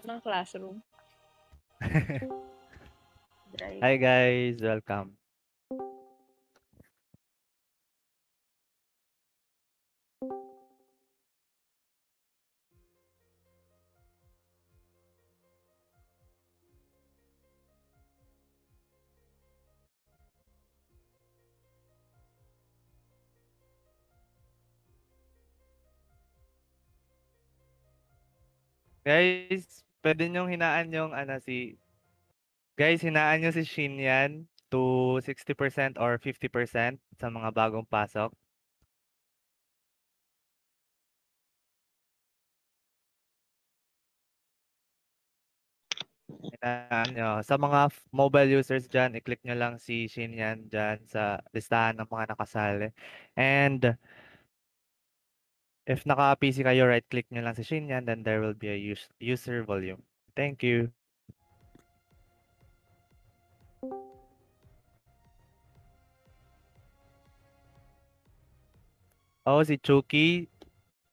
ng classroom. Hi guys, welcome. Guys, pwede niyong hinaan yung ano si Guys, hinaan niyo si Shin yan to 60% or 50% sa mga bagong pasok. Hinaan niyo. Sa mga mobile users dyan, i-click nyo lang si Shin yan dyan sa listahan ng mga nakasali. And if naka-PC kayo, right-click nyo lang si Shin yan, then there will be a us- user volume. Thank you. Oo, si Chucky.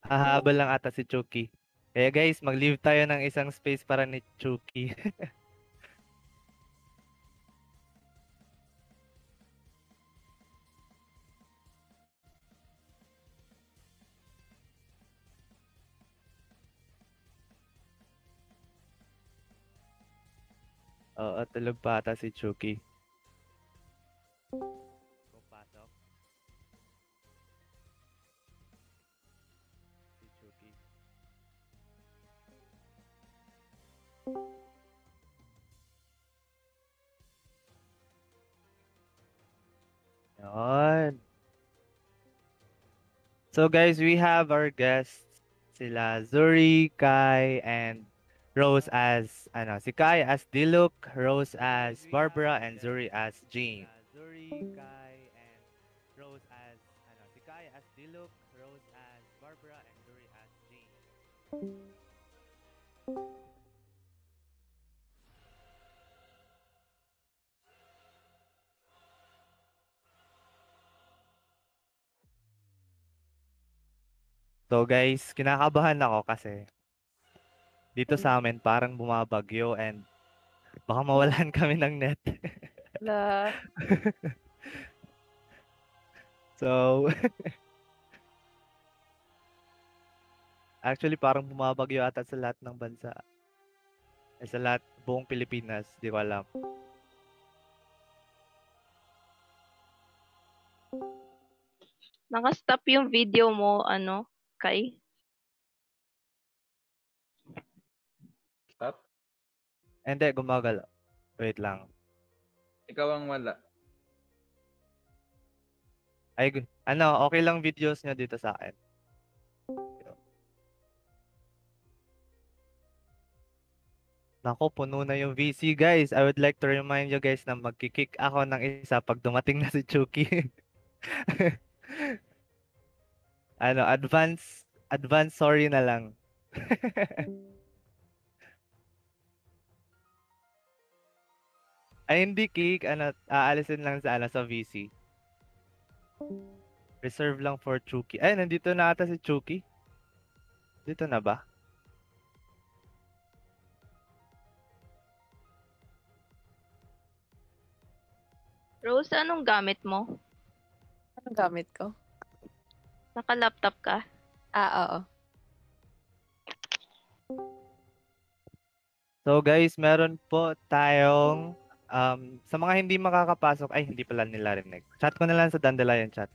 Hahabol lang ata si Chucky. Kaya guys, mag-leave tayo ng isang space para ni Chucky. Oo, tulog pa ata si Chucky. Pumapasok. Si Chucky. Yun. So guys, we have our guests sila Zuri, Kai, and Rose as ano, si Kai as Diluk, Rose as Barbara, and Zuri as Jean. Zuri, Kai, and Rose as ano, si Kai as Diluk, Rose as Barbara, and Zuri as Jean. So guys, kinakabahan ako kasi dito sa amin parang bumabagyo and baka mawalan kami ng net. La, So, actually parang bumabagyo ata sa lahat ng bansa. Eh, sa lahat, buong Pilipinas, di ko alam. Naka-stop yung video mo, ano, Kai? Hindi, gumagalaw. Wait lang. Ikaw ang wala. Ay, ano, okay lang videos nyo dito sa akin. Nako, puno na yung VC, guys. I would like to remind you guys na magkikick ako ng isa pag dumating na si Chucky. ano, advance, advance sorry na lang. Ay, hindi kick. Ano, aalisin lang sa, ano, sa VC. Reserve lang for Chucky. Ay, nandito na ata si Chucky. Dito na ba? Rose, anong gamit mo? anong gamit ko? Naka-laptop ka? Ah, oo. So guys, meron po tayong um, sa mga hindi makakapasok, ay hindi pala nila rinig. Chat ko na lang sa Dandelion chat.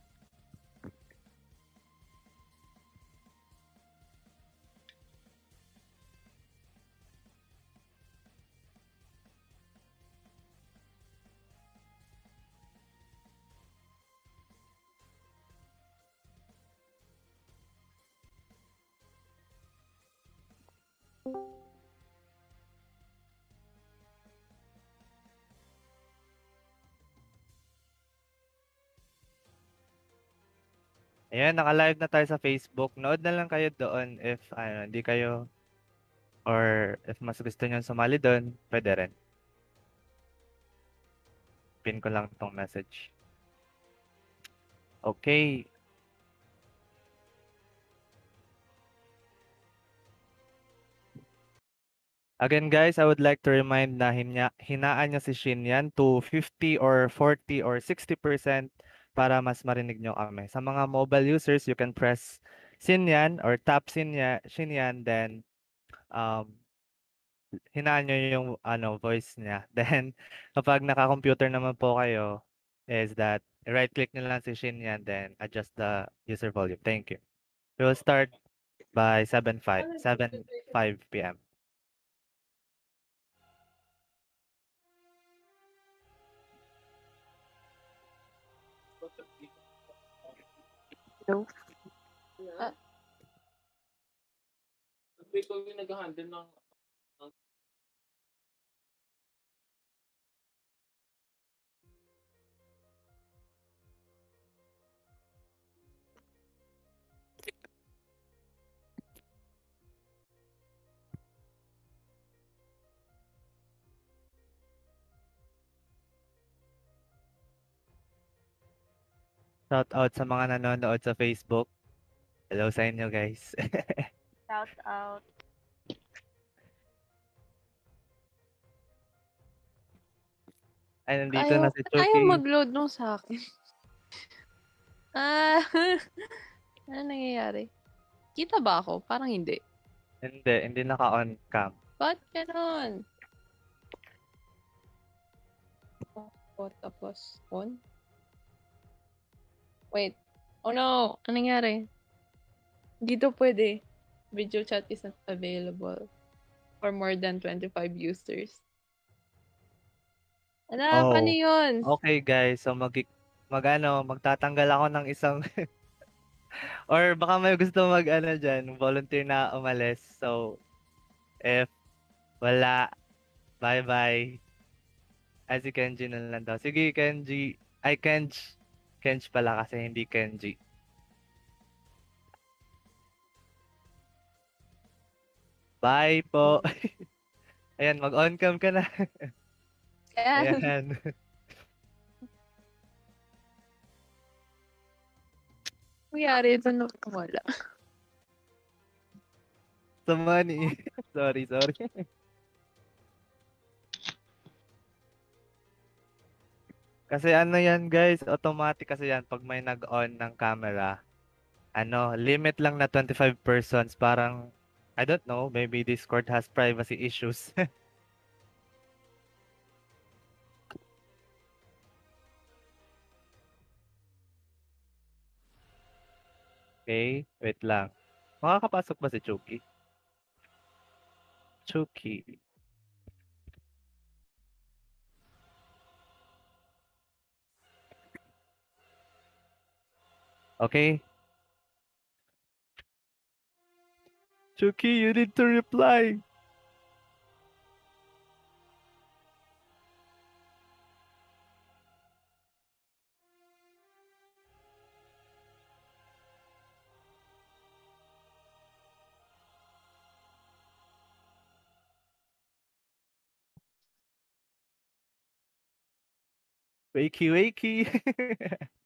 Ayan, naka-live na tayo sa Facebook. Nood na lang kayo doon if ano, hindi kayo or if mas gusto niyo sumali doon, pwede rin. Pin ko lang tong message. Okay. Again, guys, I would like to remind na hinya, hinaan niya si Shinyan to 50 or 40 or 60% para mas marinig nyo kami. Sa mga mobile users, you can press Sinyan or tap Sinya, Shinyan, then um, hinaan nyo yung ano, voice niya. Then, kapag naka-computer naman po kayo, is that right-click nyo lang si Shinyan, then adjust the user volume. Thank you. We will start by 7.5 7 5 p.m. No. Ah. Ikaw yung nag-handle ng Shout out sa mga nanonood sa Facebook. Hello sa inyo, guys. Shout out. Ay, nandito Ayaw, na si Chucky. ayaw mag-load nung sa akin. ah, ano nangyayari? Kita ba ako? Parang hindi. Hindi, hindi naka-on cam. Ba't ganon? Oh, tapos on? Wait. Oh no! Anong nangyari? Dito pwede. Video chat is not available for more than 25 users. Ano? Oh. Paano yun? Okay, guys. So, mag, mag ano, magtatanggal ako ng isang or baka may gusto mag ano dyan, volunteer na umalis. So, if wala, bye-bye. Ay, si Kenji na lang daw. Sige, Kenji. Ay, Kenj. Kenj pala kasi hindi Kenji. Bye po. Ayan, mag-on cam ka na. Ayan. Ayan. Nangyari ito na wala. Sa money. sorry, sorry. Kasi ano yan guys, automatic kasi yan pag may nag-on ng camera. Ano, limit lang na 25 persons. Parang, I don't know, maybe Discord has privacy issues. okay, wait lang. Makakapasok ba si Chucky? Chucky. Okay. Chucky, you need to reply. Wakey, wakey.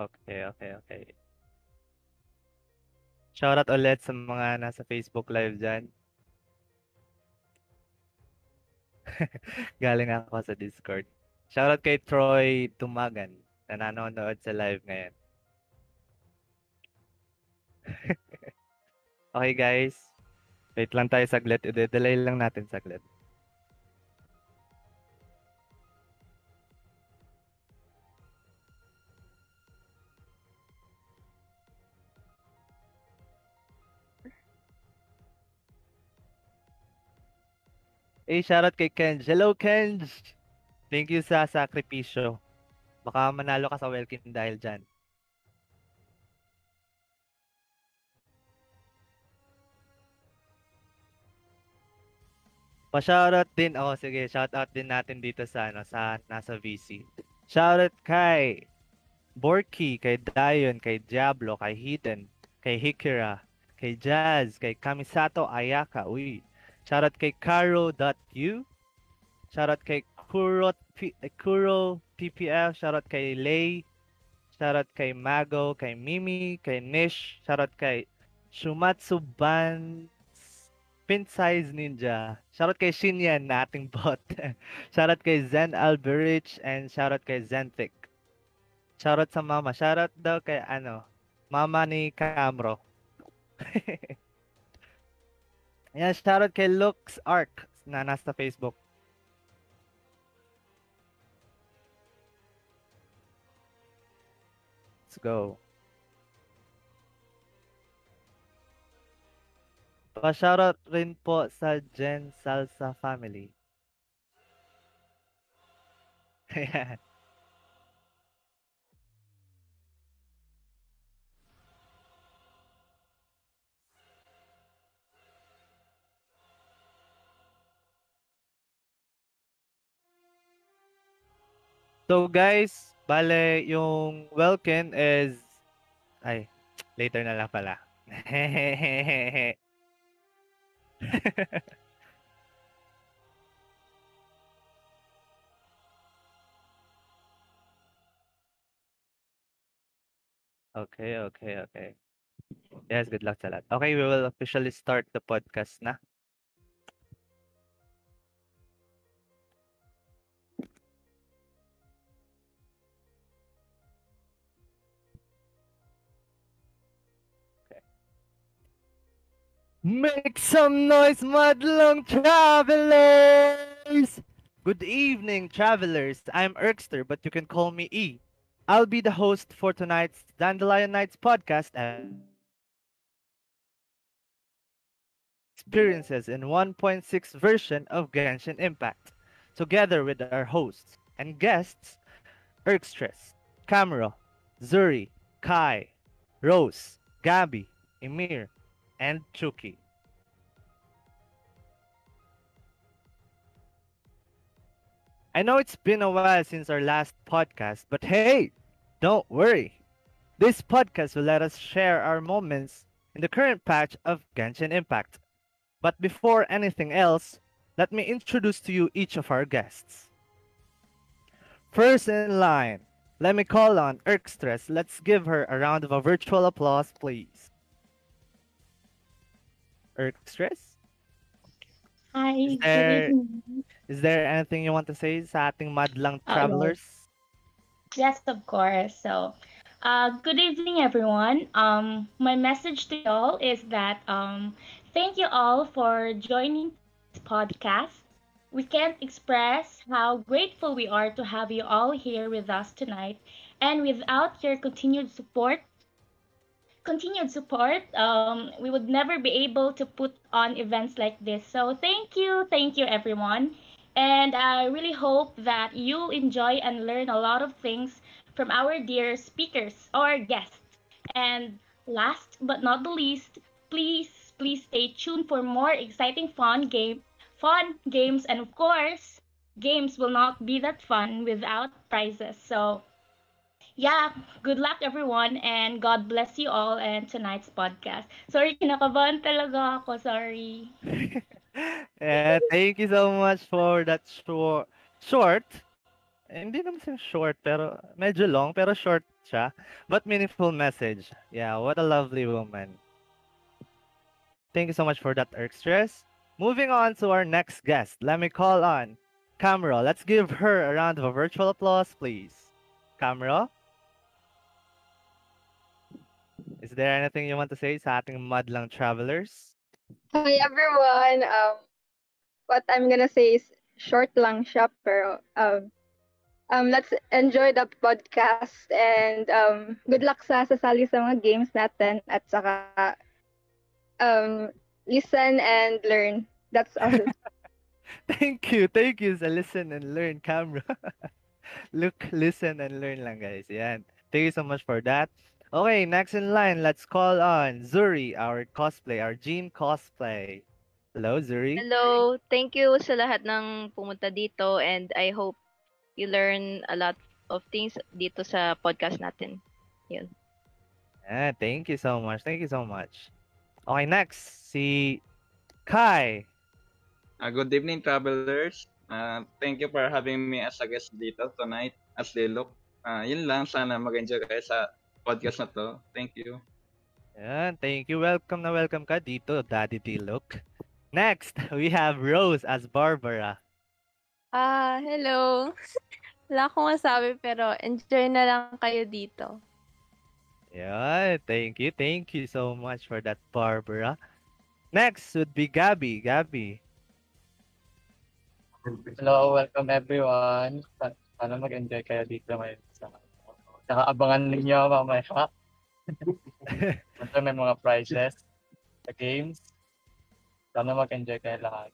Okay, okay, okay. Shoutout ulit sa mga nasa Facebook Live dyan. Galing ako sa Discord. Shoutout kay Troy Tumagan na nanonood sa live ngayon. okay guys. Wait lang tayo saglit. I-delay lang natin saglit. Eh, shoutout kay Kenj. Hello, Kenj! Thank you sa sakripisyo. Baka manalo ka sa Welkin dahil dyan. Pa-shoutout din. Oh, sige, shoutout din natin dito sa ano, sa nasa VC. Shoutout kay Borky, kay Dion, kay Diablo, kay Hidden, kay Hikira, kay Jazz, kay Kamisato Ayaka. Uy, shoutout kay Caro.u Shoutout kay Kuro, P, eh, Kuro PPF. Shoutout kay Lay. Shoutout kay Mago, kay Mimi, kay Nish. Shoutout kay Shumatsu Ban Pin Size Ninja. Shoutout kay Shinyan na ating bot. shoutout kay Zen Alberich and shoutout kay Zentic. Shoutout sa mama. Shoutout daw kay ano, mama ni Camro. Ayan, shoutout kay Lux Arc na nasa Facebook. Let's go. Pa-shoutout rin po sa Gen Salsa family. Ayan. So guys, bale yung Welkin is ay later na lang pala. Okay, okay, okay. Yes, good luck sa lahat. Okay, we will officially start the podcast na. Make some noise, madlong travelers! Good evening, travelers. I'm Erkster, but you can call me E. I'll be the host for tonight's Dandelion Nights podcast and experiences in 1.6 version of Genshin Impact, together with our hosts and guests, Erkstress, Camera, Zuri, Kai, Rose, Gabby, Emir, and Chuki. I know it's been a while since our last podcast, but hey, don't worry. This podcast will let us share our moments in the current patch of Genshin Impact. But before anything else, let me introduce to you each of our guests. First in line, let me call on Erkstress. Let's give her a round of a virtual applause, please. Erkstress? Hi, Is there-. Is there anything you want to say sa ating madlang Uh, travelers? Yes, of course. So, uh, good evening, everyone. Um, my message to y'all is that um, thank you all for joining this podcast. We can't express how grateful we are to have you all here with us tonight, and without your continued support, continued support, um, we would never be able to put on events like this. So, thank you, thank you, everyone. And I really hope that you'll enjoy and learn a lot of things from our dear speakers or guests. And last but not the least, please, please stay tuned for more exciting fun game, fun games, and of course, games will not be that fun without prizes. So, yeah, good luck everyone, and God bless you all and tonight's podcast. Sorry, kinakabahan talaga ako. Sorry. yeah, thank you so much for that short, short. Hindi naman siya short, pero medyo long, pero short siya. But meaningful message. Yeah, what a lovely woman. Thank you so much for that, Erkstress. Moving on to our next guest. Let me call on Camera. Let's give her a round of virtual applause, please. Camera? Is there anything you want to say sa ating madlang travelers? Hi everyone. Um, what I'm gonna say is short lang siya pero um, um, let's enjoy the podcast and um, good luck sa sasali sa mga games natin at saka um, listen and learn. That's all. Thank you. Thank you sa listen and learn camera. Look, listen and learn lang guys. Yan. Thank you so much for that. Okay, next in line, let's call on Zuri, our cosplay, our Jean cosplay. Hello, Zuri. Hello, thank you sa lahat ng pumunta dito and I hope you learn a lot of things dito sa podcast natin. Yeah, thank you so much. Thank you so much. Okay, next, si Kai. Ah, good evening, travelers. Uh, thank you for having me as a guest dito tonight as Lilok. Uh, yun lang, sana mag-enjoy kayo sa podcast na to. Thank you. Yan, thank you. Welcome na welcome ka dito, Daddy Dilok. Next, we have Rose as Barbara. Ah, hello. Wala akong masabi pero enjoy na lang kayo dito. Yeah, thank you. Thank you so much for that, Barbara. Next would be Gabby. Gabby. Hello, welcome everyone. Sa- Sana mag-enjoy kayo dito ngayon. Sa, saka abangan ninyo mamaya. Ito may mga prizes sa games. Sana mag-enjoy kayo lahat.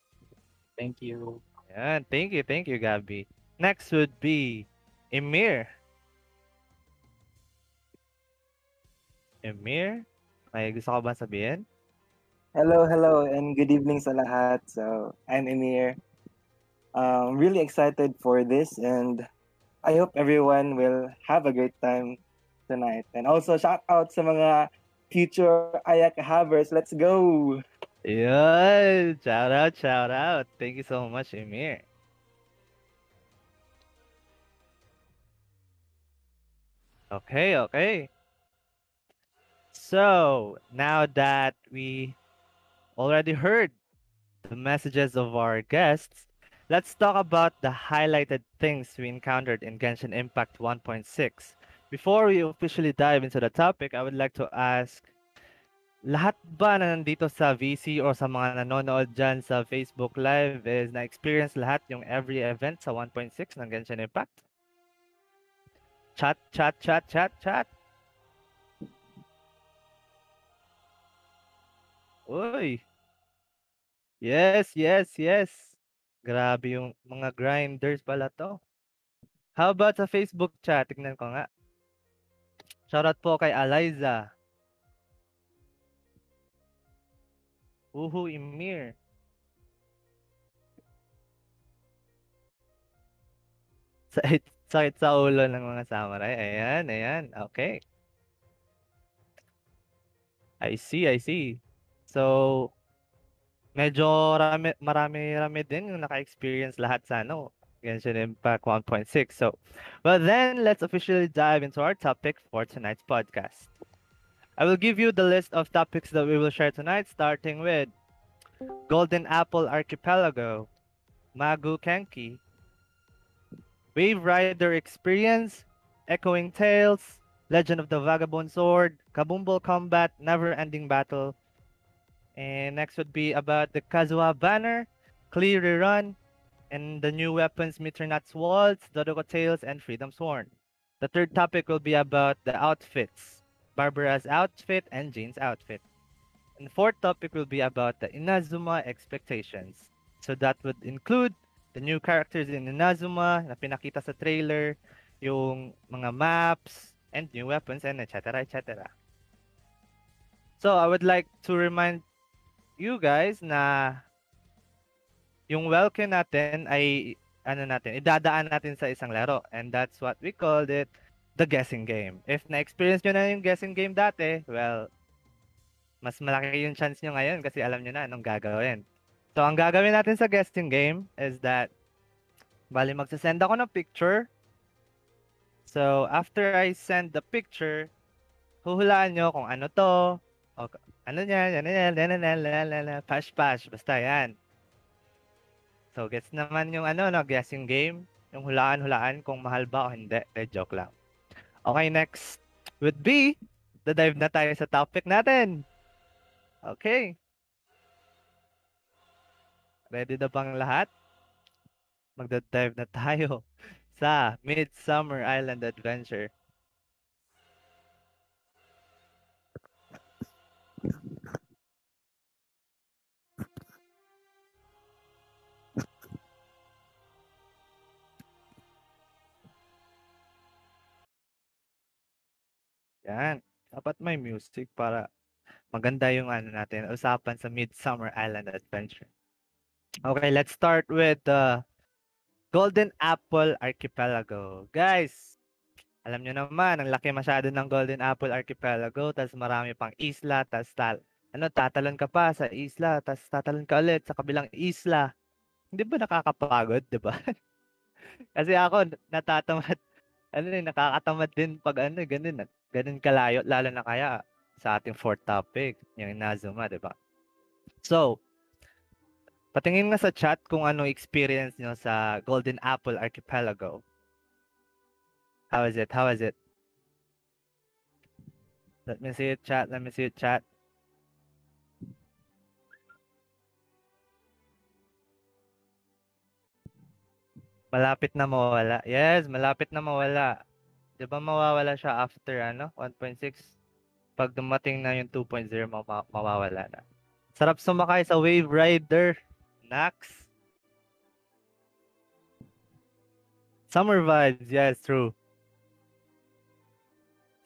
Thank you. Yan, thank you. Thank you, Gabby. Next would be Emir. Emir? May gusto ka ba sabihin? Hello, hello, and good evening sa lahat. So, I'm Emir. Um, really excited for this, and I hope everyone will have a great time tonight. And also, shout out sa mga future Ayak Havers. Let's go! Yan! Shout out, shout out. Thank you so much, Emir. Okay, okay. So, now that we already heard the messages of our guests, let's talk about the highlighted things we encountered in Genshin Impact 1.6. Before we officially dive into the topic, I would like to ask, lahat ba na nandito sa VC or sa mga nanonood dyan sa Facebook Live is na-experience lahat yung every event sa 1.6 ng Genshin Impact? Chat, chat, chat, chat, chat. Uy. Yes, yes, yes. Grabe yung mga grinders pala to. How about sa Facebook chat? Tignan ko nga. Shoutout po kay Eliza. Uhu Emir. Sakit, sakit sa ulo ng mga samurai. Ayan, ayan. Okay. I see, I see. So, medyo rami, marami-rami din yung naka-experience lahat sa ano, Genshin Impact 1.6. So, well then, let's officially dive into our topic for tonight's podcast. I will give you the list of topics that we will share tonight, starting with Golden Apple Archipelago, Magu Kenki, Wave Rider Experience, Echoing Tales, Legend of the Vagabond Sword, Kabumbol Combat, Never Ending Battle, and next would be about the Kazuha Banner, Clear Run, and the new weapons Mitronauts Waltz, Dodoko Tales, and Freedom Sworn. The third topic will be about the outfits, Barbara's outfit and Jane's outfit. And the fourth topic will be about the Inazuma expectations. So that would include the new characters in Inazuma na pinakita sa trailer, yung mga maps, and new weapons, and etc. etc. So I would like to remind you guys na yung welcome natin ay ano natin, idadaan natin sa isang laro. And that's what we called it, the guessing game. If na-experience nyo na yung guessing game dati, well, mas malaki yung chance nyo ngayon kasi alam nyo na anong gagawin. So, ang gagawin natin sa guessing game is that, bali magsasend ako ng picture. So, after I send the picture, huhulaan nyo kung ano to, o ano yan, ano yan, yan, yan, yan, yan, pash, pash, basta yan. So, gets naman yung ano, no, guessing game. Yung hulaan-hulaan kung mahal ba o hindi. De, joke lang. Okay, next would be, the-dive na tayo sa topic natin. Okay. Ready na bang lahat? Magda-dive na tayo sa Midsummer Island Adventure. Yan. Dapat may music para maganda yung ano natin, usapan sa Midsummer Island Adventure. Okay, let's start with the Golden Apple Archipelago. Guys, alam nyo naman, ang laki masyado ng Golden Apple Archipelago, tas marami pang isla, tas tal ano, tatalon ka pa sa isla, tas tatalon ka ulit sa kabilang isla. Hindi ba nakakapagod, 'di ba? Kasi ako natatamad ano eh, nakakatamad din pag ano, eh, ganun, ganun kalayo lalo na kaya sa ating fourth topic, yung Inazuma, 'di ba? So, patingin nga sa chat kung ano experience nyo sa Golden Apple Archipelago. How is it? How is it? Let me see it, chat. Let me see it, chat. Malapit na mawala. Yes, malapit na mawala. 'Di ba mawawala siya after ano, 1.6? Pag dumating na yung 2.0, mawa- mawawala na. Sarap sumakay sa Wave Rider. Nax. Summer vibes. Yes, true.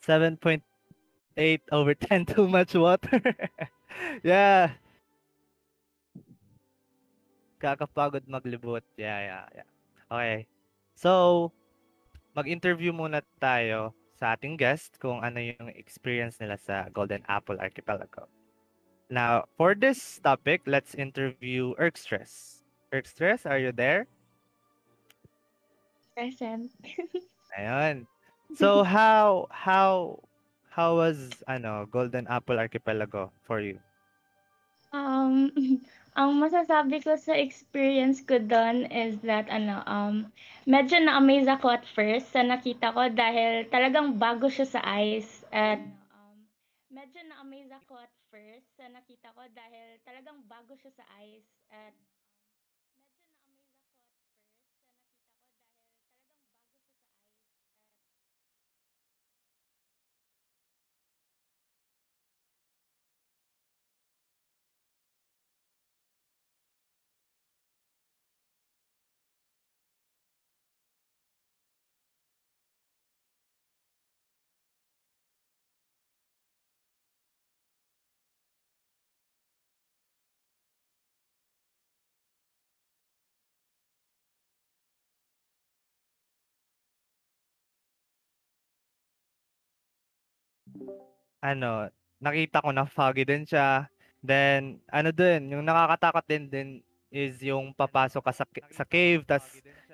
7.8 over 10 too much water. yeah. Kakapagod maglibot. Yeah, yeah, yeah. Okay. So, mag-interview muna tayo sa ating guest kung ano yung experience nila sa Golden Apple Archipelago. Now, for this topic, let's interview Erkstress. Erkstress, are you there? Present. Ayun. So how how how was ano Golden Apple Archipelago for you? Um, ang masasabi ko sa experience ko doon is that ano, um, medyo na-amaze ako at first sa nakita ko dahil talagang bago siya sa eyes at um, medyo na-amaze ako at first sa nakita ko dahil talagang bago siya sa eyes at Ano, nakita ko na foggy din siya. Then ano din, yung nakakatakot din din is yung papasok ka sa sa cave tas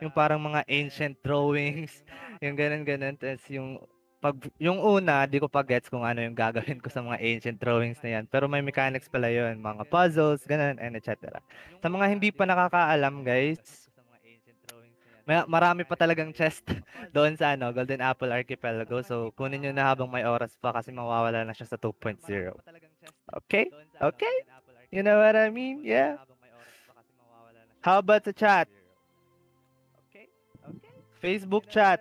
yung parang mga ancient drawings, yung ganun ganun tas yung pag yung una, di ko pa gets kung ano yung gagawin ko sa mga ancient drawings na yan. Pero may mechanics pala yun, mga puzzles, ganun, and etc. Sa mga hindi pa nakakaalam, guys, may, marami pa talagang chest doon sa ano, Golden Apple Archipelago. So, kunin nyo na habang may oras pa kasi mawawala na siya sa 2.0. Okay? Okay? You know what I mean? Yeah? How about the chat? Okay? Okay? Facebook chat.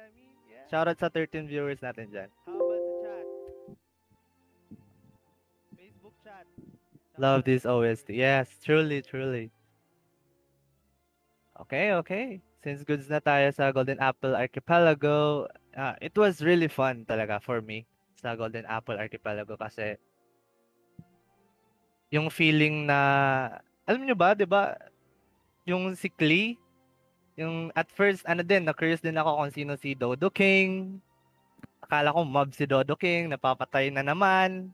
Shoutout sa 13 viewers natin dyan. How about the chat? Facebook chat. Love this OST. Yes, truly, truly. Okay, okay. Since goods na tayo sa Golden Apple Archipelago, uh, it was really fun talaga for me sa Golden Apple Archipelago kasi yung feeling na, alam nyo ba, di ba, yung si Klee, yung at first, ano din, na-curious din ako kung sino si Dodo King. Akala ko mob si Dodo King, napapatay na naman.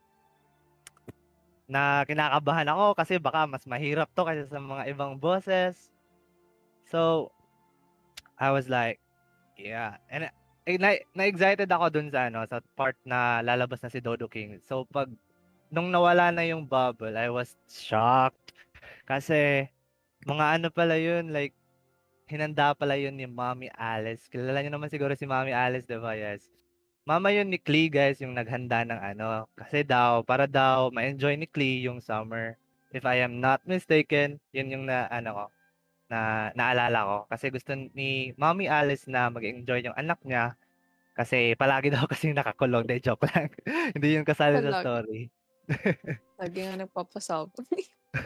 Na kinakabahan ako kasi baka mas mahirap to kasi sa mga ibang bosses. So, I was like, yeah. And eh, na, na-excited ako dun sa ano, sa part na lalabas na si Dodo King. So, pag nung nawala na yung bubble, I was shocked. Kasi, mga ano pala yun, like, hinanda pala yun ni Mommy Alice. Kilala niyo naman siguro si Mommy Alice, di ba? Yes. Mama yun ni Klee, guys, yung naghanda ng ano. Kasi daw, para daw, ma-enjoy ni Klee yung summer. If I am not mistaken, yun yung na, ano ko, na naalala ko. Kasi gusto ni Mommy Alice na mag-enjoy yung anak niya. Kasi palagi daw kasi nakakulong. De, joke lang. Hindi yung kasali sa story. Lagi nga nagpapasabog.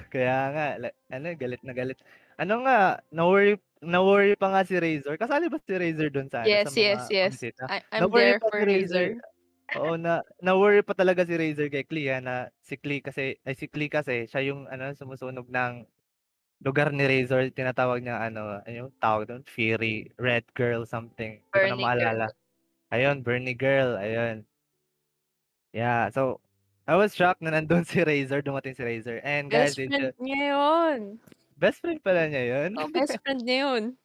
Kaya nga, ano, galit na galit. Ano nga, na-worry, na-worry pa nga si Razor. Kasali ba si Razor doon sa, ano, yes, sa mga yes, yes. I, I'm Na-worry there for si Razor. Oo, na na-worry pa talaga si Razor kay Klee, ha, na si Klee kasi, ay si Klee kasi, siya yung ano, sumusunog ng lugar ni Razor, tinatawag niya ano, ano yung tawag doon? Fury, Red Girl, something. Hindi ko na Bernie Girl. maalala. Ayun, Bernie Girl, ayun. Yeah, so, I was shocked na nandun si Razor, dumating si Razor. And guys, Best friend niya yun. Best friend pala niya yun? Oh, best friend niya yun.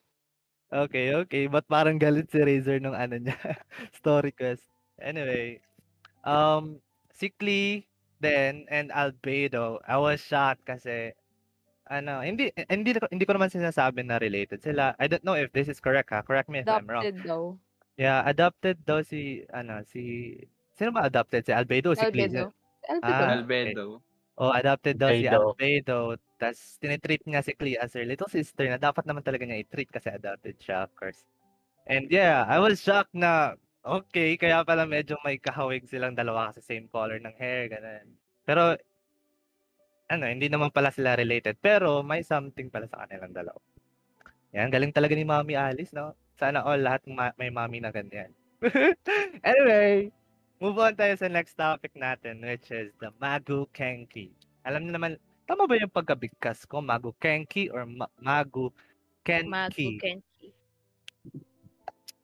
Okay, okay. But parang galit si Razor nung ano niya, story quest. Anyway, um, si Klee then and Albedo, I was shocked kasi ano, hindi hindi ko- hindi ko naman sinasabi na related sila. I don't know if this is correct ha. Correct me if I'm wrong. Adopted daw. Yeah, adopted daw si ano si Sino ba adopted? Si Albedo si? Albedo. Albedo. Ah, okay. Albedo. Oh, adopted daw si Albedo. Albedo. Tapos tinitreat niya si Klee as her little sister na dapat naman talaga niya i-treat kasi adopted siya, of course. And yeah, I was shocked na okay, kaya pala medyo may kahawig silang dalawa kasi same color ng hair, ganun. Pero ano, hindi naman pala sila related. Pero may something pala sa kanilang dalawa. Yan, galing talaga ni Mami Alice, no? Sana all lahat ma- may mami na ganyan. anyway, move on tayo sa next topic natin, which is the Magu Kenki. Alam niyo naman, tama ba yung pagkabigkas ko? Magu Kenki or Ma- Magu Kenki? Magu Kenki.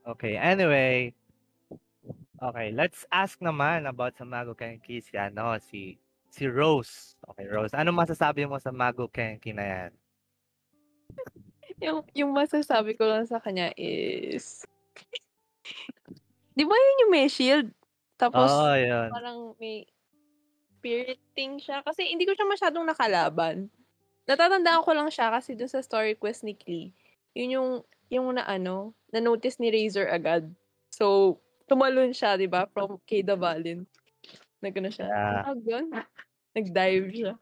Okay, anyway. Okay, let's ask naman about sa Magu Kenki si ano, si si Rose. Okay, Rose. Ano masasabi mo sa Magu Kenki na yan? Yung, yung masasabi ko lang sa kanya is... Di ba yun yung may shield? Tapos, Oo, yun. parang may spiriting siya. Kasi hindi ko siya masyadong nakalaban. Natatandaan ko lang siya kasi dun sa story quest ni Klee. Yun yung, yung na ano, na-notice ni Razor agad. So, tumalon siya, di ba? From Keda Valin. Nagano siya. Yeah. Tawag yun? Nag-dive siya.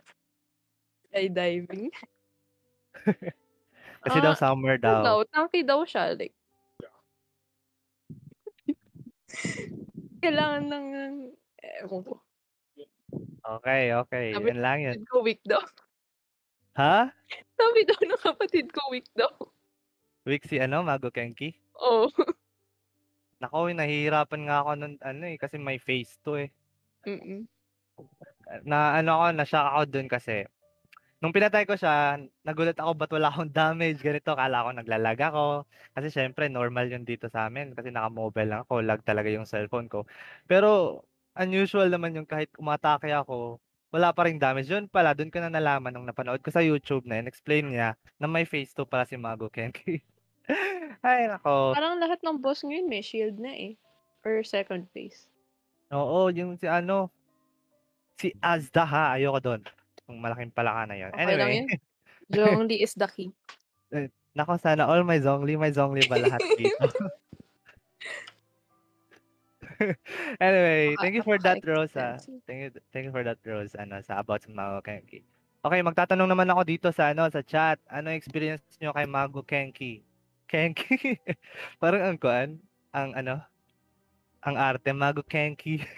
Skydiving. Kasi daw Ah, summer Ano daw. daw, tanky daw siya. Like, kailangan ng, ko. Okay, okay. Sabi Yun lang yun. Ko weak daw. Ha? Sabi daw ng kapatid ko weak daw. Week si ano, Magu Kenki? Oo. Nako, eh, nahihirapan nga ako nun, ano eh, kasi may face to eh. Mm-mm. Na ano ako, na-shock ako dun kasi nung pinatay ko siya, nagulat ako ba't wala akong damage, ganito, kala ko naglalag ako. Kasi syempre, normal yun dito sa amin kasi naka-mobile lang ako, lag talaga yung cellphone ko. Pero, unusual naman yung kahit umatake ako, wala pa rin damage. Yun pala, dun ko na nalaman nung napanood ko sa YouTube na yun, explain niya na may face to pala si Mago Kenki. Ay, nako. Parang lahat ng boss ngayon may shield na eh. Or second phase. Oo, yung si ano, si Azda ha, ayoko doon. Yung malaking palaka na yun. Okay lang Anyway, yun. Zhongli is the key. nako sana all my Zongli, may Zongli ba lahat dito? anyway, thank you for that. Napaka-expensive. Thank you, thank you for that, Rose, ano, sa about sa Mago Kenki. Okay, magtatanong naman ako dito sa ano sa chat. Ano experience niyo kay Mago Kenki? Kenki? Parang ang kuan, ang ano, ang arte Mago Kenki.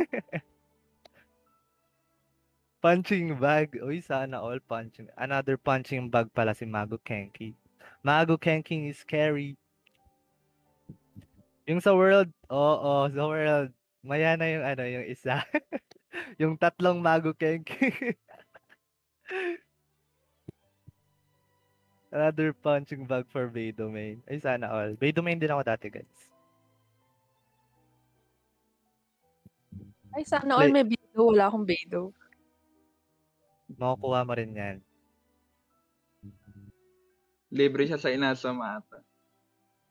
punching bag. Uy, sana all punching. Another punching bag pala si Mago Kenki. Mago Kenki is scary. Yung sa world, oo, sa world. Maya na yung ano, yung isa. yung tatlong Mago Kenki. Another punching bag for Bay Domain. Ay, sana all. Bay Domain din ako dati, guys. Ay, sana all Like- may Beidou. Wala akong Beidou. Makukuha mo rin yan. Libre siya sa Inazuma ata.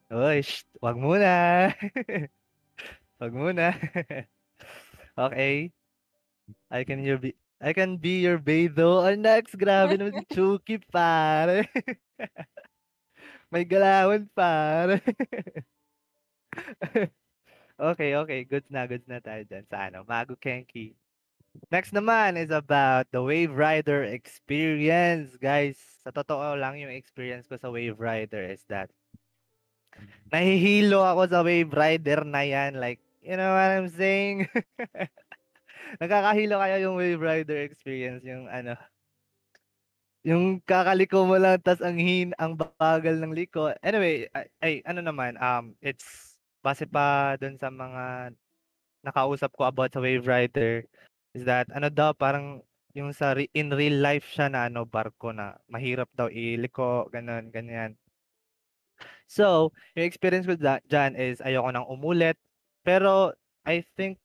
Uy, shh, wag muna. wag muna. okay. I can your be I can be your Beidou or next. Grabe naman si Chucky, pare. May galawan, pare. Okay, okay. Goods na, goods na tayo dyan sa ano, Magu Kenki. Next naman is about the Wave Rider experience, guys. Sa totoo lang yung experience ko sa Wave Rider is that nahihilo ako sa Wave Rider na yan. Like, you know what I'm saying? Nakakahilo kaya yung Wave Rider experience, yung ano, yung kakaliko mo lang tas ang hin ang bagal ng liko. Anyway, ay, ay ano naman, um it's base pa dun sa mga nakausap ko about sa Wave Rider is that ano daw parang yung sa re- in real life siya na ano barko na mahirap daw iliko, ganun, ganyan. So, yung experience ko da- dyan is ayoko nang umulit. Pero, I think,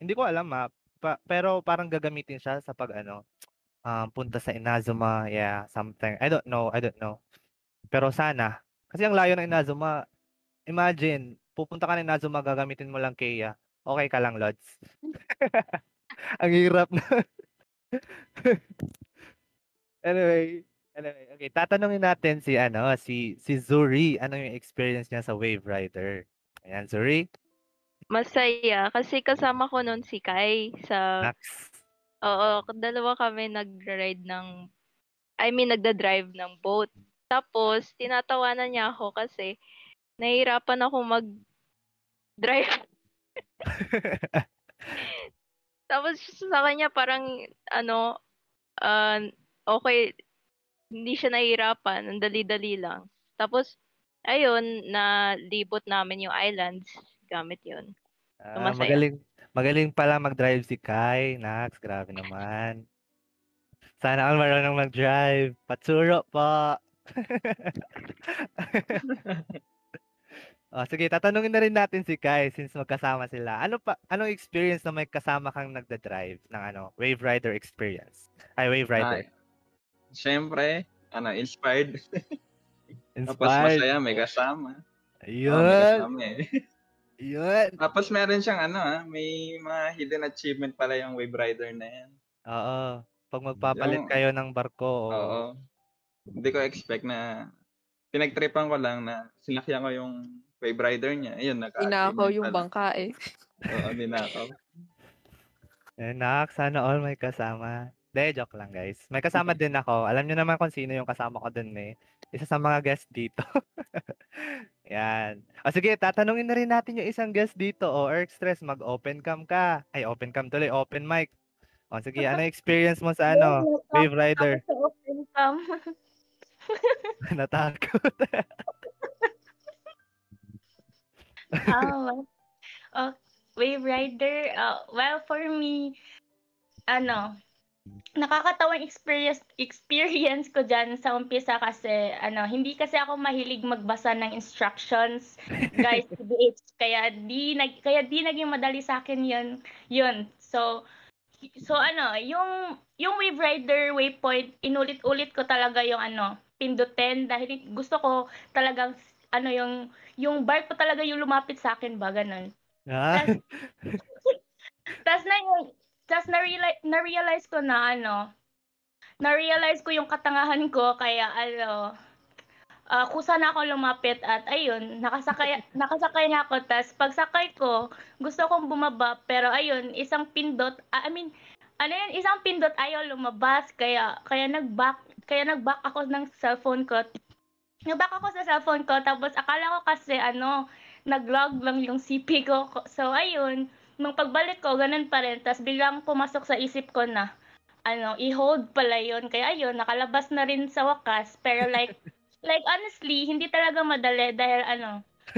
hindi ko alam ha, pa- pero parang gagamitin siya sa pag ano, um, punta sa Inazuma. Yeah, something. I don't know. I don't know. Pero sana. Kasi ang layo ng Inazuma. Imagine, pupunta ka ng Inazuma, gagamitin mo lang Kea. Okay ka lang, Lods. ang hirap na. anyway, anyway, okay, tatanungin natin si ano, si si Zuri, ano yung experience niya sa Wave Rider? Ayan, Zuri. Masaya kasi kasama ko noon si Kai sa Nax. Oo, dalawa kami nag-ride ng I mean nagda-drive ng boat. Tapos tinatawanan niya ako kasi nahihirapan ako mag-drive. Tapos sa kanya parang ano ah, okay hindi siya nahihirapan, ang dali-dali lang. Tapos ayun, na libot namin yung islands gamit yun. Ah, magaling magaling pala mag-drive si Kai, Nax. Grabe naman. Sana all marunong mag-drive. Patsuro po. oh, sige, tatanungin na rin natin si Kai since magkasama sila. Ano pa anong experience na may kasama kang nagda-drive ng ano, Wave Rider experience? Ay, Wave Rider. Ay, Siyempre, ano, inspired. Tapos Inspired. masaya, may kasama. Oh, may Ayun. kasama eh. Yun. Tapos meron siyang ano ah, may mga hidden achievement pala yung Wave Rider na yan. Oo. Pag magpapalit Yung- kayo ng barko, oo. Oo. Hindi ko expect na pinagtripan ko lang na sinakyan ko yung Wave Rider niya. Ayun, naka Inakaw yung bangka eh. Oo, ninakaw. Eh, nak, sana all may kasama. De, joke lang guys. May kasama din ako. Alam niyo naman kung sino yung kasama ko dun eh. Isa sa mga guest dito. Yan. O sige, tatanungin na rin natin yung isang guest dito. O, Erk Stress, mag-open cam ka. Ay, open cam tuloy. Open mic. O sige, ano experience mo sa ano? Wave Rider. Open cam. Natakot. Ah, oh, Wave Rider, uh, well, for me, ano, nakakatawang experience experience ko dyan sa umpisa kasi ano hindi kasi ako mahilig magbasa ng instructions guys PBH kaya di nag kaya di naging madali sa akin yun yun. So so ano yung yung Wave Rider waypoint inulit-ulit ko talaga yung ano pindutin dahil gusto ko talagang ano yung yung bar ko talaga yung lumapit sa akin ba ganun Ah, tapos na yung, tapos na-realize, na-realize ko na ano, na-realize ko yung katangahan ko, kaya ano, ah kusa na ako lumapit at ayun, nakasakay, nakasakay na ako. Tapos pagsakay ko, gusto kong bumaba, pero ayun, isang pindot, ah, I mean, ano yun, isang pindot ayaw lumabas, kaya, kaya nag-back, kaya nag-back ako ng cellphone ko. Nag-back ako sa cellphone ko, tapos akala ko kasi, ano, nag-log lang yung CP ko. So, ayun, nung pagbalik ko, ganun pa rin. Tapos biglang pumasok sa isip ko na, ano, i-hold pala yun. Kaya ayun, nakalabas na rin sa wakas. Pero like, like honestly, hindi talaga madali dahil ano,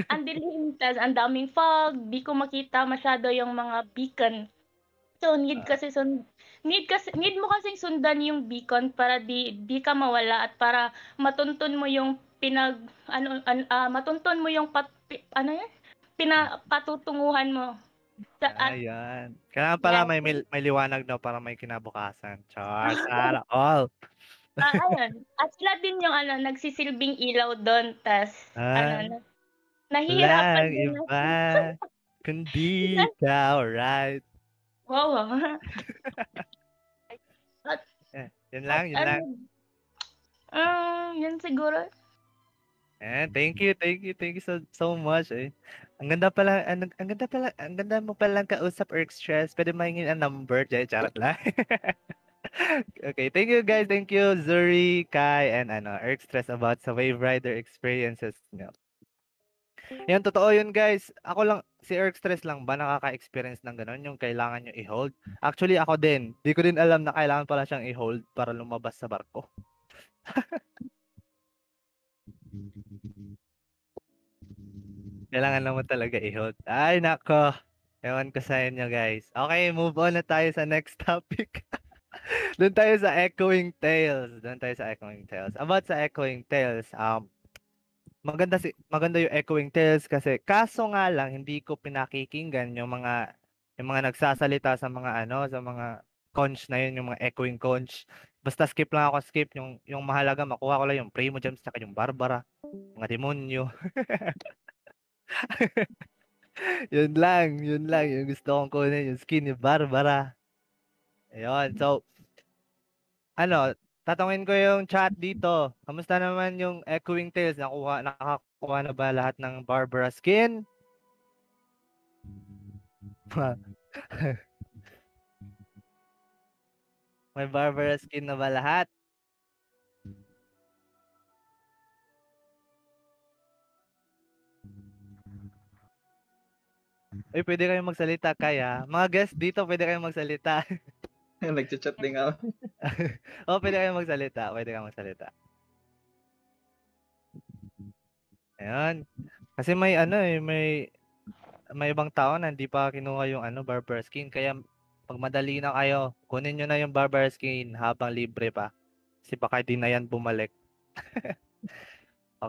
ang dilim, tas ang daming fog, di ko makita masyado yung mga beacon. So, need kasi sun need kasi need mo kasing sundan yung beacon para di di ka mawala at para matuntun mo yung pinag ano an, ah, matuntun mo yung pat, pi- ano yan? Pinapatutunguhan mo. Sa, at, ayan. Kailangan pala may, may, may liwanag na para may kinabukasan. Char, sana all. ah, ayun. At sila din yung ano, nagsisilbing ilaw doon. Tas, Ah, ano, na, nahihirapan Walang din iba. Kundi ikaw, right? Wow. Eh, yun lang, yun ano, lang. ah, yan siguro. Eh, thank you, thank you, thank you so, so much eh. Ang ganda pala, ang, ang ganda pala, ang ganda mo palang kausap Erk Stress. Pwede mahingin ang number, Jay, charot lang. okay, thank you guys, thank you Zuri, Kai, and ano, Erk Stress about sa Wave Rider experiences nyo. Yan, totoo yun guys. Ako lang, si Erk Stress lang ba nakaka-experience ng ganun, yung kailangan nyo i-hold? Actually, ako din. Di ko din alam na kailangan pala siyang i-hold para lumabas sa barko. Kailangan naman talaga i-hold. Ay, nako. Ewan ko sa inyo, guys. Okay, move on na tayo sa next topic. Doon tayo sa Echoing Tales. Doon tayo sa Echoing Tales. About sa Echoing Tales, um, maganda si maganda yung Echoing Tales kasi kaso nga lang hindi ko pinakikinggan yung mga yung mga nagsasalita sa mga ano, sa mga conch na yun, yung mga echoing conch. basta skip lang ako skip yung yung mahalaga makuha ko lang yung Primo Gems tsaka yung Barbara, mga demonyo. yun lang, yun lang yung gusto kong kunin yung skin ni Barbara. Ayun, so ano, tatanungin ko yung chat dito. Kamusta naman yung Echoing Tales? Nakuha, nakakuha na ba lahat ng Barbara skin? May Barbara skin na ba lahat? Uy, pwede kayong magsalita, kaya. Mga guest dito, pwede kayong magsalita. Nagchat-chat din ako. Oo, pwede kayong magsalita. Pwede kayong magsalita. Ayan. Kasi may ano eh, may may ibang tao na hindi pa kinuha yung ano, barber skin. Kaya pag madali na kayo, kunin nyo na yung barber skin habang libre pa. Kasi baka di na yan bumalik.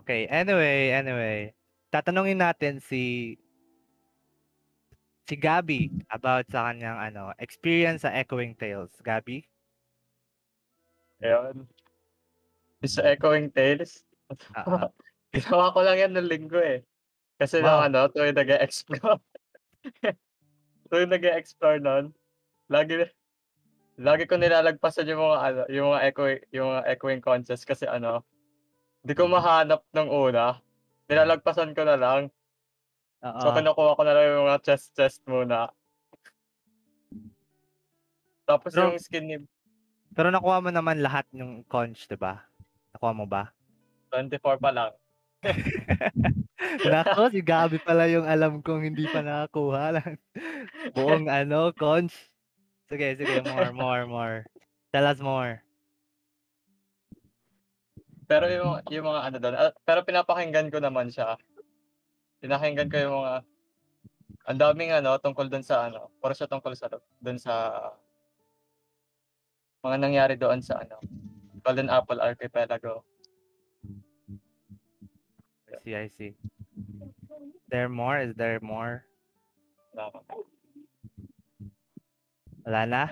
okay, anyway, anyway. Tatanungin natin si si Gabi about sa kanyang ano, experience sa Echoing Tales. Gabi? Ayun. Sa Echoing Tales, ah. ginawa ko lang yan ng linggo eh. Kasi Wow. nung ano, tuwing nag-explore. tuwing nag-explore nun, lagi lagi ko nilalagpasan yung mga ano, yung mga echoing, yung mga echoing contest kasi ano, hindi ko mahanap ng una. Nilalagpasan ko na lang. Oo. So kinukuha ko na lang yung mga chest chest muna. Tapos Pero- yung skin ni Pero nakuha mo naman lahat yung conch, 'di ba? Nakuha mo ba? 24 pa lang. Nako, si Gabi pala yung alam kong hindi pa nakakuha lang. Buong ano, conch. Sige, sige, more, more, more. Tell us more. Pero yung yung mga ano doon, ah, pero pinapakinggan ko naman siya. Pinakinggan ko yung mga ang daming ano tungkol doon sa ano, puro siya tungkol sa doon sa mga nangyari doon sa ano, Golden Apple Archipelago. I see, I see. There more? Is there more? Wala na. Wala na?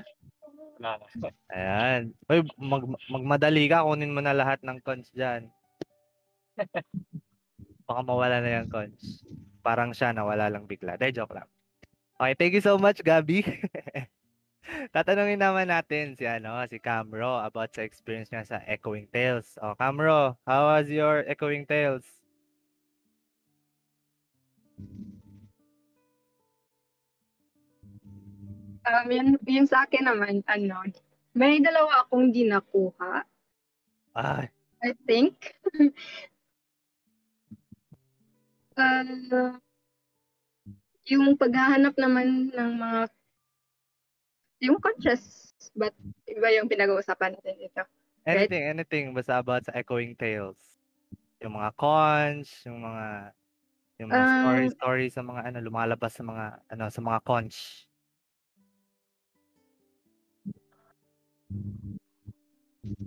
Wala na. Ayan. Uy, mag, magmadali ka. Kunin mo na lahat ng conch dyan. Baka mawala na yung conch. Parang siya nawala lang bigla. Dahil joke lang. Okay, thank you so much, Gabi. Tatanungin naman natin si ano, si Camro about sa experience niya sa Echoing Tales. Oh, Camro, how was your Echoing Tales? Um, yun, yun sa akin naman, ano, may dalawa akong di nakuha, Ay, I think. uh, yung paghahanap naman ng mga yung conscious but iba yung pinag-uusapan natin dito. anything, anything basta about sa Echoing Tales. Yung mga conch, yung mga yung mga Ah. story story sa mga ano lumalabas sa mga ano sa mga conch.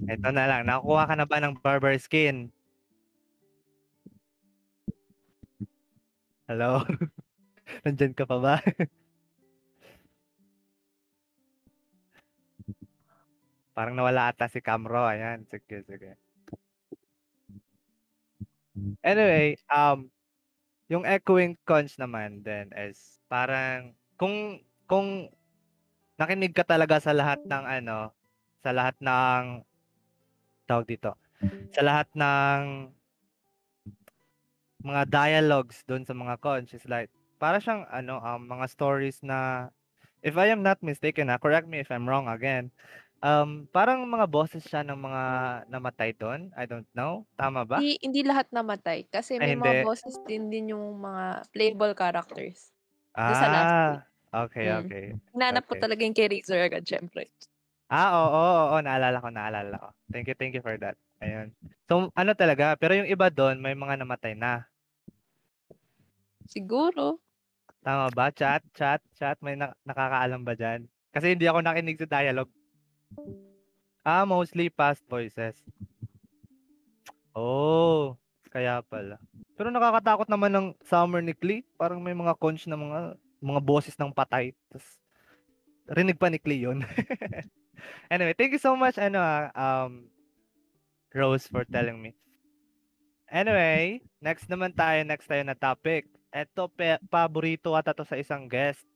Ito na lang, nakukuha ka na ba ng barber skin? Hello? Nandyan ka pa ba? Parang nawala ata si Camro. Ayan, sige, sige. Anyway, um, yung echoing conch naman then is parang kung kung nakinig ka talaga sa lahat ng ano, sa lahat ng tawag dito, sa lahat ng mga dialogues doon sa mga conch is like para siyang ano um, mga stories na if I am not mistaken, ah, correct me if I'm wrong again. Um, parang mga bosses siya ng mga namatay doon. I don't know. Tama ba? Hindi, hindi lahat namatay. Kasi Ay, may mga hindi. bosses din din yung mga playable characters. Doon sa last Ah, week. okay, Mm. okay. Hinanap ko Okay. talaga yung kay Razor agad, syempre. Ah, oo, oo, oo, naalala ko, naalala ko. Thank you, thank you for that. Ayun. So, ano talaga, pero yung iba doon, may mga namatay na. Siguro. Tama ba? Chat, chat, chat, may na- nakakaalam ba dyan? Kasi hindi ako nakinig sa dialogue. Ah, mostly past voices. Oh, kaya pala. Pero nakakatakot naman ng Summer ni Klee. Parang may mga conch na mga mga boses ng patay. Tapos, rinig pa ni Klee yun. anyway, thank you so much, ano, ah, um, Rose, for telling me. Anyway, next naman tayo, next tayo na topic. Ito, pe- paborito ata to sa isang guest.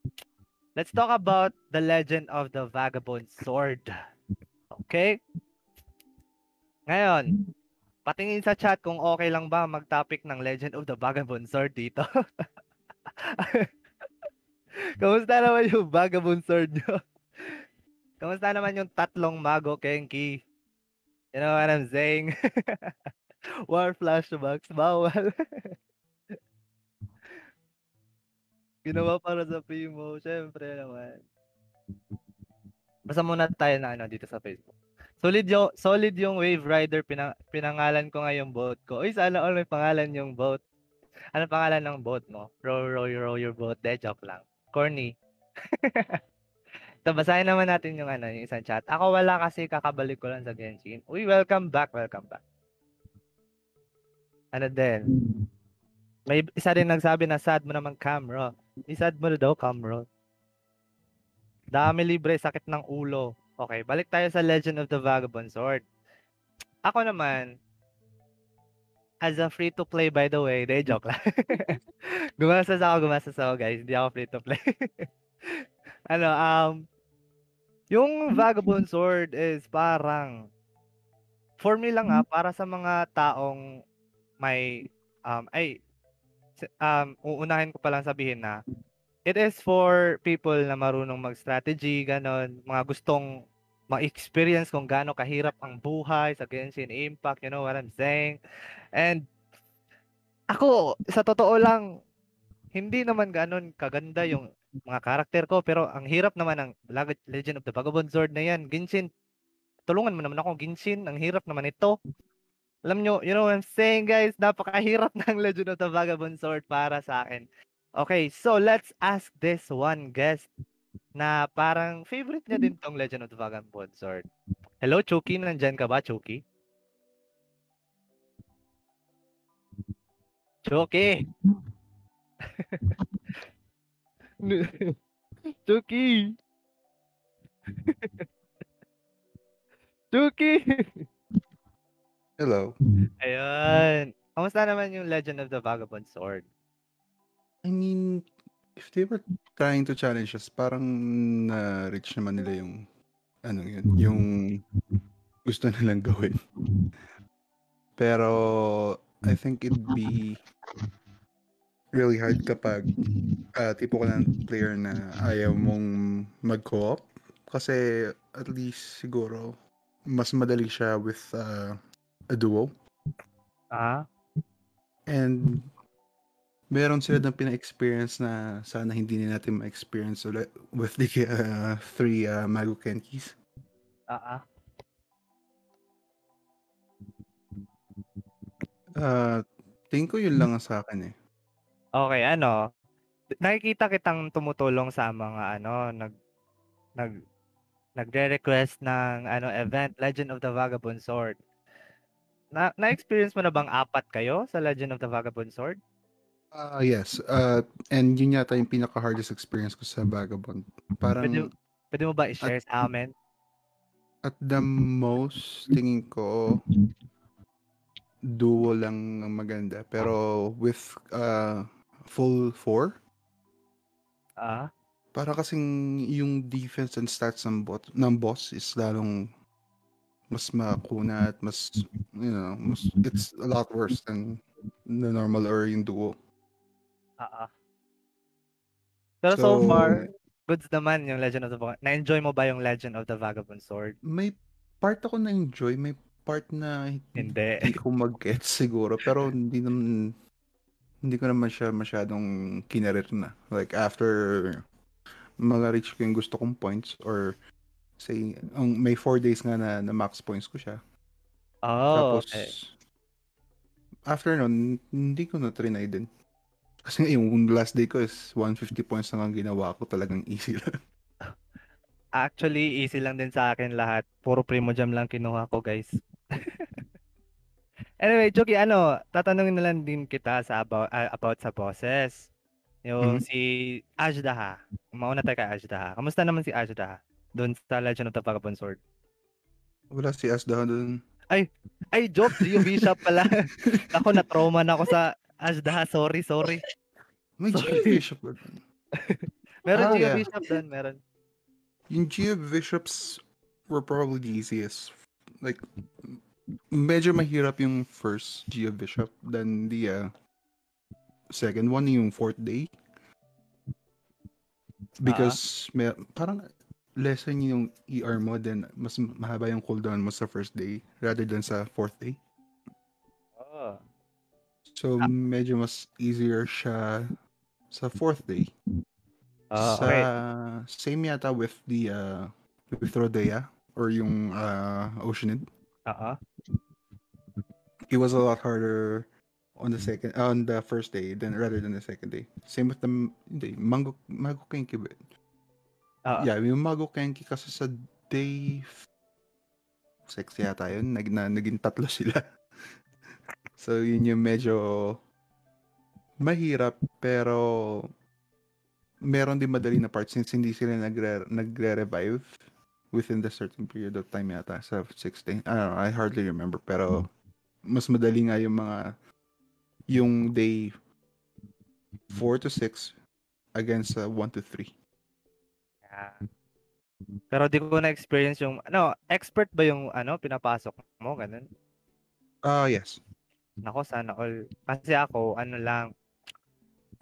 Let's talk about the legend of the Vagabond Sword. Okay? Ngayon, patingin sa chat kung okay lang ba mag-topic ng Legend of the Vagabond Sword dito. Kamusta naman yung Vagabond Sword nyo? Kamusta naman yung tatlong mago, Kenki? You know what I'm saying? War flashbacks, bawal. Ginawa para sa Primo, syempre naman. Basta muna tayo na ano dito sa Facebook. Solid yung, solid yung Wave Rider, pinang, pinangalan ko nga yung boat ko. Uy, sana all may pangalan yung boat. Ano pangalan ng boat mo? Row, row, row your boat. De, joke lang. Corny. so, naman natin yung ano, yung isang chat. Ako wala kasi kakabalik ko lang sa Genshin. Uy, welcome back, welcome back. Ano din? May isa rin nagsabi na sad mo naman, Camro. Isad mo na daw, Camro. Dami libre, sakit ng ulo. Okay, balik tayo sa Legend of the Vagabond Sword. Ako naman, as a free-to-play by the way, de joke lang. gumastos ako, gumastos ako guys. Hindi ako free-to-play. ano, um, yung Vagabond Sword is parang, for me lang ah, para sa mga taong may, um, ay, um, uunahin ko palang sabihin na, it is for people na marunong mag-strategy, ganon, mga gustong ma-experience kung gaano kahirap ang buhay sa Genshin Impact, you know what I'm saying? And ako, sa totoo lang, hindi naman ganon kaganda yung mga karakter ko, pero ang hirap naman ng Legend of the Vagabond Sword na yan. Genshin, tulungan mo naman ako, Genshin, ang hirap naman ito. Alam nyo, you know what I'm saying guys, napakahirap ng Legend of the Vagabond Sword para sa akin. Okay, so let's ask this one guest na parang favorite niya din tong Legend of the Vagabond Sword. Hello, Chucky. Nandyan ka ba, Chucky? Chucky! Chucky! Chucky! Hello. Ayun. Kamusta naman yung Legend of the Vagabond Sword? I mean, if they were trying to challenge us, parang na-reach naman nila yung ano yun, yung gusto nilang gawin. Pero I think it'd be really hard kapag uh, tipo ka ng player na ayaw mong mag-co-op kasi at least siguro mas madali siya with uh, a duo. Ah? And meron sila ng pina-experience na sana hindi na natin ma-experience ulit with the uh, three uh, Mago Kenkis. Ah, ah. Uh, tingin ko yun lang ang sa akin eh. Okay, ano, nakikita kitang tumutulong sa mga ano, nag nag nagre-request ng ano event Legend of the Vagabond Sword. Na na-experience mo na bang apat kayo sa Legend of the Vagabond Sword? Uh, yes. Uh, and yun yata yung pinaka-hardest experience ko sa Vagabond. Parang... Pwede, pwede mo ba i-share at, sa amin? At the most, tingin ko, duo lang ang maganda. Pero with uh, full four, ah, para kasing yung defense and stats ng, bot, ng boss is lalong mas makuna at mas, you know, mas, it's a lot worse than the normal or yung duo. Ah, Pero so, so far, goods naman yung Legend of the Vagabond. Na-enjoy mo ba yung Legend of the Vagabond Sword? May part ako na-enjoy, may part na hindi, hindi ko mag-get siguro, pero hindi naman hindi ko naman siya masyadong kinarir na. Like after mga-reach ko yung gusto kong points or say, ang may 4 days nga na, na max points ko siya. Oh, Tapos, okay. after nun, hindi ko na trinay din. Kasi yung last day ko is 150 points lang ang ginawa ko. Talagang easy lang. Actually, easy lang din sa akin lahat. Puro Primo Jam lang kinuha ko, guys. anyway, Joki, ano, tatanungin na lang din kita sa about, uh, about sa bosses. Yung mm-hmm. si Ajdaha. Mauna tayo kay Ajdaha. Kamusta naman si Ajdaha? Doon sa Legend of the Vagabond Sword? Wala si Asda doon. Ay, ay, joke, Gio Bishop pala. ako, na-trauma na ako sa Asda. Sorry, sorry. May Sorry. Bishop doon. Meron Ah, Gio yeah. Bishop doon, meron. Yung Geo Bishops were probably the easiest. Like, medyo mahirap yung first Geo Bishop than the uh, second one, yung fourth day. Because may, parang lesson yung ER mo, then mas mahaba yung cooldown mo sa first day rather than sa fourth day. Oh. So, medyo mas easier siya sa fourth day. Ah, sa, okay. Same yata with the uh, with Rodea or yung uh, Oceanid. Oo. It was a lot harder on the second on the first day than rather than the second day. Same with the hindi, Mango Mago Kenki Oo. Yeah, yung Mago Kenki kasi sa day six yata yun, nag, na, naging tatlo sila. so yun yung medyo mahirap pero meron din madali na part since hindi sila nagre, nagre-revive within the certain period of time yata sa 16. I don't know, I hardly remember pero mas madali nga yung mga yung day 4 to 6 against uh, 1 to 3. Pero di ko na-experience yung, ano, expert ba yung, ano, pinapasok mo, ganun? Ah, yes. Nako, sana all. Kasi ako, ano lang,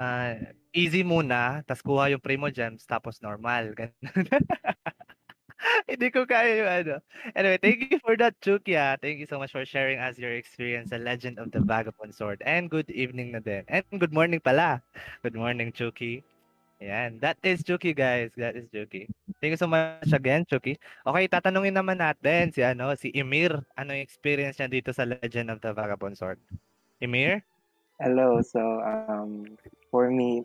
ah, easy muna, tas kuha yung Primo Gems, tapos normal. Ganun. Hindi ko kaya yung ano. Anyway, thank you for that, Chuki. ah. Thank you so much for sharing us your experience sa Legend of the Vagabond Sword. And good evening na din. And good morning pala. Good morning, Chuki. Ayan. That is Chuki, guys. That is Chuki. Thank you so much again, Chuki. Okay, tatanungin naman natin si ano, si Emir. Ano yung experience niya dito sa Legend of the Vagabond Sword? Emir? Hello. So, um, for me,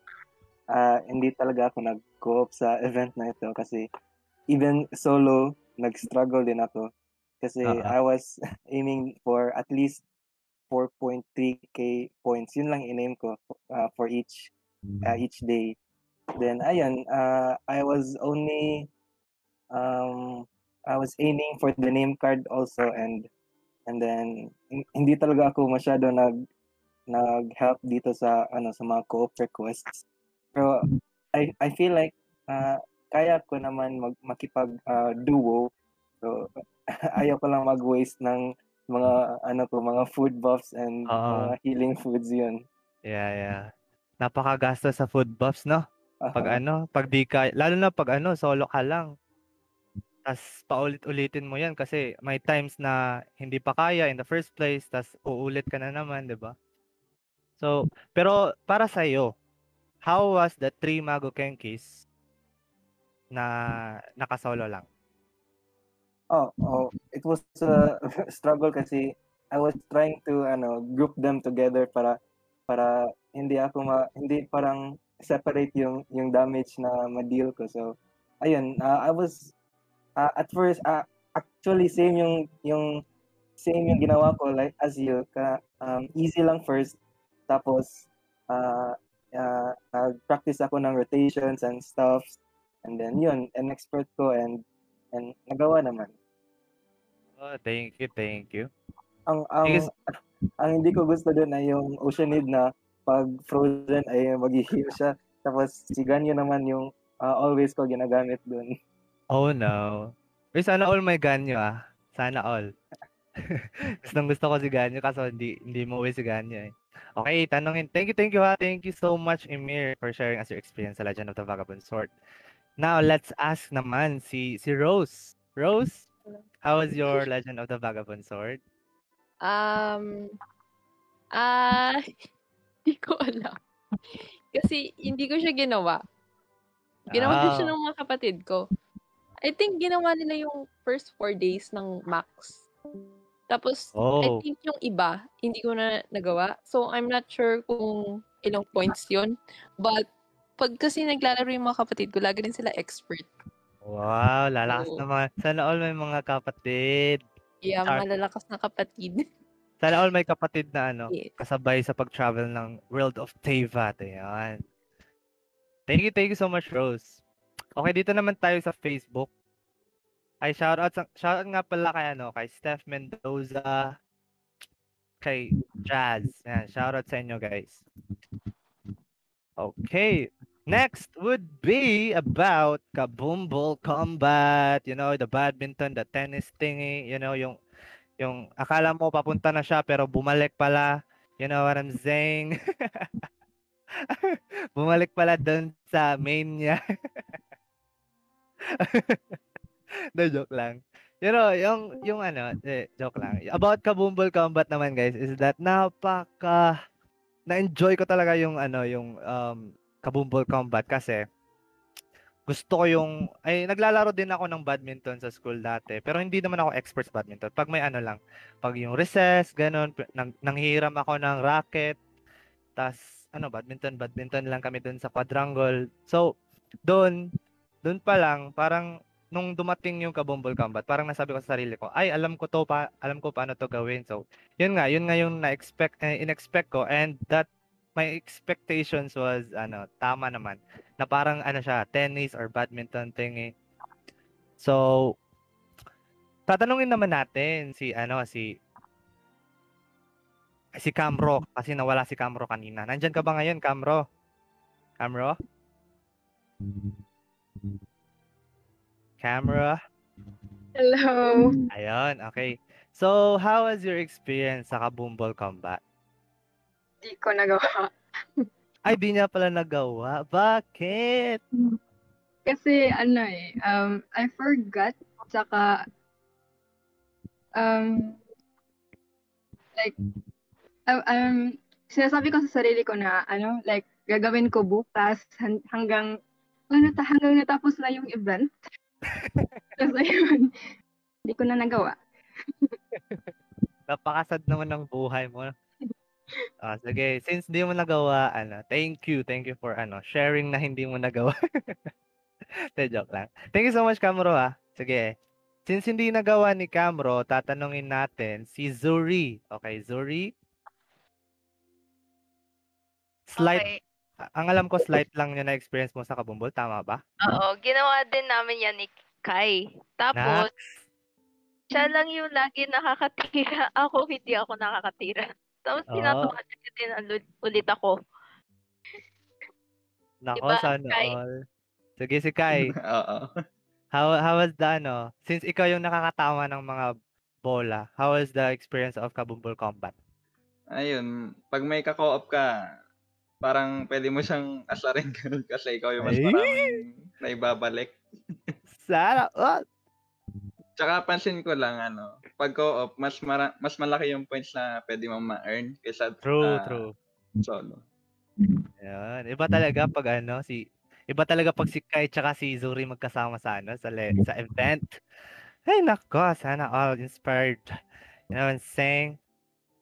uh, hindi talaga ako nag-co-op sa event na ito kasi even solo, nag-struggle din ako. Kasi Oo. I was aiming for at least 4.3k points. Yun lang in-aim ko uh, for each uh, each day. Then, ayun, uh, I was only, um, I was aiming for the name card also and and then hin- hindi talaga ako masyado nag nag-help dito sa ano sa mga co-op requests. Pero I I feel like uh, kaya ko naman mag makipag uh, duo. So ayaw ko lang mag-waste ng mga ano ko mga food buffs and mga healing foods yun. Yeah, yeah. Napakagastos sa food buffs, no? Pag Aha. ano, pag di ka, lalo na pag ano, solo ka lang. Tas paulit-ulitin mo yan kasi may times na hindi pa kaya in the first place, tas uulit ka na naman, di ba? So, pero para sa iyo, how was the three Mago Kenkis na nakasolo lang? Oh, oh, it was a struggle kasi I was trying to ano group them together para para hindi ako ma, hindi parang separate yung yung damage na ma-deal ko. So ayun, uh, I was uh, at first uh, actually same yung yung same yung ginawa ko like as you ka um, easy lang first tapos uh, uh, nag-practice ako ng rotations and stuff and then yun an expert ko and and nagawa naman Oh, thank you, thank you. ang ang Because- ang hindi ko gusto doon ay yung Oceanid na pag frozen ay mag-heal siya tapos si Ganyo naman yung uh, always ko ginagamit doon Oh no. Uy, sana all may ganyo ah. Sana all. Gustong gusto ko si ganyo kaso hindi hindi mo uwi si ganyo eh. Okay, tanongin. Thank you, thank you ha. Thank you so much Emir for sharing us your experience sa Legend of the Vagabond Sword. Now, let's ask naman si si Rose. Rose, how was your Legend of the Vagabond Sword? Um, ah, hindi ko alam. Kasi hindi ko siya ginawa. Ginawa din siya Ah. ng mga kapatid ko. I think ginawa nila yung first four days ng max. Tapos, I Oh. think yung iba, hindi ko na nagawa. So, I'm not sure kung ilang points yun. But, pag kasi naglalaro yung mga kapatid ko, lagi rin sila expert. Wow, lalakas Oo. naman. Sana all may mga kapatid. Yeah, Char. malalakas na kapatid. Sana all may kapatid na ano, Yes. kasabay sa pag-travel ng World of Teyvat. Ayan. Thank you, thank you so much, Rose. Okay, dito naman tayo sa Facebook. Ay, shoutout, sa, shoutout nga pala kay, ano, kay Steph Mendoza, kay Jazz. Yan, shoutout sa inyo, guys. Okay. Next would be about Kabumbol Combat. You know, the badminton, the tennis thingy. You know, yung, yung akala mo papunta na siya pero bumalik pala. You know what I'm saying? bumalik pala dun sa main niya. no, joke lang. Know, yung, yung ano, eh, joke lang. About Kabumbol Combat naman, guys, is that napaka, na-enjoy ko talaga yung, ano, yung, um, Kabumbol Combat kasi, gusto ko yung, ay, naglalaro din ako ng badminton sa school dati, pero hindi naman ako expert sa badminton. Pag may ano lang, pag yung recess, ganun, nang, nanghiram ako ng racket, tas, ano, badminton, badminton lang kami dun sa quadrangle. So, doon, doon pa lang, parang, nung dumating yung Kabumbol Combat, parang nasabi ko sa sarili ko, ay, alam ko to pa, alam ko paano to gawin. So, yun nga, yun nga yung na-expect, eh, in-expect ko, and that, my expectations was, ano, tama naman, na parang, ano siya, tennis or badminton thingy. So, tatanungin naman natin si, ano, si, si Camro, kasi nawala si Camro kanina. Nandyan ka ba ngayon, Camro? Camro? Camera? Hello. Ayun, okay. So, how was your experience sa Kabumbol Combat? Di ko nagawa. Ay, di niya pala nagawa. Bakit? Kasi ano eh, um, I forgot, tsaka, um, like, um, um, sinasabi ko sa sarili ko na, ano, like, gagawin ko bukas han- hanggang, ano, ta, hanggang natapos na yung event. Tapos ayun, hindi ko na nagawa. Napakasad naman ng buhay mo. Ah, sige, since hindi mo nagawa, ano, thank you, thank you for ano, sharing na hindi mo nagawa. Te, joke lang. Thank you so much, Camro, ha. Sige. Since hindi nagawa ni Camro, tatanungin natin si Zuri. Okay, Zuri? Slight, Okay. ang alam ko, slight lang yun na experience mo sa Kabumbol, tama ba? Oo, ginawa din namin yan ni Kai. Tapos, siya lang yung lagi nakakatira. Ako, hindi ako nakakatira. Tapos, Oo. tinatawa niya din ulit, ulit ako. Nako, Diba, sana Kai? all. Sige, si Kai. Oo. How, how was the, ano, since ikaw yung nakakatama ng mga bola, how was the experience of Kabumbol Combat? Ayun, pag may ka-co-op ka, parang pwede mo siyang asarin ganun kasi ikaw yung mas Ay! maraming naibabalik. Sana, oh, Tsaka pansin ko lang, ano, pag co-op, mas, mara- mas malaki yung points na pwede mong ma-earn kaysa true, ah, true. solo. Yan. Iba talaga pag ano, si, iba talaga pag si Kai tsaka si Zuri magkasama sa ano, sa, le, sa event. Ay, nako, sana all inspired. You know what I'm saying?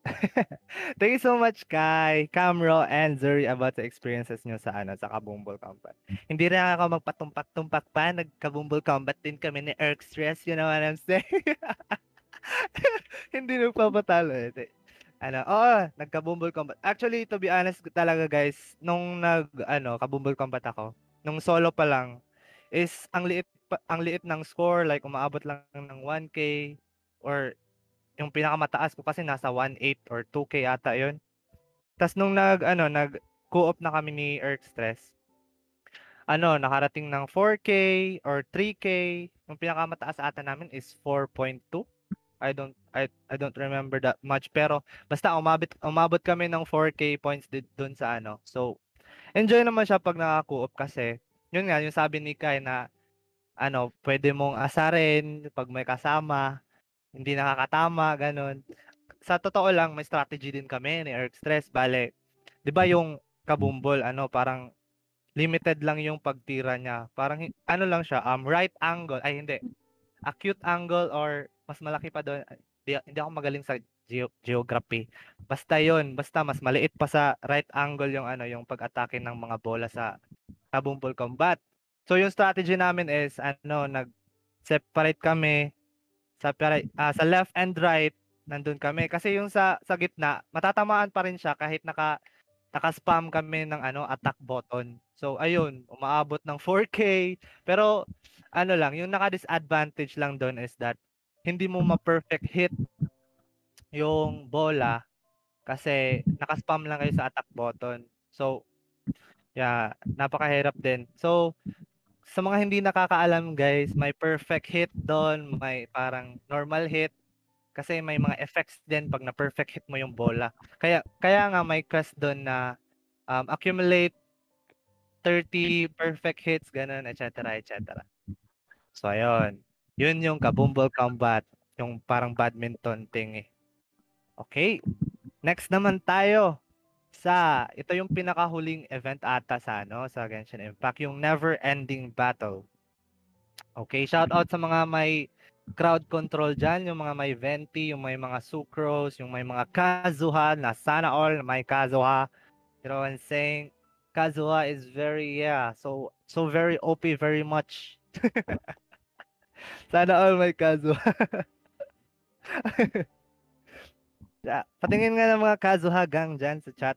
Thank you so much, Kai, Camro, and Zuri about the experiences nyo sa ano sa Kabumbol Combat. Hindi rin ako magpatumpak-tumpak pa. Nagkabumbol Combat din kami ni Erk Stress. You know what I'm saying? Hindi nagpapatalo eh. Ano, oo, nagkabumbol combat. Actually, to be honest talaga guys, nung nag ano, kabumbol combat ako, nung solo pa lang is ang liit ang liit ng score like umaabot lang ng 1k or yung pinakamataas ko kasi nasa 1.8 or 2k ata 'yon. Tapos nung nag ano, nag co-op na kami ni Erk Stress, ano, nakarating ng 4k or 3k. Yung pinakamataas ata namin is 4.2. I don't I I don't remember that much pero basta umabot umabot kami ng 4k points doon sa ano. So enjoy naman siya pag naka-co-op kasi yun nga yung sabi ni Kai na ano, pwede mong asarin pag may kasama, hindi nakakatama, ganun. Sa totoo lang, may strategy din kami ni Erk Stress. Bale, 'di ba yung kabumbol, ano, parang limited lang yung pagtira niya. Parang ano lang siya, um right angle, ay hindi. Acute angle or mas malaki pa doon. Hindi, hindi ako magaling sa geo- geography. Basta 'yon, basta mas maliit pa sa right angle yung ano, yung pag-atake ng mga bola sa kabumbol combat. So yung strategy namin is ano, nag-separate kami separate ah, sa left and right nandun kami kasi yung sa sa gitna matatamaan pa rin siya kahit naka naka-spam kami ng ano attack button. So ayun, umaabot ng 4K. Pero ano lang, yung naka-disadvantage lang doon is that hindi mo ma-perfect hit yung bola kasi naka-spam lang kayo sa attack button. So yeah, napakahirap din. So sa mga hindi nakakaalam guys, may perfect hit doon, may parang normal hit kasi may mga effects din pag na perfect hit mo yung bola. Kaya kaya nga may quest doon na um, accumulate 30 perfect hits ganun etc etc. So ayun. Yun yung kabumble combat, yung parang badminton thing eh. Okay. Next naman tayo sa ito yung pinakahuling event ata sa ano sa Genshin Impact, yung Never Ending Battle. Okay, shout out sa mga may crowd control diyan, yung mga may venti, yung may mga sucrose, yung may mga kazuha na sana all may kazuha. You I'm saying? Kazuha is very yeah, so so very OP very much. sana all may kazuha. Yeah, patingin nga ng mga Kazuha gang dyan sa chat.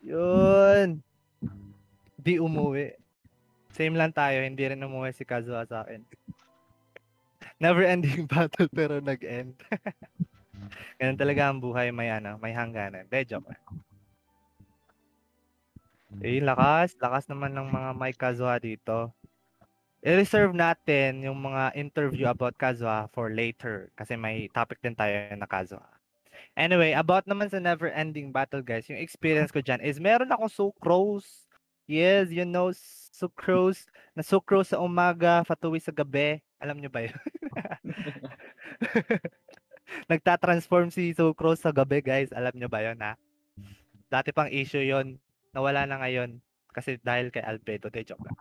Yun. Di umuwi. Same lang tayo, hindi rin umuwi si Kazuha sa akin. Never ending battle pero nag-end. Ganun talaga ang buhay may ano, may hangganan. De, joke. Eh, lakas. Lakas naman ng mga may Kazuha dito i-reserve natin yung mga interview about Kazuha for later kasi may topic din tayo na Kazuha. Anyway, about naman sa never ending battle guys, yung experience ko dyan is meron akong sucrose. Yes, you know, sucrose. Na sucrose sa umaga, fatuwi sa gabi. Alam nyo ba yun? Nagtatransform si sucrose sa gabi guys. Alam nyo ba yun ha? Dati pang issue yon Nawala na ngayon kasi dahil kay Albedo. De joke lang.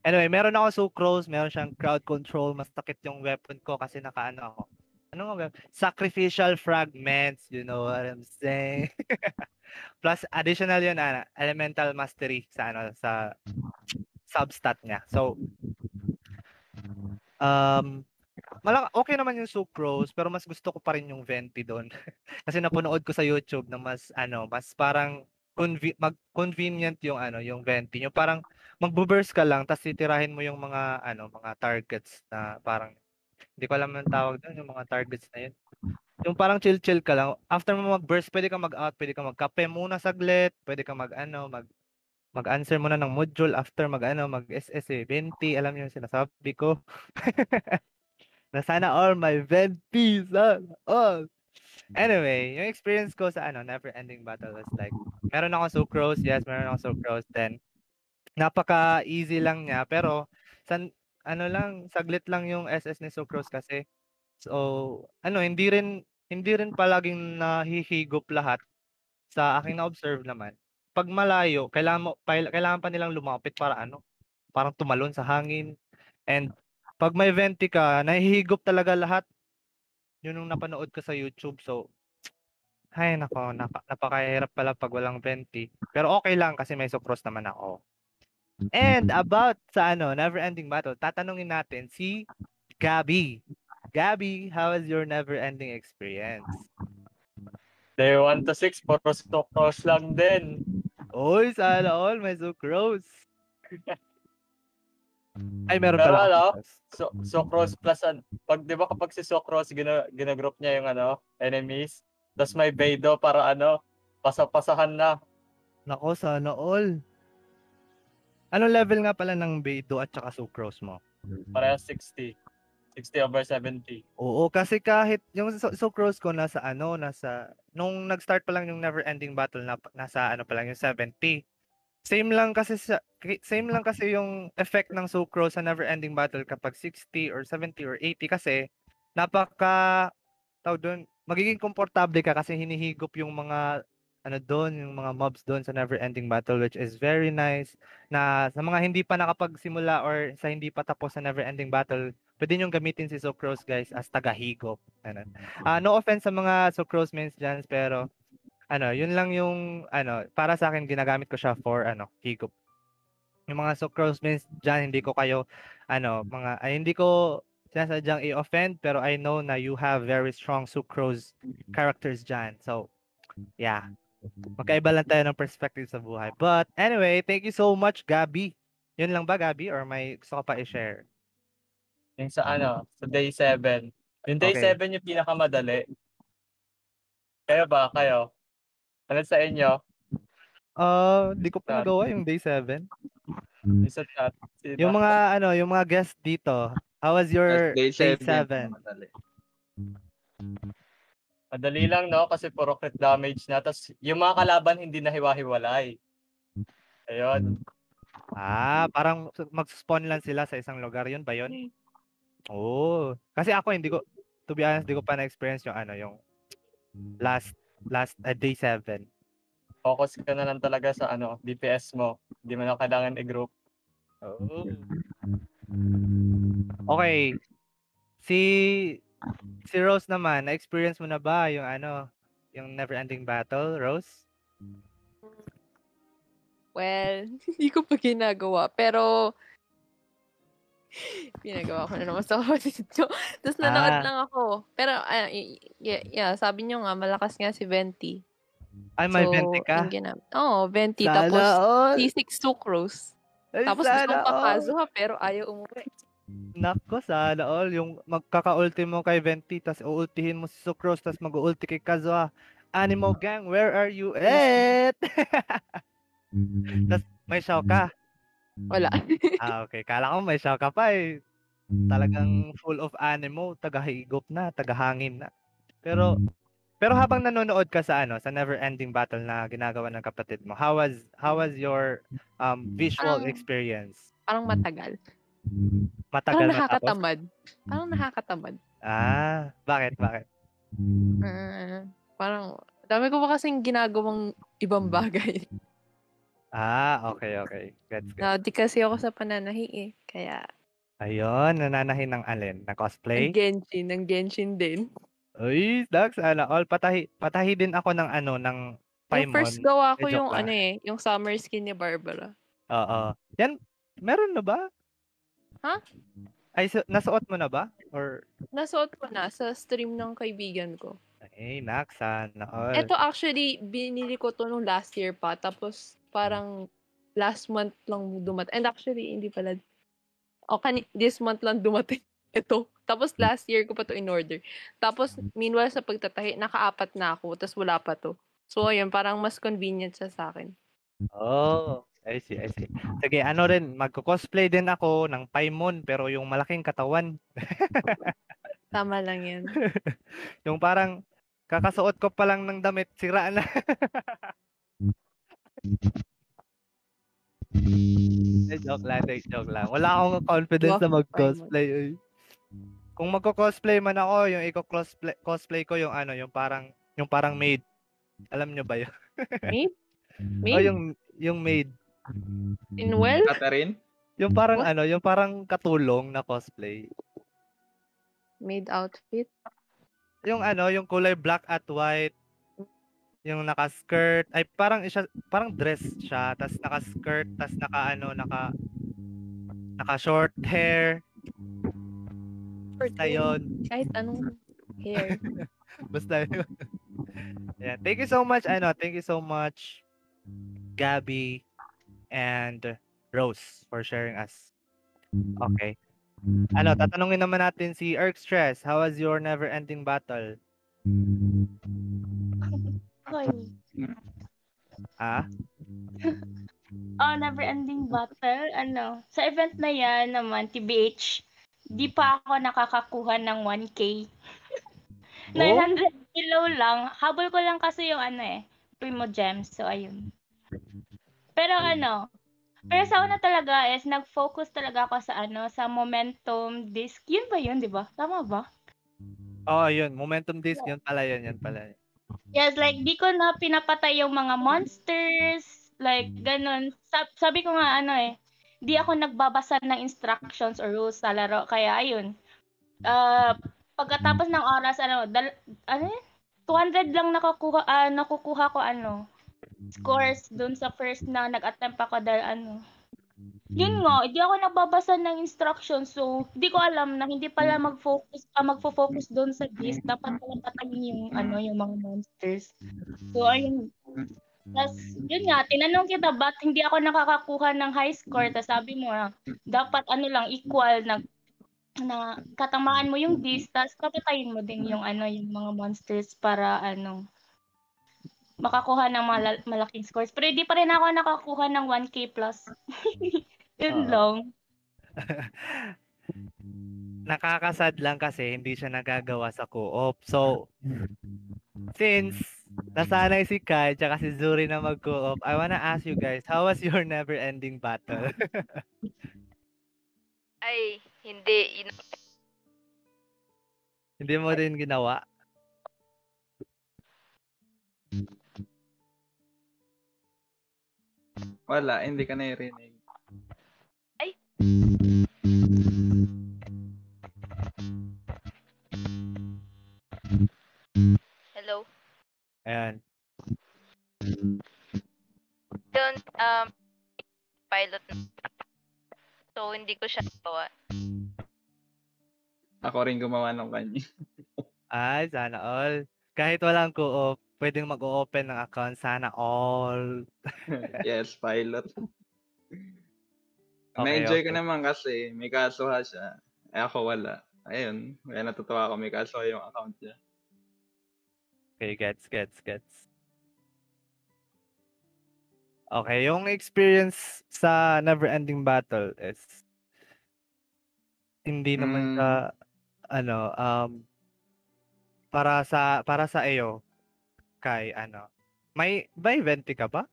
Anyway, meron ako sucrose, meron siyang crowd control, mas takit yung weapon ko kasi nakaano ako. Ano nga? Sacrificial fragments, you know what I'm saying? Plus additional yun ano, elemental mastery sa ano sa substat niya. So um malak okay naman yung sucrose pero mas gusto ko pa rin yung venti doon. kasi napanood ko sa YouTube na mas ano, mas parang conve- mag convenient yung ano, yung venti. Yung parang magbo-burst ka lang tapos titirahin mo yung mga ano, mga targets na parang hindi ko alam ang tawag doon, yung mga targets na yun. Yung parang chill-chill ka lang. After mo mag-burst, pwede kang mag-out, pwede kang mag-kape muna saglit, pwede kang mag-ano, mag mag-answer muna ng module after mag-ano, mag-SS eh, 20, alam niyo yung sinasabi ko. na sana all my 20, sana all. Anyway, yung experience ko sa ano, never ending battle was like, meron ako sucrose, yes, meron ako sucrose, then napaka-easy lang niya, pero san ano lang, saglit lang yung SS ni sucrose kasi. So, ano, hindi rin hindi rin palaging nahihigop lahat sa aking na-observe naman. Pag malayo, kailangan mo kailangan pa nilang lumapit para ano, parang tumalon sa hangin. And pag may venti ka, nahihigop talaga lahat yun yung napanood ko sa YouTube. So, ay nako, napa, napakahirap pala pag walang 20. Pero okay lang kasi may sucrose naman ako. And about sa ano, never ending battle, tatanungin natin si Gabi. Gabi, how was your never ending experience? Day 1 to 6, puro sucrose lang din. Oy, sana all may sucrose. Ay, meron Pero pala. ano, so, sucrose plus, an, pag di ba kapag si sucrose, gina, ginagroup niya yung ano, enemies, tapos may Beidou para ano, pasapasahan na. Nako, sana all. Anong level nga pala ng Beidou at saka sucrose mo? Pareha 60. 60 over 70. Oo, kasi kahit yung su- sucrose ko nasa ano, nasa nung nag-start pa lang yung never ending battle na nasa ano pa lang yung 70. Same lang kasi sa same lang kasi yung effect ng sucrose sa never ending battle kapag 60 or 70 or 80 kasi napaka tawag doon, magiging komportable ka kasi hinihigop yung mga ano doon, yung mga mobs doon sa never ending battle which is very nice na sa mga hindi pa nakapagsimula or sa hindi pa tapos sa never ending battle, pwede nyo gamitin si Sucrose guys as tagahigop. Ano. Ah, no offense sa mga Sucrose mains dyan, pero ano, yun lang yung ano, para sa akin ginagamit ko siya for ano, higop. Yung mga Sucrose mains dyan, hindi ko kayo ano, mga ay, hindi ko sinasadyang i-offend pero I know na you have very strong Sucrose characters dyan. So, yeah. Magkaiba lang tayo ng perspective sa buhay. But anyway, thank you so much, Gabi. Yun lang ba, Gabi? Or may gusto ka pa i-share? Yung sa ano, sa day 7. Yung day Okay. 7 yung pinakamadali. Kayo ba? Kayo? Ano sa inyo? Ah, di ko pa nagawa yung day 7. Yung sa chat. Yung mga ano, yung mga guest dito. How was your Day day 7. 7? Madali. Madali lang, no? Kasi puro crit damage na. Tapos yung mga kalaban hindi na hiwa-hiwalay. Ayun. Ah, parang mag-spawn lang sila sa isang lugar. Yun ba yun? Oh. Kasi ako hindi ko, to be honest, hindi ko pa na-experience yung ano, yung last, last, uh, day 7. Focus ka na lang talaga sa ano, DPS mo. Hindi mo na kailangan i-group. Oh. Okay. Si si Rose naman, na-experience mo na ba yung ano, yung never ending battle, Rose? Well, hindi ko pa ginagawa. Pero, pinagawa ko na naman sa kapatid ko. Tapos nanood Ah. lang ako. Pero, ah, y- y- yeah, sabi nyo nga, malakas nga si Venti. Ay, may So, 20 ka? Oo, Venti. Sana Tapos, all. C6 Sucrose. Ay, Tapos sana gustong all. pakazuha, pero ayaw umuwi. Nako, sana all. Yung magkaka-ulti mo kay Venti, tas uultihin mo si Sucrose, tas mag-ulti kay Kazuha. Animo Gang, where are you at? tas may show ka. Wala. Ah, okay. Kala ko may show ka pa eh. Talagang full of animo, tagahigop na, tagahangin na. Pero pero habang nanonood ka sa ano, sa never ending battle na ginagawa ng kapatid mo, how was how was your um visual Parang- experience? Parang matagal. Matagal Parang matapos? nakakatamad. Parang nakakatamad. Ah, bakit? Bakit? Ah, parang, dami ko pa kasing ginagawang ibang bagay. Ah, okay, okay. Gets, gets. Na, di kasi ako sa pananahi eh. Kaya, Ayun, nananahin ng alin? Na ng cosplay? Genshin, ng Genshin din. Uy, Dax, ano, all patahi, patahi din ako ng ano, ng Yung Paimon. first gawa ko yung lang. ano eh, yung summer skin ni Barbara. Oo. Yan, meron na ba? Ha? Ay, su- nasuot mo na ba? Or, Nasuot ko na sa stream ng kaibigan ko. ay, Nax, sana all. Ito actually, binili ko to nung last year pa. Tapos, parang last month lang dumating. And actually, hindi pala. O, kani- this month lang dumating. Ito. Tapos, last year ko pa to in-order. Tapos, meanwhile, sa pagtatahi, nakaapat na ako. Tapos, wala pa to. So, ayun, parang mas convenient siya sa akin. Oh, I see, I see. Sige, ano rin, magko-cosplay din ako ng Paimon, pero yung malaking katawan. Tama lang yan. yung parang, kakasuot ko pa lang ng damit, sira na. Eh, joke lang, eh, joke lang. Wala akong confidence na Bakit mag-cosplay. eh. Kung magko-cosplay man ako, yung iko-cosplay cosplay ko yung ano, yung parang yung parang maid. Alam nyo ba yun? Maid? O Maid? yung yung maid. Inwell? Catherine? Yung parang What? ano, yung parang katulong na cosplay. Maid outfit? Yung ano, yung kulay black at white. Yung naka-skirt, ay parang siya, parang dress siya, tas naka-skirt, tas naka ano, naka naka short hair. Basta yun. Kahit anong hair. Basta yun. yeah, thank you so much, ano, thank you so much, Gabby and Rose for sharing us. Okay. Ano, tatanungin naman natin si Erk Stress. How was your never-ending battle? Hoy. Ah? Oh, never ending battle. Ano, sa event na yan naman, TBH, di pa ako nakakakuha ng 1K. 900 kilo lang. Habol ko lang kasi yung ano eh, Primo Gems. So, ayun. Pero ano, pero sa una talaga is nag-focus talaga ako sa ano, sa momentum disc. Yun ba yun, di ba? Tama ba? Oo, oh, yun. Momentum disc, yun pala yun, yun pala. Yes, like, di ko na pinapatay yung mga monsters, like, ganun. Sab- sabi ko nga, ano eh, di ako nagbabasa ng instructions or rules sa laro, kaya ayun. Uh, pagkatapos ng oras, ano, dal- ano yun? 200 lang nakukuha, ah, nakukuha ko, ano, scores dun sa first na nag-attempt ako dahil, ano, yun nga, hindi ako nababasa ng instructions. So, hindi ko alam na hindi pala mag-focus, ah, magfo-focus doon sa beast. Dapat pala patayin yung, ano, yung mga monsters. So, ayun. Tapos, yun nga, tinanong kita, ba't hindi ako nakakakuha ng high score? Tapos sabi mo, ah, dapat ano lang, equal na na katamaan mo yung beast, tapos papatayin mo din yung ano yung mga monsters para ano makakuha ng mala- malaking scores. Pero hindi pa rin ako nakakuha ng 1k plus. Yun Oo. lang. Nakakasad lang kasi hindi siya nagagawa sa co-op. So, since nasanay si Kai tsaka si Zuri na mag-co-op, I wanna ask you guys, how was your never-ending battle? Ay, hindi. Yun- hindi mo din ginawa? Wala, hindi ka naririnig. Hello? Ayan. Yun, um, pilot na. So, hindi ko siya gawa. Ako rin gumawa ng kanya. Ay, sana all. Kahit walang co-op, pwedeng mag-open ng account. Sana all. yes, pilot. Okay, Na-enjoy ko okay. naman kasi may kasuha siya. Eh ako wala. Ayun, kaya natutuwa ako may kasuha yung account niya. Okay, gets, gets, gets. Okay, yung experience sa Never-Ending Battle is hindi naman Mm. sa ano um para sa para sa iyo kay ano may may 20 ka ba?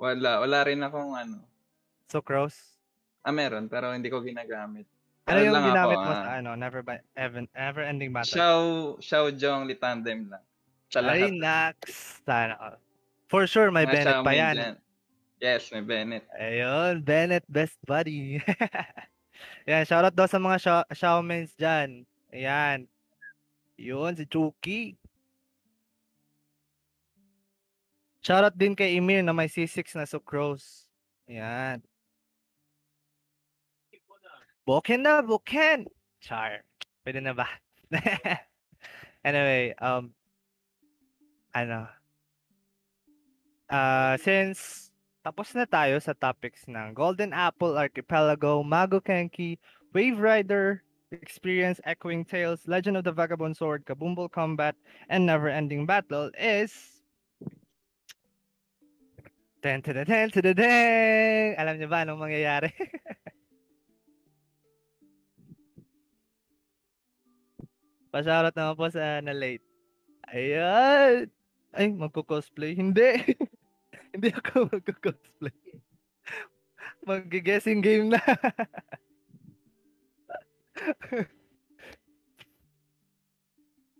Wala, wala rin akong ano. Sucrose? Ah, meron, pero hindi ko ginagamit. Ano yung lang ginamit ako, mo ah, sa ano Never ba Evan, Never-Ending Battle? Xiao, Xiao Zhong Li Tandem lang. Sa Ay, lahat. nax. Sana all. For sure, may Mga Bennett pa yan. dyan. Yes, may Bennett. Ayun, Bennett, best buddy. Yan, shoutout daw sa mga Xia- Xiaomens dyan. Ayan. Yun, si Chucky. Shoutout din kay Emir na may C6 na sucrose. Ayan. Boken na, boken! Char. Pwede na ba? anyway, um, ano, ah since tapos na tayo sa topics ng Golden Apple Archipelago, Mago Kenki, Wave Rider, Experience, Echoing Tales, Legend of the Vagabond Sword, Kaboomble Combat, and Never Ending Battle is ten to the ten to the ten. Alam niyo ba anong mangyayari? Pasarot naman po sa na late. Ayan. Ay, magko-cosplay. Hindi. Hindi ako magko-cosplay. Mag-guessing game na.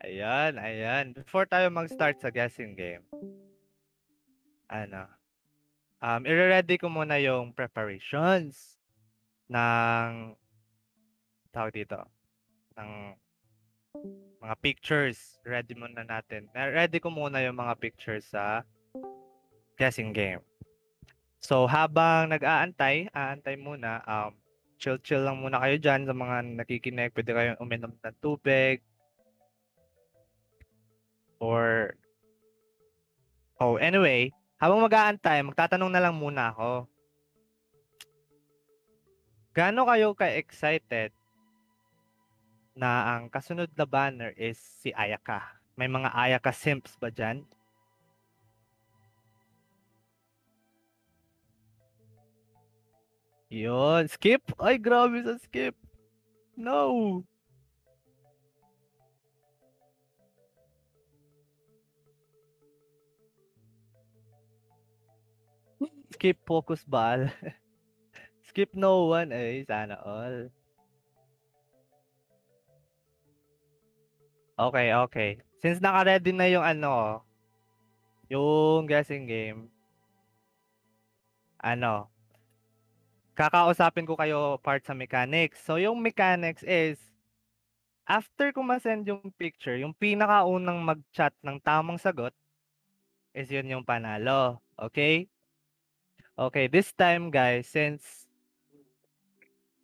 ayan, ayan. Before tayo mag-start sa guessing game, ano, um, i-ready ko muna yung preparations ng tawag dito, ng mga pictures. Ready natin. Na- Ready ko muna yung mga pictures sa guessing game. So, habang nag-aantay, aantay muna, um, chill-chill lang muna kayo dyan sa mga nakikinig. Pwede kayong uminom ng tubig. Or, oh, anyway, habang mag-aantay, magtatanong na lang muna ako. Gaano kayo ka-excited na ang kasunod na banner is si Ayaka? May mga Ayaka simps ba dyan? Yun, skip? Ay, grabe sa skip. No. Skip focus ball. skip no one. Ay, sana all. Okay, okay. Since naka-ready na yung ano, yung guessing game, ano, kakausapin ko kayo part sa mechanics. So, yung mechanics is, after ko ma-send yung picture, yung pinakaunang mag-chat ng tamang sagot, is yun yung panalo. Okay? Okay, this time guys, since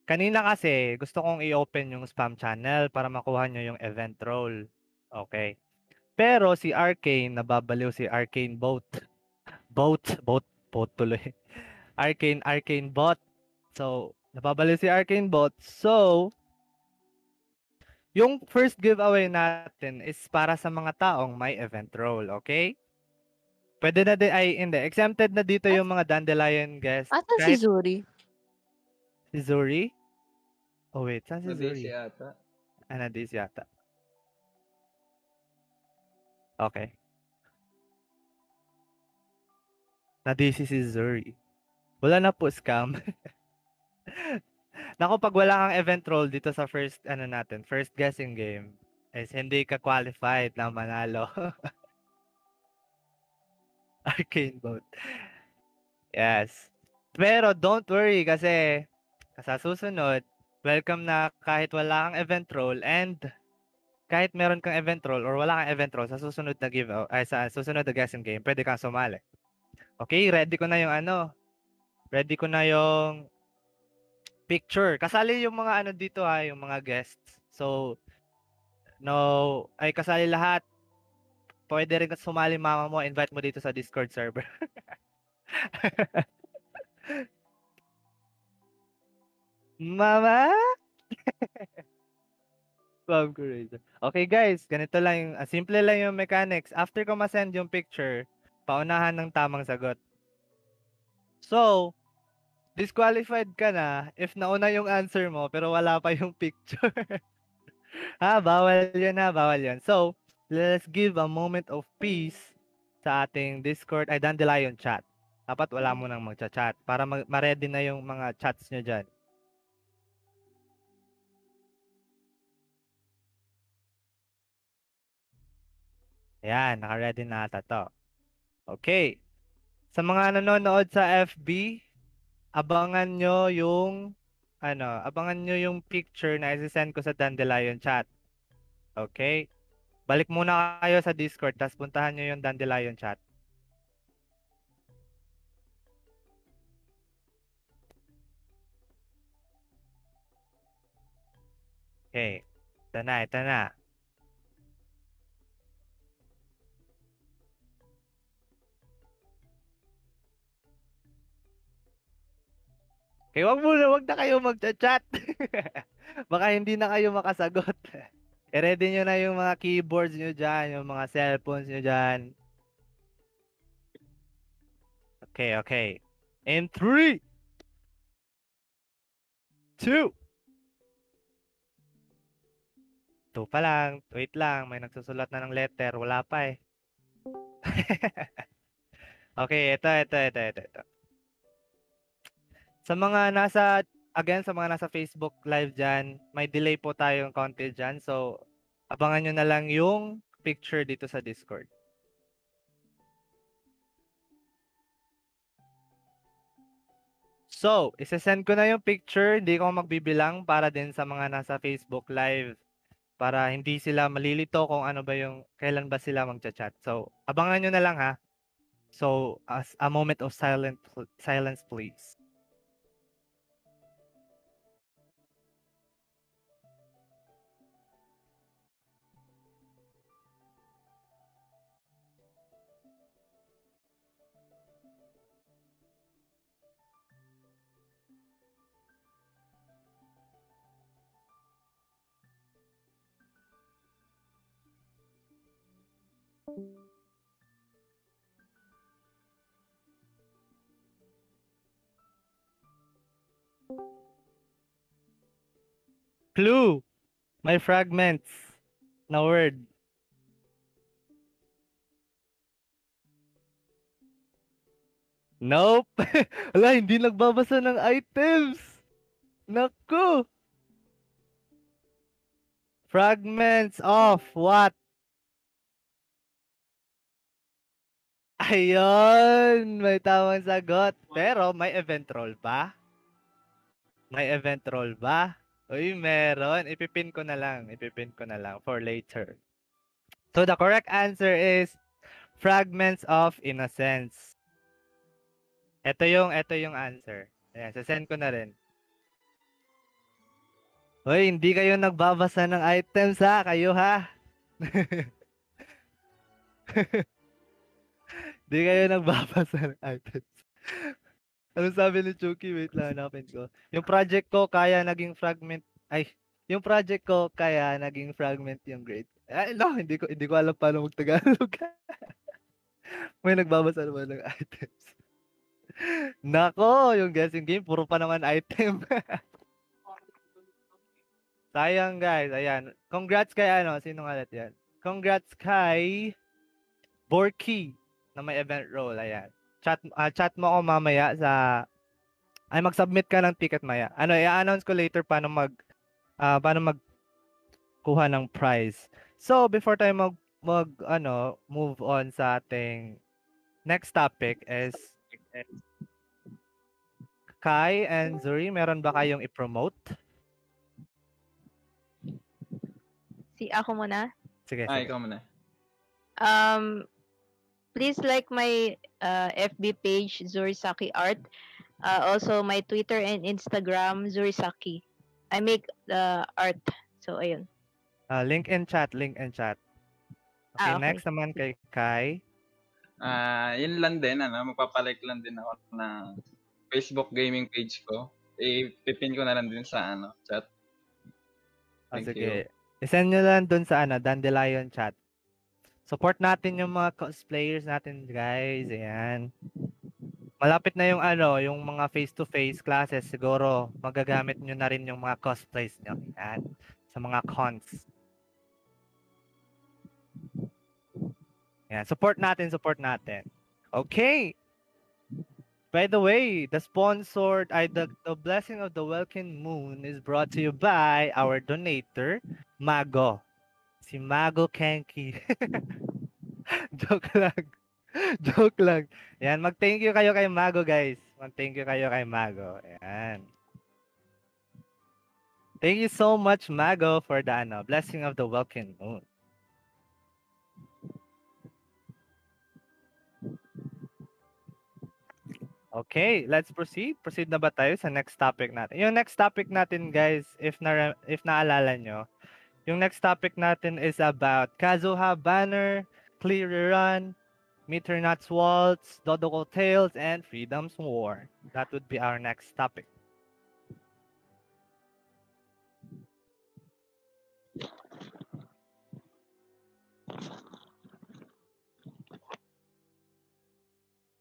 kanina kasi gusto kong i-open yung spam channel para makuha nyo yung event role. Okay. Pero si Arcane, nababaliw si Arcane Boat. Boat, boat, boat tuloy. Arcane, Arcane Bot. So, nababaliw si Arcane Bot. So, yung first giveaway natin is para sa mga taong may event role, okay? Pwede na din, ay hindi, exempted na dito yung mga Dandelion guests. Asan si Zuri? Si Zuri? Oh wait, saan si Zuri? ata. Ah, nadis yata. Okay. Nadisi si Zuri. Wala na po scam. Naku, pag wala kang event role dito sa first, ano natin, first guessing game, is hindi ka qualified na manalo. Arcane boat. Yes. Pero don't worry kasi sa susunod, welcome na kahit wala kang event role and kahit meron kang event role or wala kang event role sa susunod na give ay sa susunod na guessing game, pwede kang sumali. Okay, ready ko na yung ano. Ready ko na yung picture. Kasali yung mga ano dito ha, yung mga guests. So, no, ay kasali lahat. Pwede rin sumali mama mo, invite mo dito sa Discord server. mama? Ma'am Curator. Okay guys, ganito lang yung, ah, simple lang yung mechanics. After ko ma-send yung picture, paunahan ng tamang sagot. So, disqualified ka na if nauna yung answer mo pero wala pa yung picture. ha, bawal yun ha, bawal yun. So, let's give a moment of peace sa ating Discord, ay Dandelion chat. Dapat wala mo nang magcha-chat para mag- ma-ready na yung mga chats nyo dyan. Ayan, naka-ready na ata to. Okay. Sa mga nanonood sa FB, abangan nyo yung ano, abangan nyo yung picture na isi-send ko sa Dandelion chat. Okay? Balik muna kayo sa Discord, tapos puntahan nyo yung Dandelion chat. Okay. Ito na, ito na. Okay, wag muna, wag na kayo magchat-chat. Baka hindi na kayo makasagot. I-ready nyo na yung mga keyboards nyo dyan, yung mga cellphones nyo dyan. Okay, okay. In 3, 2, 2 pa lang. Wait lang, may nagsusulat na ng letter. Wala pa eh. okay, ito, ito, ito, ito, ito. Sa mga nasa, again, sa mga nasa Facebook live dyan, may delay po tayong konti dyan. So, abangan nyo na lang yung picture dito sa Discord. So, isesend ko na yung picture. Hindi ko magbibilang para din sa mga nasa Facebook live para hindi sila malilito kung ano ba yung kailan ba sila magcha-chat. So, abangan nyo na lang ha. So, as a moment of silent silence please. Clue. May fragments na word. Nope. Wala, hindi nagbabasa ng items. Naku. Fragments of what? Ayun, may tamang sagot. Pero may event role ba? May event role ba? Uy, meron. Ipipin ko na lang. Ipipin ko na lang for later. So the correct answer is fragments of innocence. Ito yung ito yung answer. Ayan, send ko na rin. Hoy, hindi kayo nagbabasa ng items ha, kayo ha. Hindi kayo nagbabasa ng items. Ano sabi ni Chucky? Wait lang, hanapin ko. Yung project ko kaya naging fragment. Ay, yung project ko kaya naging fragment yung grade. Ay, no, hindi ko hindi ko alam paano magtagalog. May nagbabasa naman ng items. Nako, yung guessing game puro pa naman item. Sayang guys, ayan. Congrats kay ano, sino nga yan? Congrats kay Borky na may event role, ayan. Chat ah, chat mo ako mamaya sa ay mag-submit ka ng ticket maya. Ano, i-announce ko later paano mag ah, paano mag kuha ng prize. So, before tayo mag mag ano, move on sa ating next topic is Kai and Zuri, meron ba kayong i-promote? Si ako muna. Sige, Ah, sige. ikaw muna. Um, please like my uh, FB page, Zurisaki Art. Uh, also, my Twitter and Instagram, Zurisaki. I make the art. So, ayun. Ah, link in chat, link in chat. Okay, Ah, okay. next naman kay Kai. Ah, yun lang din, ano, magpapalike lang din ako ng Facebook gaming page ko. I-pipin ko na lang din sa ano, chat. Ah, Thank sige. I-send nyo lang dun sa ano, Dandelion chat. Support natin yung mga cosplayers natin, guys. Ayan. Malapit na yung ano, yung mga face-to-face classes. Siguro, magagamit nyo na rin yung mga cosplays nyo. Ayan. Sa mga cons. Ayan. Support natin, support natin. Okay. By the way, the sponsored, I the, the blessing of the Welkin Moon is brought to you by our donator, Mago. Si Mago Kenki. Joke lang. Joke lang. Yan, mag-thank you kayo kay Mago, guys. Mag-thank you kayo kay Mago. Yan. Thank you so much, Mago, for the ano, blessing of the Welkin Moon. Okay, let's proceed. Proceed na ba tayo sa next topic natin? Yung next topic natin, guys, if na if naalala nyo, yung next topic natin is about Kazuha Banner, Clear Run, Mitternacht's Waltz, Dodoko Tales, and Freedom's War. That would be our next topic.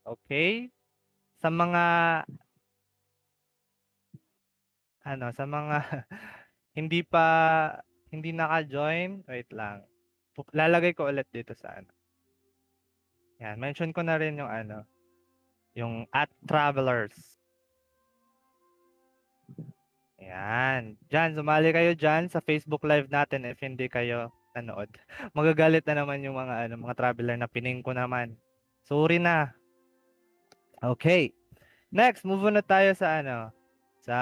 Okay? Sa mga ano, sa mga hindi pa hindi naka-join, wait lang. Lalagay ko ulit dito sa ano. Yan, mention ko na rin yung ano, yung at travelers. Yan. Diyan, sumali kayo diyan sa Facebook Live natin if hindi kayo nanood. Magagalit na naman yung mga ano, mga traveler na pining ko naman. Sorry na. Okay. Next, move on na tayo sa ano, sa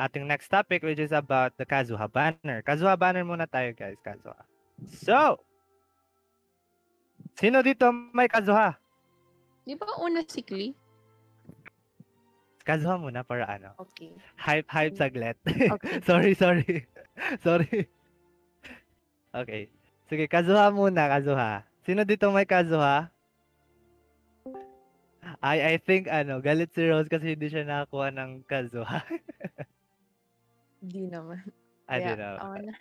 ating next topic which is about the Kazuha banner. Kazuha banner muna tayo, guys, Kazuha. So, sino dito may Kazuha? Di ba una si Klee? Kazuha muna para ano. Okay. Hype, hype saglit. Okay. sorry, sorry. sorry. Okay. Sige, Kazuha muna, Kazuha. Sino dito may Kazuha? I I think ano, galit si Rose kasi hindi siya nakakuha ng Kazuha. Di naman. I Kaya, don't know. na.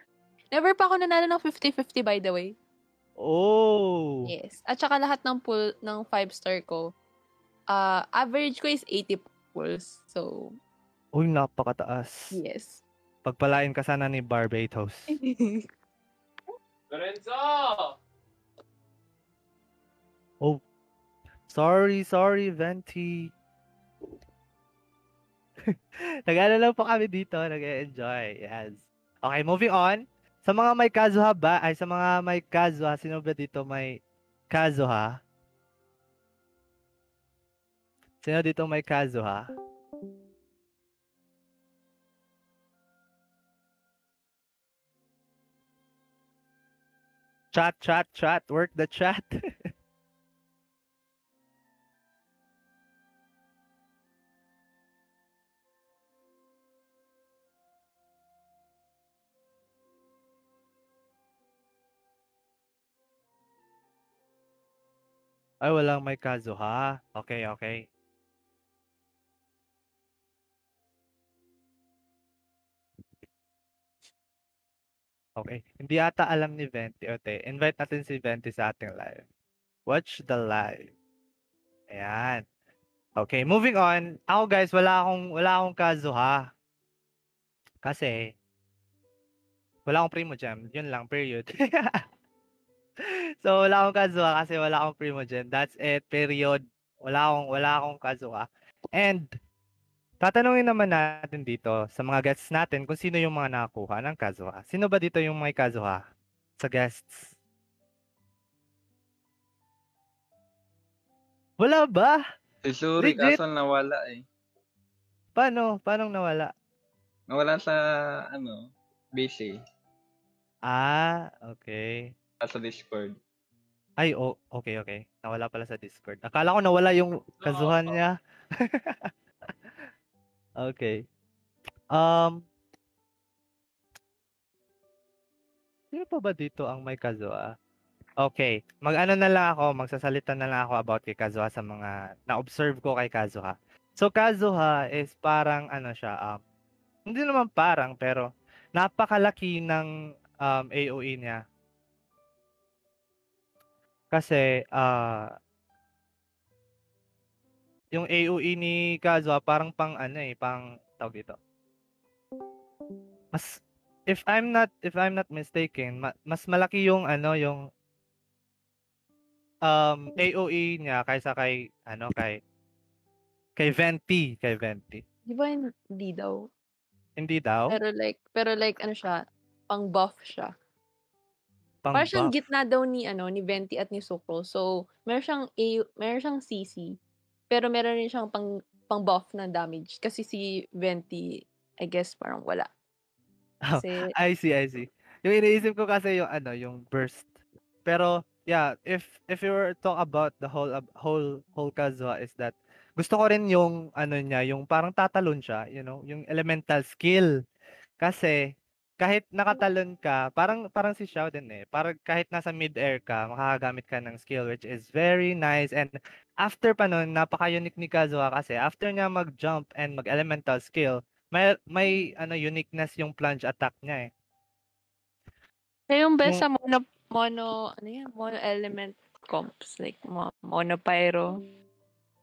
Never pa ako nanalo ng 50-50 by the way. Oh. Yes. At saka lahat ng pool ng 5 star ko, uh, average ko is 80 pulls. So, Uy, napakataas. yes. Pagpalain ka sana ni Barbados. Lorenzo! Oh. Sorry, sorry, Venti. Nag-ano lang po kami dito, nag-enjoy. Yes. Okay, moving on. Sa mga may Kazuha ba, ay sa mga may Kazuha, sino ba dito may Kazuha? Sino dito may Kazuha? Chat, chat, chat. Work the chat. Ay, walang may Kazuha. Okay, okay. Okay. Hindi ata alam ni Venti. Ote, invite natin si Venti sa ating live. Watch the live. Ayan. Okay, moving on. Ako guys, wala akong wala akong Kazuha. Kasi wala akong Primo Gem. Yun lang, period. so, wala akong Kazuha kasi wala akong Primo Gem. That's it, period. Wala akong wala akong Kazuha. And tatanungin naman natin dito sa mga guests natin kung sino yung mga nakakuha ng Kazuha. Sino ba dito yung may Kazuha sa guests? Wala ba? Si Suri Legit? kaso nawala eh. Paano? Paano nawala? Nawala sa ano, eh. Ah, okay. Sa Discord. Ay, oh, okay, okay. Nawala pala sa Discord. Akala ko nawala yung kazuhan niya. okay. Um, sino pa ba dito ang may kazuha? Okay. Mag-ano na lang ako, magsasalita na lang ako about kay Kazuha sa mga na-observe ko kay Kazuha. So, Kazuha is parang ano siya, um, hindi naman parang, pero napakalaki ng um, AOE niya. Kasi, ah, yung AOE ni Kazuha parang pang ano eh, pang tawag dito. Mas if I'm not if I'm not mistaken, ma- mas malaki yung ano yung um AOE niya kaysa kay ano kay kay Venti, kay Venti. Di ba hindi daw? Hindi daw? Pero like, pero like ano siya, pang buff siya. Parang siyang buff. gitna daw ni ano ni Venti at ni Sucro. So, meron siyang A, meron siyang CC. Pero meron rin siyang pang pang buff ng damage kasi si Venti I guess parang wala. Oh, Kasi I see, I see. Yung iniisip ko kasi yung ano, yung burst. Pero yeah, if if you were to talk about the whole whole whole Kazuha is that gusto ko rin yung ano niya, yung parang tatalon siya, you know, yung elemental skill. Kasi kahit nakatalon ka, parang parang si Xiao din eh. Parang kahit nasa mid-air ka, makakagamit ka ng skill which is very nice and after pa nun, napaka-unique ni Kazuha kasi after niya mag-jump and mag-elemental skill, may may ano uniqueness yung plunge attack niya eh. Kaya yung best sa mono, mono, ano yan, mono element comps, like mo, mono pyro.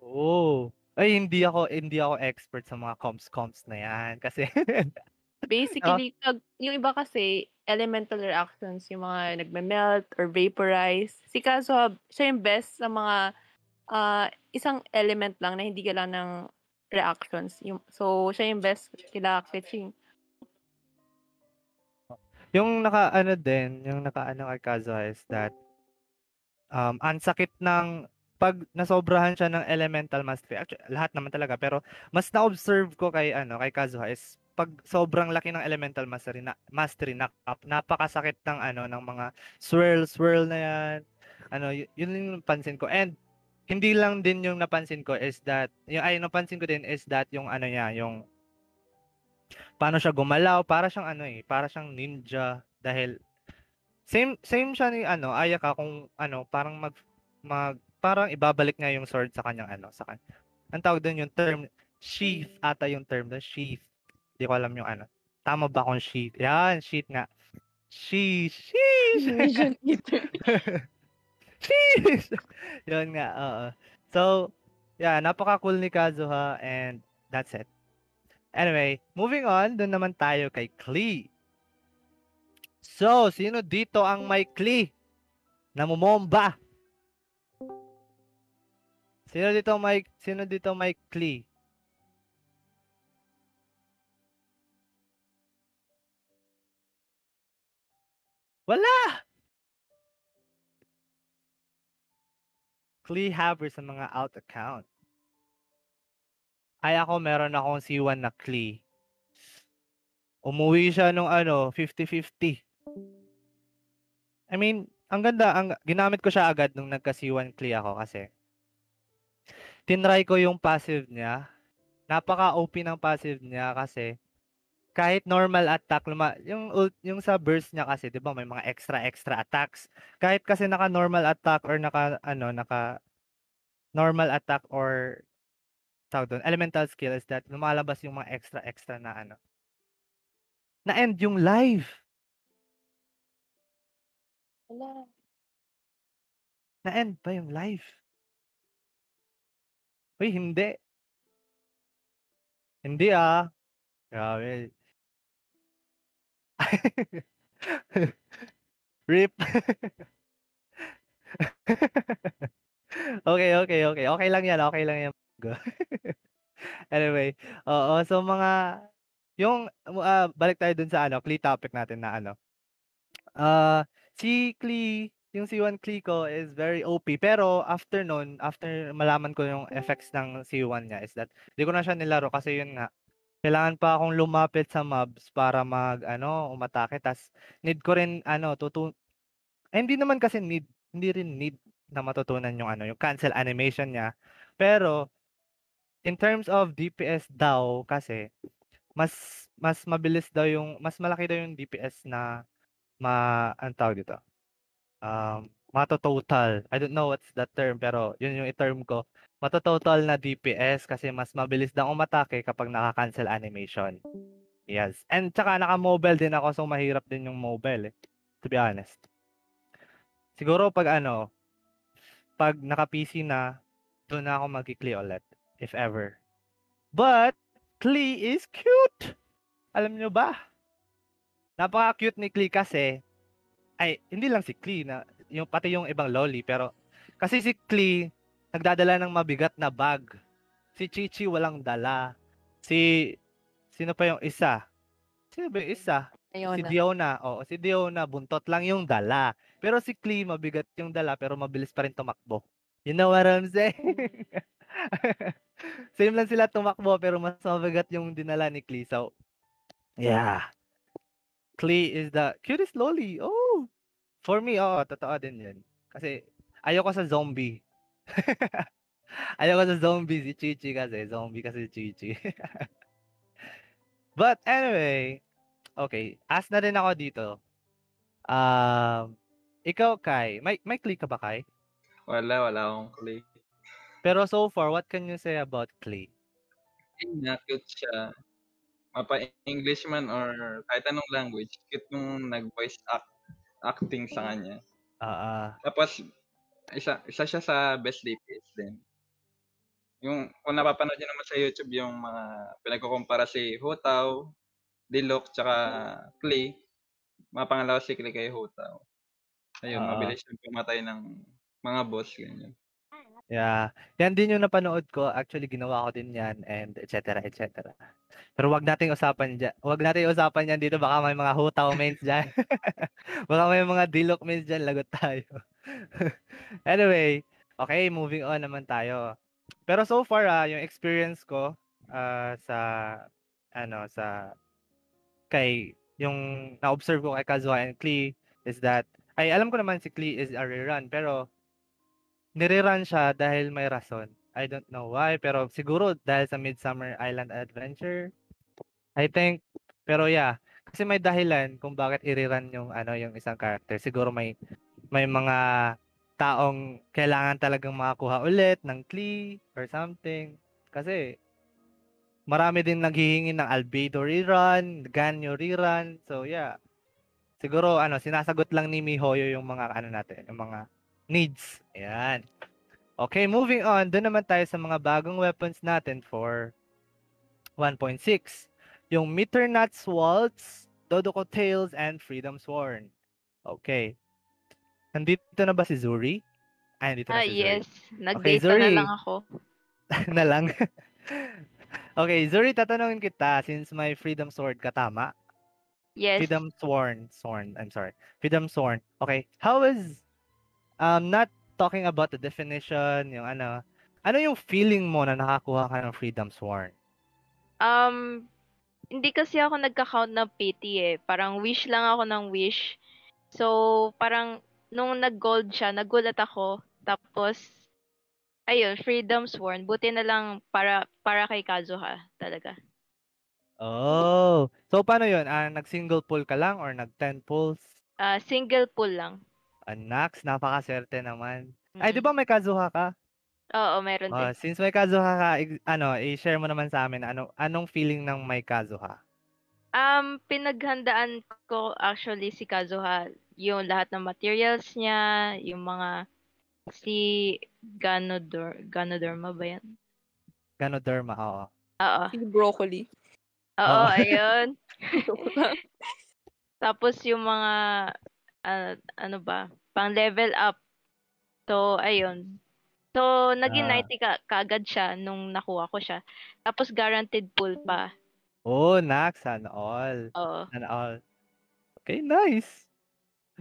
Oo. Ay, hindi ako hindi ako expert sa mga comps comps na yan kasi Basically, pag, yung iba kasi, elemental reactions, yung mga nagme-melt or vaporize. Si Kazuha, siya yung best sa mga ah, isang element lang na hindi kailangan ng reactions. Yung, so, siya yung best kila Ketching. yung naka ano din, yung naka ano kay Kazuha is that um ang sakit ng pag nasobrahan siya ng elemental mastery. Actually, lahat naman talaga pero mas na-observe ko kay ano kay Kazuha is pag sobrang laki ng elemental mastery na mastery na napakasakit ng ano ng mga swirl swirl na yan. Ano, y- yun yung pansin ko. And hindi lang din yung napansin ko is that yung ay napansin ko din is that yung ano niya, yung paano siya gumalaw, para siyang ano eh, para siyang ninja dahil same same siya ni ano, Ayaka kung ano, parang mag mag parang ibabalik niya yung sword sa kanyang ano, sa kan. Ang tawag doon yung term sheath ata yung term doon, sheath. Hindi ko alam yung ano. Tama ba kung sheath? Yan, sheath nga. Sheesh, sheesh. Vision eater. Sheesh! Yun nga, oo. So, yeah, napaka-cool ni Kazuha and that's it. Anyway, moving on, dun naman tayo kay Klee. So, sino dito ang may Klee? Namumomba. Sino dito may sino dito may Klee? Wala! Klee Haber sa mga out account. Ay ako meron akong C1 na Klee. Umuwi siya nung ano, 50-50. I mean, ang ganda, ang ginamit ko siya agad nung nagka C1 Klee ako kasi tinry ko yung passive niya. Napaka OP ng passive niya kasi kahit normal attack luma, yung ult- yung sa burst niya kasi 'di ba may mga extra extra attacks. Kahit kasi naka normal attack or naka ano naka normal attack or tawag doon, elemental skill is that lumalabas yung mga extra extra na ano. Na end yung live. Wala. Na end pa yung live. Uy, hindi. Hindi ah. Grabe. Rip. okay, okay, okay. Okay lang yan. Okay lang yan. anyway, oo. So mga, yung, uh, balik tayo dun sa ano, Klee topic natin na ano. Uh, si Klee, yung C1 Klee ko is very OP. Pero after nun, after malaman ko yung effects ng C1 niya is that, hindi ko na siya nilaro kasi yun nga, kailangan pa akong lumapit sa mobs para mag ano, umatake tas need ko rin ano, tutu eh, hindi naman kasi need, hindi rin need na matutunan yung ano, yung cancel animation niya. Pero in terms of DPS daw kasi mas mas mabilis daw yung mas malaki daw yung DPS na ma ang tawag dito. Um, mato-total. I don't know what's that term pero yun yung term ko. Mato-total na DPS kasi mas mabilis daw umatake kapag naka-cancel animation. Yes. And tsaka naka-mobile din ako so mahirap din yung mobile eh. To be honest. Siguro pag ano, pag naka-PC na, doon na ako mag-Klee ulit. If ever. But, Klee is cute! Alam nyo ba? Napaka-cute ni Klee kasi, ay, hindi lang si Klee, na, yung, pati yung ibang loli, pero, kasi si Klee, nagdadala ng mabigat na bag. Si Chichi walang dala. Si, sino pa yung isa? Sino ba yung isa? Si Ayun na. Diona. Oo, si Diona, buntot lang yung dala. Pero si Klee, mabigat yung dala, pero mabilis pa rin tumakbo. You know what I'm saying? Same lang sila tumakbo, pero mas mabigat yung dinala ni Klee. So, yeah. Klee is the cutest loli. Oh! For me, oo, totoo din yun. Kasi, ayoko sa zombie. ayoko sa zombie si Chichi kasi. Zombie kasi si Chichi. But anyway, okay. Ask na rin ako dito. Um, ikaw, Kai. May, may Klee ka ba, Kai? Wala, wala akong Klee. Pero so far, what can you say about? Yun nga, cute siya. Mapa-English man or kahit anong language, cute nung nag-voice act, acting sa kanya. Ah, Tapos, isa, isa siya sa best DPS din. Yung, kung napapanood nyo naman sa YouTube, yung mga pinagkukumpara si Hutaw, Dilok, tsaka Klee, mapangalawa si Klee kay Hutaw. Ayun, Ah. mabilis yung pumatay ng mga boss, ganyan. Yeah. Yan din yung napanood ko. Actually, ginawa ko din yan and et cetera, et cetera. Pero wag nating usapan dyan. Wag nating usapan yan dito. Baka may mga hutaw mains dyan. Baka may mga dilok mains dyan. Lagot tayo. anyway, okay, moving on naman tayo. Pero so far, ah, yung experience ko ah, sa ano sa kay yung na-observe ko kay Kazuha and Klee is that ay alam ko naman si Klee is a rerun pero nire-run siya dahil may rason. I don't know why, pero siguro dahil sa Midsummer Island Adventure. I think, pero yeah, kasi may dahilan kung bakit i-rerun yung ano yung isang character. Siguro may may mga taong kailangan talagang makakuha ulit ng Klee or something. Kasi marami din naghihingi ng Albedo rerun, Ganyo rerun. So yeah. Siguro ano, sinasagot lang ni Mihoyo yung mga ano natin, yung mga needs. Ayan. Okay, moving on. Doon naman tayo sa mga bagong weapons natin for 1.6. Yung Mitternut's Waltz, Dodoko Tails, and Freedom Sworn. Okay. Nandito na ba si Zuri? Ay, nandito na Ah, si Zuri. yes. Nag-data na Zuri. lang ako. na lang. okay, Zuri, tatanungin kita since may Freedom Sword ka, tama? Yes. Freedom Sworn. Sworn. I'm sorry. Freedom Sworn. Okay. How is um not talking about the definition, yung ano, ano yung feeling mo na nakakuha ka ng Freedom Sworn? Um, hindi kasi ako nagka-count ng PT eh. Parang wish lang ako ng wish. So, parang nung nag-gold siya, nagulat ako. Tapos, ayun, Freedom Sworn. Buti na lang para para kay Kazuha talaga. Oh. So paano 'yun? Ah, nag-single pull ka lang or nag-10 pulls? Ah, single pull lang. Anax, napakaswerte naman. Ay, di ba may Kazuha ka? Oo, meron din. Oh, since may Kazuha ka, i- ano, i-share mo naman sa amin ano anong feeling ng may Kazuha? Um, pinaghandaan ko actually si Kazuha yung lahat ng materials niya, yung mga si Ganodor Ganodorma ba yan? Ganoderma, oo. Oo. Yung broccoli. Oo, Oo. ayun. Tapos yung mga ah, ano ba, pang level up. So, ayun. So, naging Ah. 90 ka kaagad siya nung nakuha ko siya. Tapos guaranteed pull pa. Oh, Nax, sana all. Oo. Sana all. Okay, nice.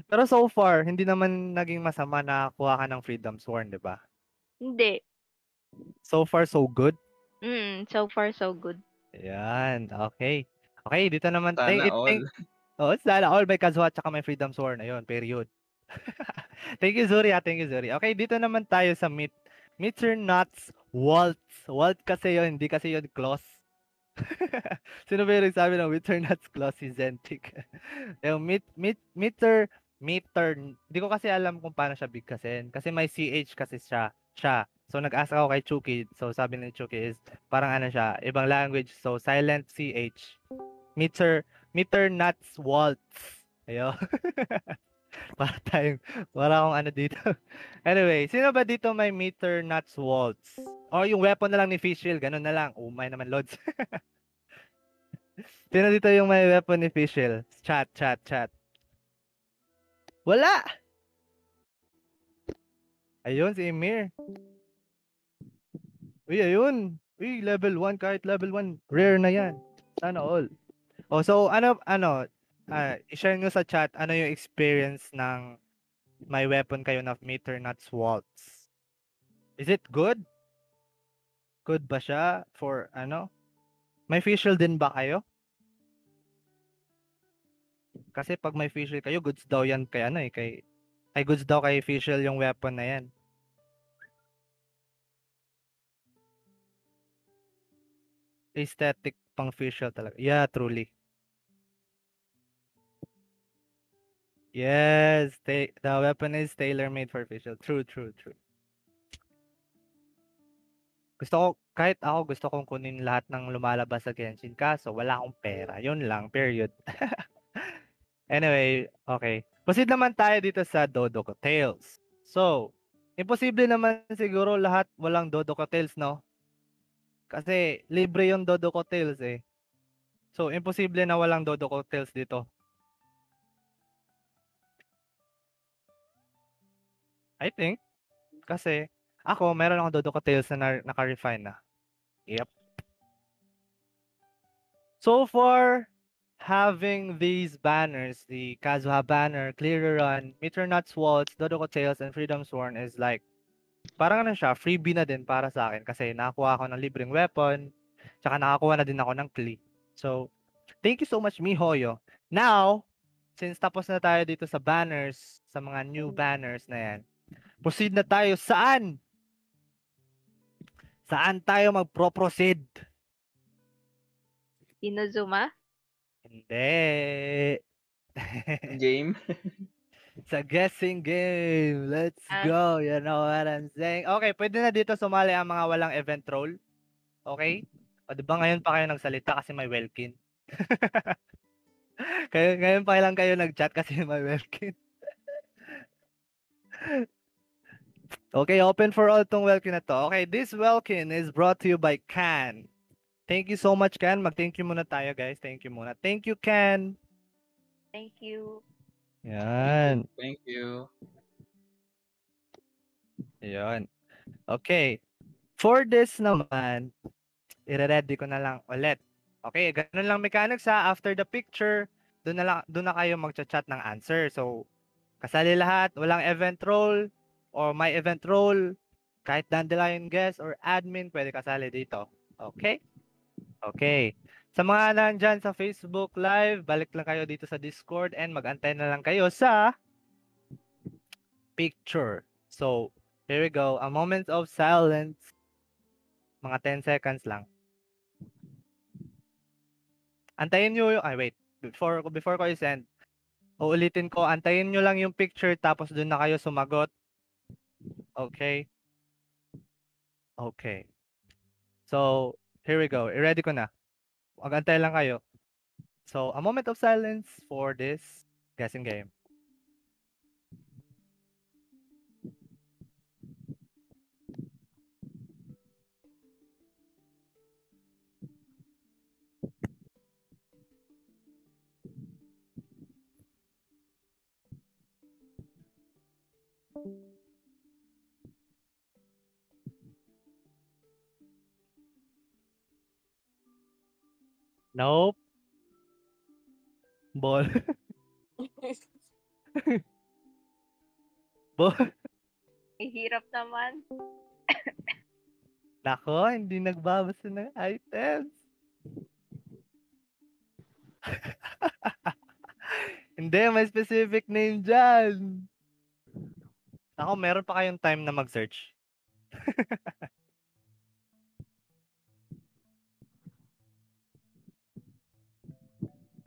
Pero so far, hindi naman naging masama na kuha ka ng Freedom Sworn, di ba? Hindi. So far, so good. Mm, so far so good. Ayan, okay. Okay, dito naman. Sana thank, all. Thank, oh, sana all may Kazuha tsaka may Freedom Sworn. Ayun, period. thank you, Zuri. ah. Thank you, Zuri. Okay, dito naman tayo sa Meet. Meter Nuts Waltz. Waltz kasi yun, hindi kasi yun Claus. Sino ba yung nagsabi ng Meter Nuts Claus? Si Zentic. yung meet, meet, meter, meter, hindi ko kasi alam kung paano siya bigkasin. Kasi may CH kasi siya. siya. So nag-ask ako kay Chuki. So sabi ni Chuki is parang ano siya, ibang language. So silent CH. Meter, meter nuts waltz. Ayo. para tayong, para akong ano dito. anyway, sino ba dito may meter nuts waltz? O yung weapon na lang ni Fishil, ganun na lang. Umay naman, Lods. sino dito yung may weapon ni Fishil? Chat, chat, chat. Wala! Ayun, si Emir. Uy, ayun. Uy, level 1, kahit level 1, rare na yan. Sana all. Oh, so, ano, ano, ah, i-share nyo sa chat, ano yung experience ng may weapon kayo na meter nuts waltz. Is it good? Good ba siya for, ano? May facial din ba kayo? Kasi pag may facial kayo, goods daw yan kay ano eh, kay, ay goods daw kay facial yung weapon na yan. Aesthetic pang facial talaga. Yeah, truly. Yes, ta- the weapon is tailor-made for facial. True, true, true. Gusto ko, kahit ako gusto kong kunin lahat ng lumalabas sa Genshin kaso wala akong pera. Yun lang, period. anyway, okay. Proceed naman tayo dito sa Dodoko Tales. So, imposible naman siguro lahat walang Dodoko Tales, no? Kasi libre yung Dodoko Tales eh. So, imposible na walang Dodoko Tales dito. I think. Kasi, ako, meron akong Dodoko Tales na na- naka-refine na. Yep. So far, having these banners, the Kazuha banner, Clear Run, Meter Nuts Waltz, Dodoko Tales, and Freedom Sworn is like, parang ano siya, freebie na din para sa akin kasi nakakuha ako ng libreng weapon, tsaka nakakuha na din ako ng Klee. So, thank you so much, Mihoyo. Now, since tapos na tayo dito sa banners, sa mga new banners na yan, proceed na tayo saan? Saan tayo magpro-proceed? Inuzuma? Hindi. Game? sa guessing game. Let's Ah. go. You know what I'm saying? Okay, pwede na dito sumali ang mga walang event role. Okay? O di ba ngayon pa kayo nagsalita kasi may Welkin? kayo, ngayon pa lang kayo nag-chat kasi may Welkin. okay, open for all tong Welkin na to. Okay, this Welkin is brought to you by Can. Thank you so much, Can. Mag-thank you muna tayo, guys. Thank you muna. Thank you, Can. Thank you. Yan. Thank you. Ayun. Okay. For this naman, i-ready ko na lang ulit. Okay, ganun lang mechanics ha. After the picture, doon na, lang, doon na kayo magchat-chat ng answer. So, kasali lahat, walang event role or may event role, kahit dandelion guest or admin, pwede kasali dito. Okay? Okay. Sa mga nandyan sa Facebook Live, balik lang kayo dito sa Discord and mag-antay na lang kayo sa picture. So, here we go. A moment of silence. Mga 10 seconds lang. Antayin nyo yung, ay wait, before, before ko i-send, uulitin ko, antayin nyo lang yung picture tapos doon na kayo sumagot. Okay? Okay. So, here we go. I-ready ko na. Magantay lang kayo. So, a moment of silence for this guessing game. Nope. Ball. Ball. Ihirap naman. Nako, hindi nagbabasa ng items. hindi, may specific name dyan. Ako, meron pa kayong time na mag-search.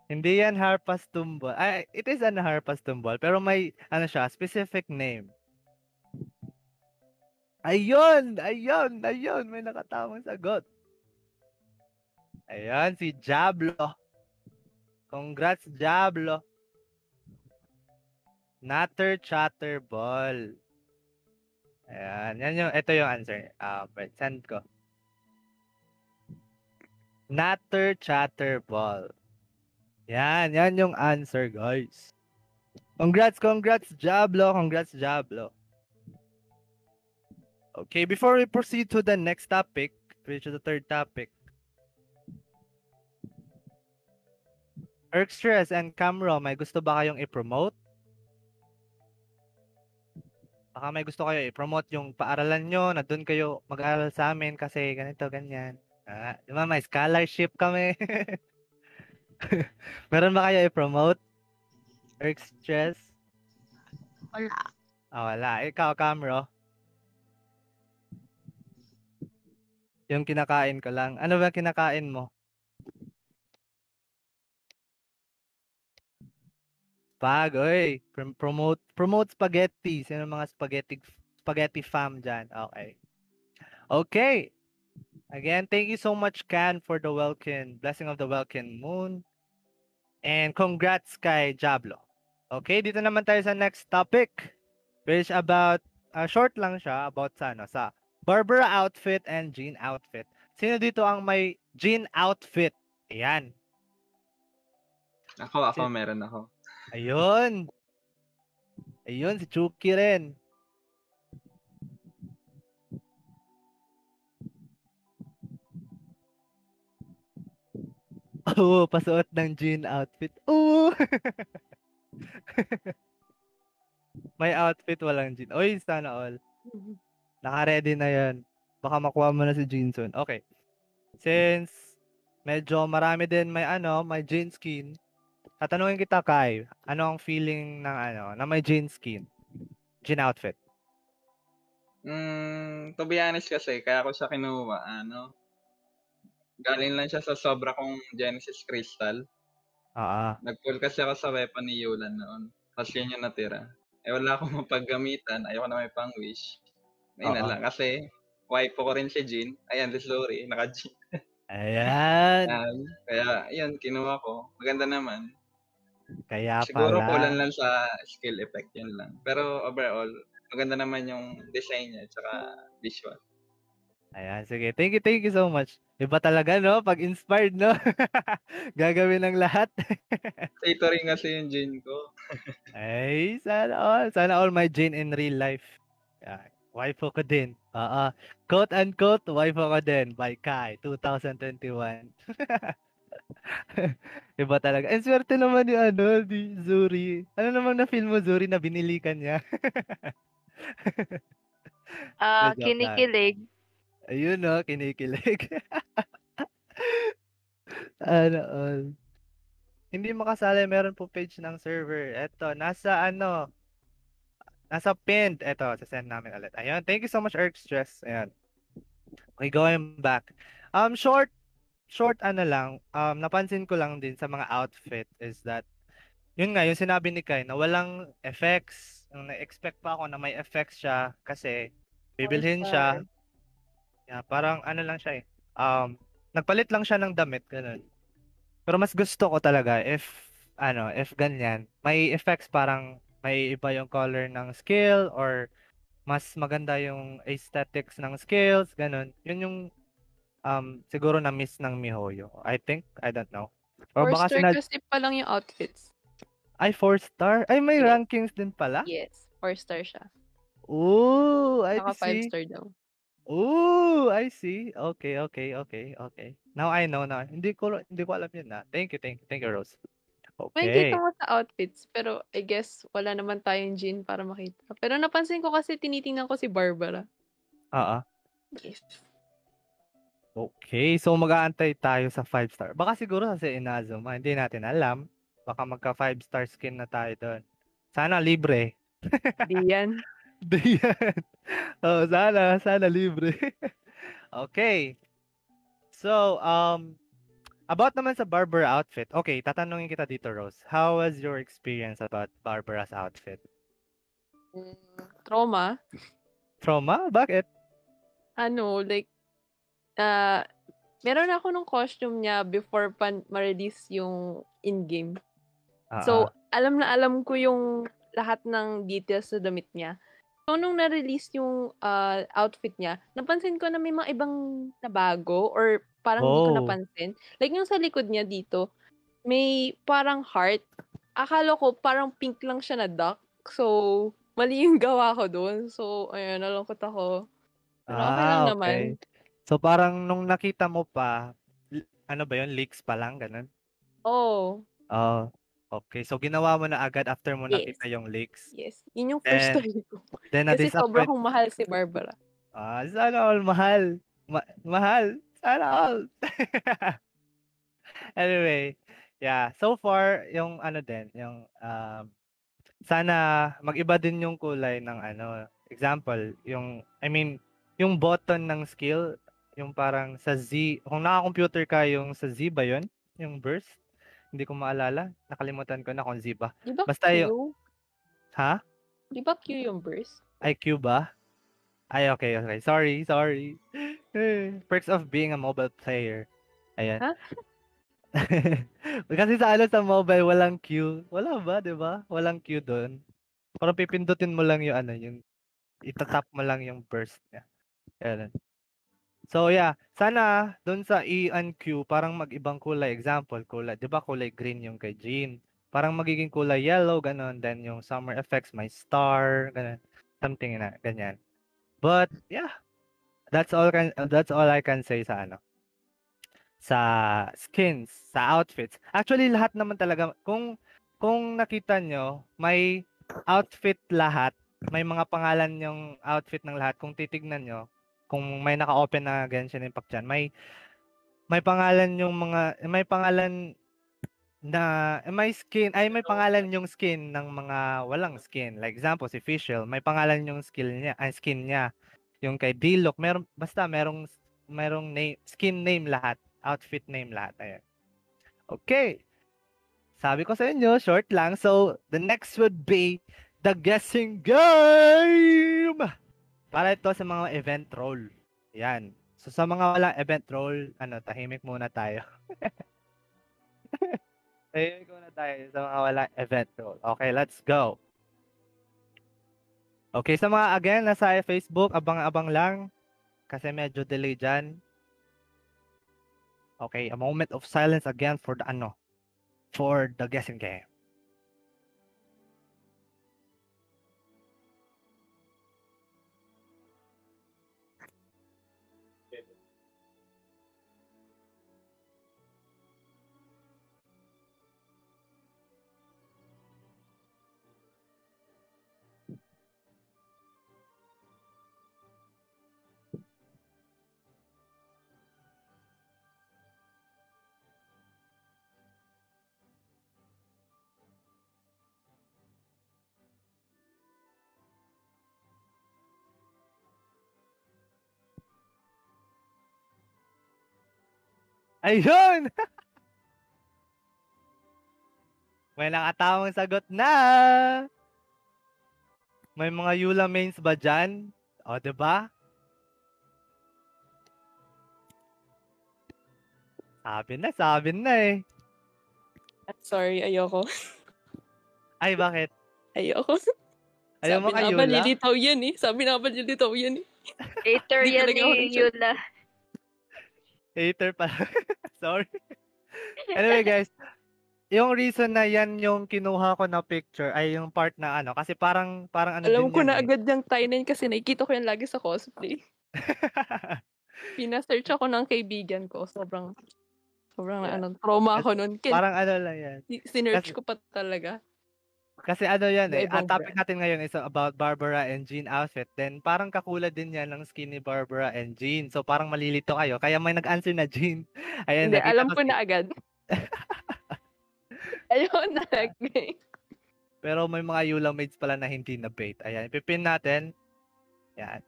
Hindi yan Harpas Tumbol. Ay, it is an Harpas Tumbol, pero may, ano siya, specific name. Ayun! Ayun! Ayun! May nakatamang sagot. Ayun, si Jablo. Congrats, Jablo. Natter Chatter Ball. Ayan, yan yung, ito yung answer. Wait, send ko. Natter Chatter Ball. Yan, yan yung answer, guys. Congrats, congrats, Jablo. Congrats, Jablo. Okay, before we proceed to the next topic, which is the third topic. Erkstress and Camro, may gusto ba kayong i-promote? Baka may gusto kayo i-promote yung paaralan nyo, na doon kayo mag-aaral sa amin kasi ganito, ganyan. Ah, di ba, may scholarship kami. Meron ba kayo i-promote? Erkstress? Wala. Ah, wala. Ikaw, Camro? Yung kinakain ko lang. Ano ba kinakain mo? Spag, oy. Prom- promote promote spaghetti. Sino mga spaghetti spaghetti fam dyan? Okay. Okay. Again, thank you so much, Can, for the welcome, blessing of the welcome moon. And congrats kay Jablo. Okay, dito naman tayo sa next topic. Which about, uh, short lang siya, about sa, ano, sa Barbara outfit and Jean outfit. Sino dito ang may Jean outfit? Ayan. Ako, ako, meron ako. Ayun. Ayun, si Chucky rin. Oo, pasuot ng jean outfit. Oo! May outfit, walang jean. Oy, sana all. Naka-ready na yan. Baka makuha mo na si Jinson. Okay. Since medyo marami din may ano, may jean skin, tatanungin kita, Kai, ano ang feeling ng ano, na may jean skin? Jean outfit. Mm, to be honest kasi, kaya ko siya kinuha, ano, galing lang siya sa sobra kong Genesis Crystal. Oo. Nag-pull kasi ako sa weapon ni Yulan noon. Tapos yun yung natira. Eh wala akong mapaggamitan. Ayoko na may pang-wish. Ayun na Oo. lang. Kasi, wife ko rin si Jean. Ayan, this Lori. Naka-Jean. Ayan. Yan. Kaya, yun, kinuha ko. Maganda naman. Kaya Siguro pala. kulang lang sa skill effect, yun lang. Pero overall, maganda naman yung design niya, tsaka visual. Ayan, sige. Thank you, thank you so much. Iba talaga, no? Pag inspired, no? Gagawin ng lahat. Ito rin kasi yung Jean ko. Ay, sana all. Sana all my Jane in real life. Yeah. Waifu ko din. Oo. Quote unquote, waifu ko din by Kai, 2021. Iba talaga. And swerte naman ni ano, di Zuri. Ano naman na film mo, Zuri, na binili ka niya? Ah, Medyo kinikilig. Ayun, no? Kinikilig. ano all. Hindi makasali, meron po page ng server. Eto, nasa ano, nasa pinned. Eto, sasend namin ulit. Ayun, thank you so much, Erk Stress. Ayan. Okay, going back. Um, short, short ano lang, um, napansin ko lang din sa mga outfit is that, yun nga, yung sinabi ni Kai, na walang effects. Yung na-expect pa ako na may effects siya kasi bibilhin siya. Yeah, parang ano lang siya eh. Um, nagpalit lang siya ng damit, ganun. Pero mas gusto ko talaga if, ano, if ganyan, may effects parang may iba yung color ng skill or mas maganda yung aesthetics ng skills, ganun. Yun yung um, siguro na miss ng Mihoyo. I think, I don't know. Or Four baka star sina- kasi pa lang yung outfits. ay, four star? Ay, may Yes. rankings din pala? Yes, four star siya. Ooh, I Naka five see. star daw. Ooh, I see. Okay, okay, okay, okay. Now I know na. Hindi ko hindi ko alam yun na. Thank you, thank you, thank you, Rose. May Okay. kita mo sa outfits, pero I guess wala naman tayong jean para makita. Pero napansin ko kasi tinitingnan ko si Barbara. Oo. Yes. Okay, so mag-aantay tayo sa 5 star. Baka siguro kasi Inazuma, hindi natin alam. Baka magka 5 star skin na tayo doon. Sana libre. Di yan. Di yan. Oh, sana, sana libre. okay. So, um, about naman sa Barbara outfit. Okay, tatanungin kita dito, Rose. How was your experience about Barbara's outfit? Mm, Trauma. Trauma? Bakit? Ano, like, ah, meron ako ng costume niya before pa ma-release yung in-game. So, Ah, alam na alam ko yung lahat ng details sa damit niya. So, nung na-release yung ah, outfit niya, napansin ko na may mga ibang nabago or parang hindi ko Oh. napansin. Like, yung sa likod niya dito, may parang heart. Akala ko parang pink lang siya na duck. So, mali yung gawa ko doon. So, ayun, nalungkot ako. Pero okay lang Ah, naman. okay. So parang nung nakita mo pa, ano ba yun, leaks pa lang, ganun? Oh, Oh, okay. So ginawa mo na agad after mo Yes. nakita yung leaks. yes. Yun yung first Then, story ko. then Kasi sobrang na-disappoint. kong mahal si Barbara. Ah, sana all mahal. Ma- mahal. Sana all. anyway, yeah. So far, yung ano din, yung um, sana mag-iba din yung kulay ng ano. Example, yung, I mean, yung button ng skill, yung parang sa Z, kung naka-computer ka, yung sa Z ba yun? Yung burst? Hindi ko maalala. Nakalimutan ko na kung Z ba. Di ba Basta Q? yung, ha? Di ba Q yung burst? IQ ba? Ay, okay, okay. Sorry, sorry. Perks of being a mobile player. Ayan. Ha? Kasi sa ano sa mobile, walang Q. Wala ba, di ba? Walang Q doon. Parang pipindutin mo lang yung ano, yung itatap mo lang yung burst niya. Ayan. So yeah, sana doon sa E and Q parang mag-ibang kulay. Example, kulay, 'di ba kulay green yung kay Jean. Parang magiging kulay yellow ganun, then yung summer effects may star, ganun. Something na ganyan. But yeah, that's all can that's all I can say sa ano. Sa skins, sa outfits. Actually lahat naman talaga kung kung nakita nyo, may outfit lahat. May mga pangalan yung outfit ng lahat. Kung titignan nyo, kung may naka-open na Genshin Impact dyan, may may pangalan yung mga may pangalan na may skin ay may pangalan yung skin ng mga walang skin. Like example si Fischl, may pangalan yung skill niya, ay skin niya. Yung kay Diluc, meron basta merong merong name, skin name lahat, outfit name lahat. Ayan. Okay. Sabi ko sa inyo, short lang. So, the next would be the guessing game. Para ito sa mga event role. Yan. So, sa mga walang event role, ano, tahimik muna tayo. tahimik muna tayo sa mga walang event role. Okay, let's go. Okay, sa mga, again, nasa Facebook, abang-abang lang. Kasi medyo delay dyan. Okay, a moment of silence again for the, ano, for the guessing game. Ayun! Walang atamang sagot na! May mga Yula mains ba dyan? O, ba? Diba? Sabi na, sabi na eh. At sorry, ayoko. Ay, bakit? Ayoko. Ayaw mo kay Yula? Sabi na ba nilitaw yan eh. Sabi na ba nilitaw yan eh. Later yan ni eh, Yula. Hater pala. Sorry. Anyway, guys. Yung reason na yan yung kinuha ko na picture ay yung part na ano. Kasi parang, parang ano Alam din ko yun na eh. agad yung Tynan kasi nakikita ko yan lagi sa cosplay. Pina-search ako ng kaibigan ko. Sobrang, sobrang Yeah. ano, trauma ako nun. Kin- Parang ano lang yan. sinearch Kasi- ko pa talaga. Kasi ano yan eh, ang topic brand. natin ngayon is about Barbara and Jean outfit. Then parang kakulad din yan ng skinny Barbara and Jean. So parang malilito kayo. Kaya may nag-answer na Jean. Ayan, Hindi, alam ko na agad. Ayun na lagi. Pero may mga Yula mates pala na hindi na bait. Ayan, pipin natin. Yan.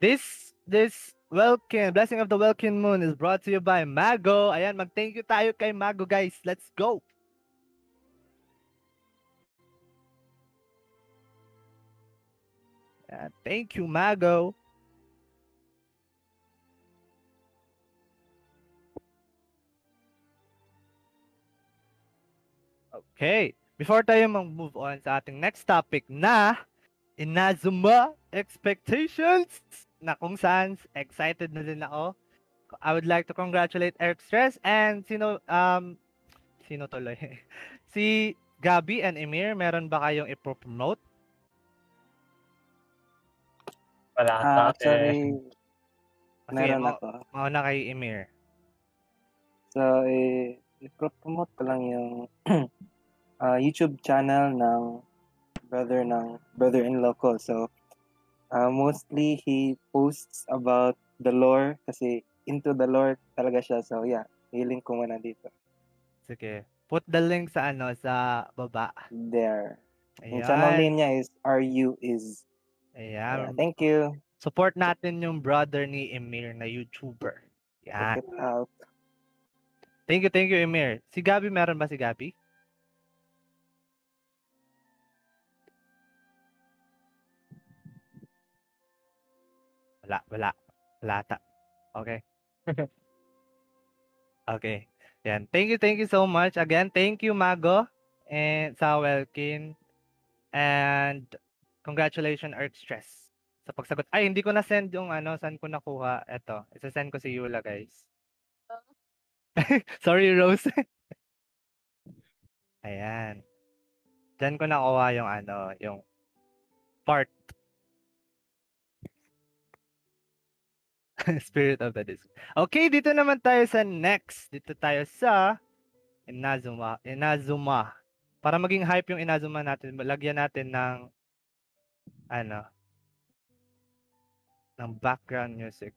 This, this Welkin, Blessing of the Welkin Moon is brought to you by Mago. Ayan, mag-thank you tayo kay Mago, guys. Let's go! Ayan, thank you, Mago. Okay. Before tayo mag-move on sa ating next topic na Inazuma Expectations na kung saan excited na din ako. I would like to congratulate Eric Stress and sino um sino tuloy? si Gabi and Emir, meron ba kayong Wala Ah, actually, Sige, meron ako. Mauna kay Emir. So, eh, i-promote ko lang yung ah, YouTube channel ng brother ng brother-in-law ko. So, ah, mostly he posts about the lore kasi into the lore talaga siya. So, yeah, i-link ko muna dito. Sige. Put the link sa ano sa baba. There. Yung channel Ayan. name niya is RU is. Ayan. Yeah, thank you. Support natin yung brother ni Emir na YouTuber. Yan. Check it out. Thank you, thank you, Emir. Si Gabi, meron ba si Gabi? Wala, wala. Wala ta. Okay. okay. Yan. Thank you, thank you so much. Again, thank you, Mago and sa Welkin. And congratulations, Earth Stress. Sa pagsagot. Ay, hindi ko na-send yung ano, saan ko nakuha. Ito. Isa-send ko si Yula, guys. Sorry, Rose. Ayan. Diyan ko nakuha yung ano, yung part. Spirit of the Disc. Okay, dito naman tayo sa next. Dito tayo sa Inazuma. Inazuma. Para maging hype yung Inazuma natin, lagyan natin ng ano, ng background music.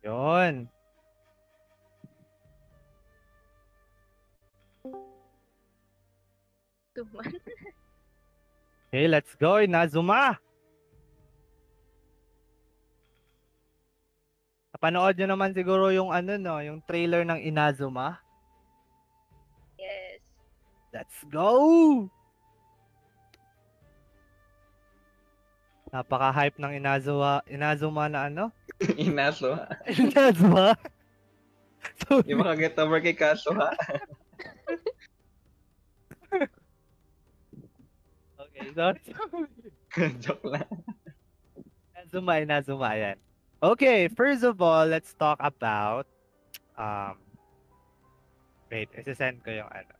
Yon. Tuman. Okay, let's go, Inazuma! Napanood nyo naman siguro yung ano no, yung trailer ng Inazuma. Yes. Let's go! Napaka-hype ng Inazuma, Inazuma na ano? Inaso. Inazuma? Yung mga get over kay Kaso ha. Okay, sorry. Joke lang. Inazuma, Inazuma, yan. Okay, first of all, let's talk about um wait, isi-send ko yung ano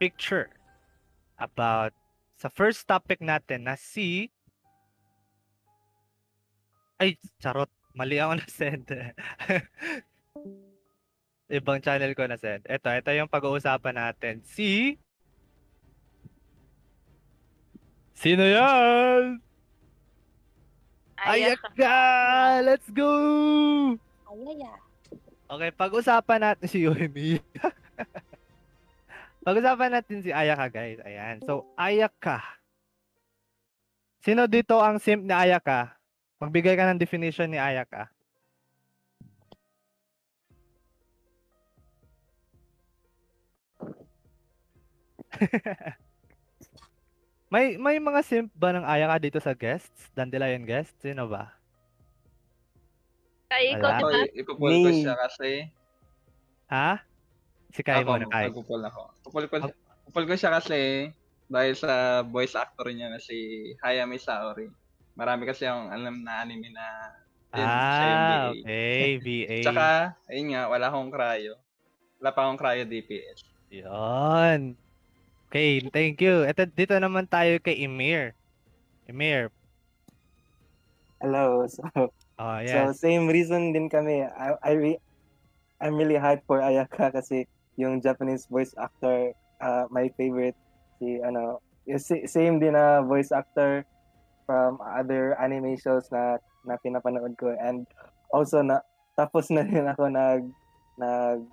picture about sa first topic natin na si ay, charot. Mali ako na-send. Ibang channel ko na-send. Ito, ito yung pag-uusapan natin. Si... Sino yan? Ayaka! Let's go! Ayaya. Okay, pag-usapan natin si Yohimi. pag-usapan natin si Ayaka, guys. Ayan. So, Ayaka. Sino dito ang simp ni Ayaka? Magbigay ka ng definition ni Ayaka. May may mga simp ba ng Ayaka dito sa guests? Dandelion guests? Sino ba? Kaya. Ako, diba? ipupul ko siya kasi Ha? Si Kai ako, muna, Kai. magpupul ako. Pupul ko, pupul ko siya kasi dahil sa voice actor niya na si Hayami Saori. Marami kasi yung alam na anime na yung Ah, okay. VA. Tsaka, ayun nga, wala akong cryo. Wala pa akong cryo DPS. Yun. Okay, thank you. Ito, dito naman tayo kay Emir. Emir. Hello. So, Oh, so yes. same reason din kami. I, I re- I'm really hyped for Ayaka kasi yung Japanese voice actor, uh, my favorite, si ano, same din na voice actor from other anime shows na na pinapanood ko and also na tapos na rin ako nag nag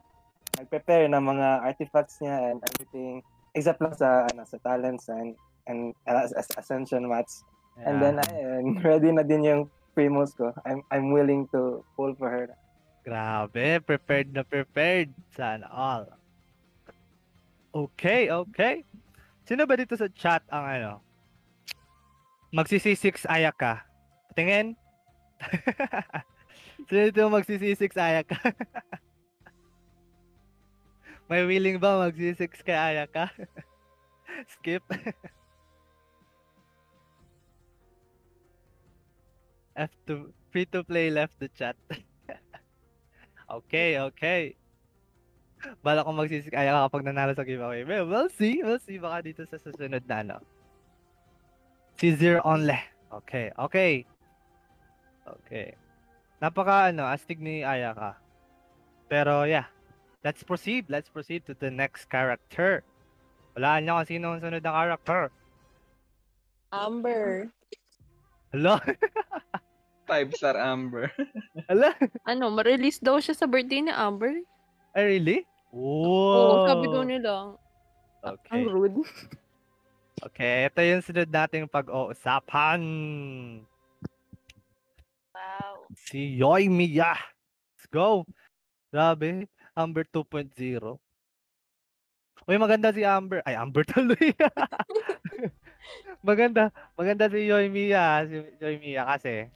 nag-prepare ng mga artifacts niya and everything except lang sa ano sa talents and and uh, as- as- ascension mats and then ayun, ready na din yung primos ko I'm I'm willing to pull for her Grabe, prepared na prepared. Sana all. Okay, okay. Sino ba dito sa chat ang ano? Magsisi-6 Ayaka. Tingin? Sino dito magsisi-6 Ayaka? May willing ba magsisi-6 kay Ayaka? Skip. F to free to play left the chat. okay, okay. Bala ko magsisikaya ka kapag nanalo sa giveaway. Well, we'll see. We'll see baka dito sa susunod na ano. Si Zero only. Okay, okay. Okay. Napaka ano, astig ni Ayaka. Pero yeah. Let's proceed. Let's proceed to the next character. Walaan niyo kung sino ang sunod na character. Amber. Hello? Five star Amber. Hala? Ano, ma-release daw siya sa birthday ni Amber. Ah, really? Oo, Wow. sabi daw nila. Okay. Ang rude. Okay, ito yung sunod nating pag-uusapan. Wow. Si Yoy Mia. Let's go. Grabe. Amber 2.0. Uy, maganda si Amber. Ay, Amber tuloy. maganda. Maganda si Yoy Mia. Si Yoy Mia kasi.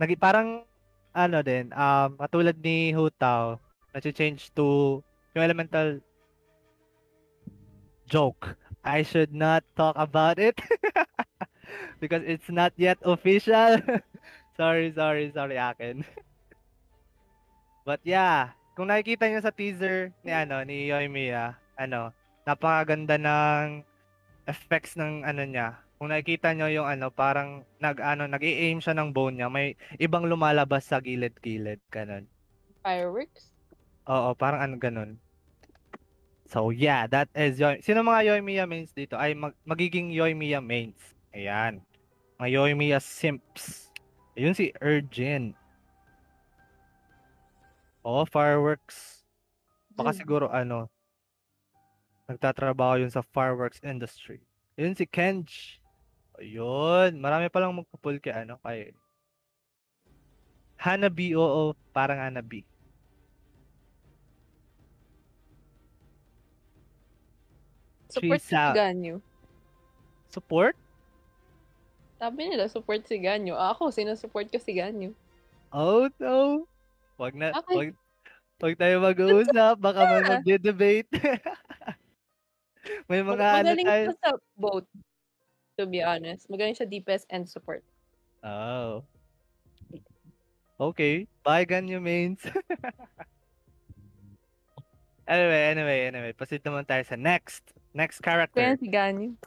Nagi, parang, ano din, um, katulad ni Hutaw, na-change to yung elemental joke. I should not talk about it because it's not yet official. sorry, sorry, sorry akin. But yeah, kung nakikita niyo sa teaser ni ano ni Yoimiya, ano, napakaganda ng effects ng ano niya. Kung nakikita niyo yung ano, parang nag ano, nag-i-aim siya ng bow niya, may ibang lumalabas sa gilid-gilid kanon. Fireworks? Oo, parang ano ganun. So yeah, that is Yoy. Sino mga Yoimiya mains dito? Ay mag- magiging Yoimiya mains. Ayan. Mga Yoimiya simps. Ayun si Urgin. Oh, fireworks. Baka siguro ano, nagtatrabaho yun sa fireworks industry. Yun si Kenj. Ayun, marami palang magpupul kay ano, kay Hanabi, oo, parang Hanabi. Support si Chisa. Ganyo. Support? Sabi nila, support si Ganyo. Ah, Ako, sinusupport ko si Ganyo. Oh no. Wag na, Okay. wag, wag tayo mag-uusap, baka may magde-debate. may mga ano Magaling tayo. siya sa both. To be honest. Magaling siya DPS and support. Oh. Okay. Bye, Ganyo mains. anyway, anyway, anyway. Proceed naman tayo sa next. Next character. si Ganyo.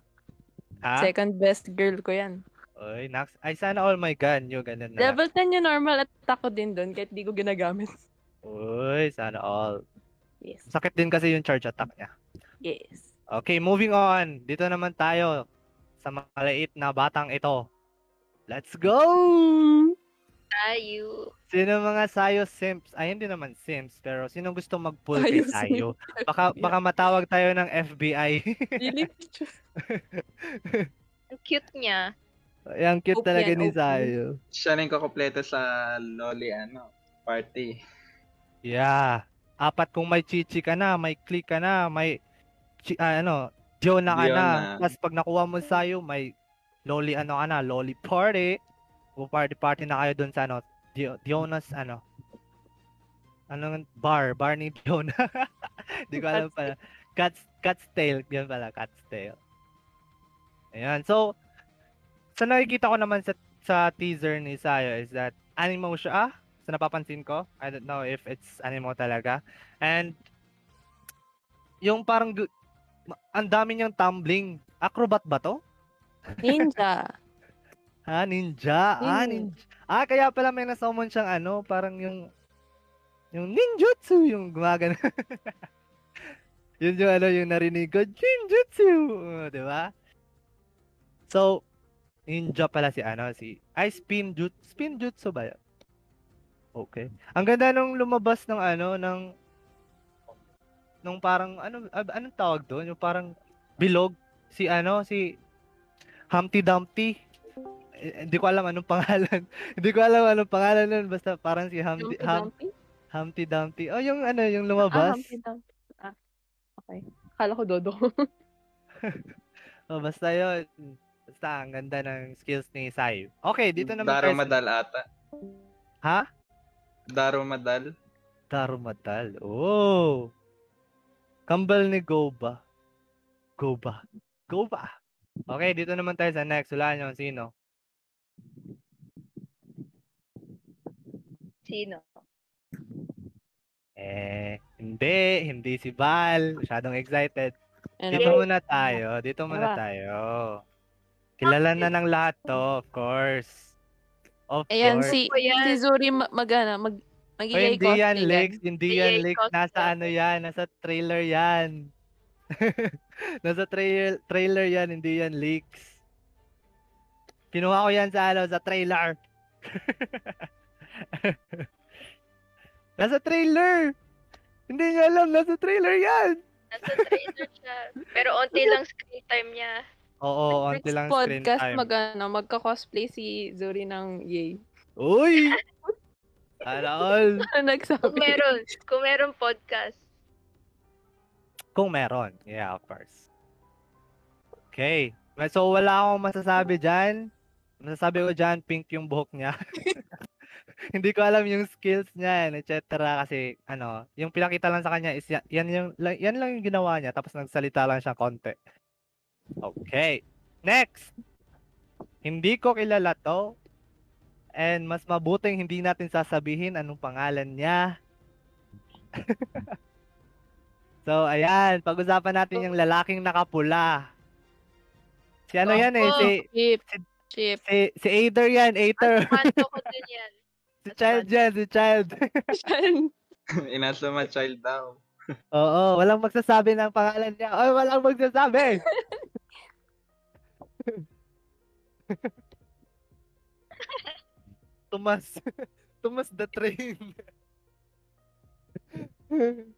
Ha? Second best girl ko yan. Oy, next. Ay, sana all my Ganyo. Ganun na. Level 10 yung normal at ako din doon kahit di ko ginagamit. Uy, sana all. Yes. Sakit din kasi yung charge attack niya. Yes. Okay, moving on. Dito naman tayo sa maliit na batang ito. Let's go! Tayo. Sino mga Sayo Simps? Ay, hindi naman Simps, pero sino gusto mag-pull kay Sayo Sayo? Baka, baka matawag tayo ng FBI. Ang cute niya. Ay, ang cute OP talaga yan, ni. Sayo. Siya rin kukumpleto sa Loli, ano, party. Yeah. Apat kung may chichi ka na, may click ka na, may chi- ah, ano, Diona ka na. Diona. Tapos pag nakuha mo sa'yo, may loli ano ka na, loli party. O party party na kayo dun sa ano, Dio, Diona's ano. Anong bar, bar ni Diona. Hindi ko alam pala. Cat's, Cat's Tail, yun pala, Cat's Tail. Ayan, so, sa nakikita ko naman sa sa teaser ni Sayo is that animo siya, ah, sa napapansin ko. I don't know if it's animo talaga. And, yung parang, ang dami niyang tumbling. Acrobat ba to? Ninja. Ha, ninja. Ah, Hmm. ninja. Ah, kaya pala may nasummon siyang ano, parang yung yung ninjutsu, yung gumagano. yun yung ano, yung narinig ko, ninjutsu, uh, di ba? So, ninja pala si ano, si, ay, spin jutsu, spin jutsu ba yun? Okay. Ang ganda nung lumabas ng ano, ng, nung parang, ano, ah, anong tawag doon? Yung parang bilog, si ano, si Humpty Dumpty. Eh, Hindi ko alam anong pangalan. Hindi ko alam anong pangalan nun. Basta parang si Humpty, Humpty Hum, Dumpty? Humpty Dumpty. Oh, yung ano, yung Ah, lumabas. Humpty Dumpty. Ah, okay. Kala ko Dodo. Oh, basta yun. Basta ang ganda ng skills ni Sai. Okay, dito naman Daro tayo sa- Madal ata. Ha? Daro Madal. Darumadal. Oh. Kambal ni Goba. Goba. Goba. Okay, dito naman tayo sa next. Wala nyo sino. Sino? Eh, hindi. Hindi si Val. Masyadong excited. Ano Dito muna tayo. Dito muna tayo. Kilala na ng lahat to, of course. Of Ayan, course. si, si Zuri ma- magana, mag, magigay hindi yan, Lex. Hindi yan, Lex. Nasa ano yan. Nasa trailer yan. Nasa trail trailer yan. Hindi yan, leaks. Kinuha ko yan sa ano, sa trailer. nasa trailer. Hindi niya alam, nasa trailer yan. Nasa trailer siya. Pero onti lang screen time niya. Oo, onti lang screen podcast, time. mag, ano, magka-cosplay si Zuri ng Yay. Uy! Ala all. Ano nagsabi? Kung meron, kung meron podcast. Kung meron. Yeah, of course. Okay. So, wala akong masasabi dyan. Masasabi ko dyan, pink yung buhok niya. Hindi ko alam yung skills niya, and et cetera. Kasi, ano, yung pinakita lang sa kanya is yan, yan, yung, yan lang yung ginawa niya. Tapos nagsalita lang siya konti. Okay. Next. Hindi ko kilala to. And mas mabuting hindi natin sasabihin anong pangalan niya. so, ayan. Pag-usapan natin yung lalaking nakapula. Si ano yan eh? Oh, Si, Chip. Chip. si, si Aether yan. Aether. Manto ko din yan. si Child yan. Si Child. Inasuma child daw. Oo. Walang magsasabi ng pangalan niya. Oy, walang magsasabi. Tumas. Tumas the train.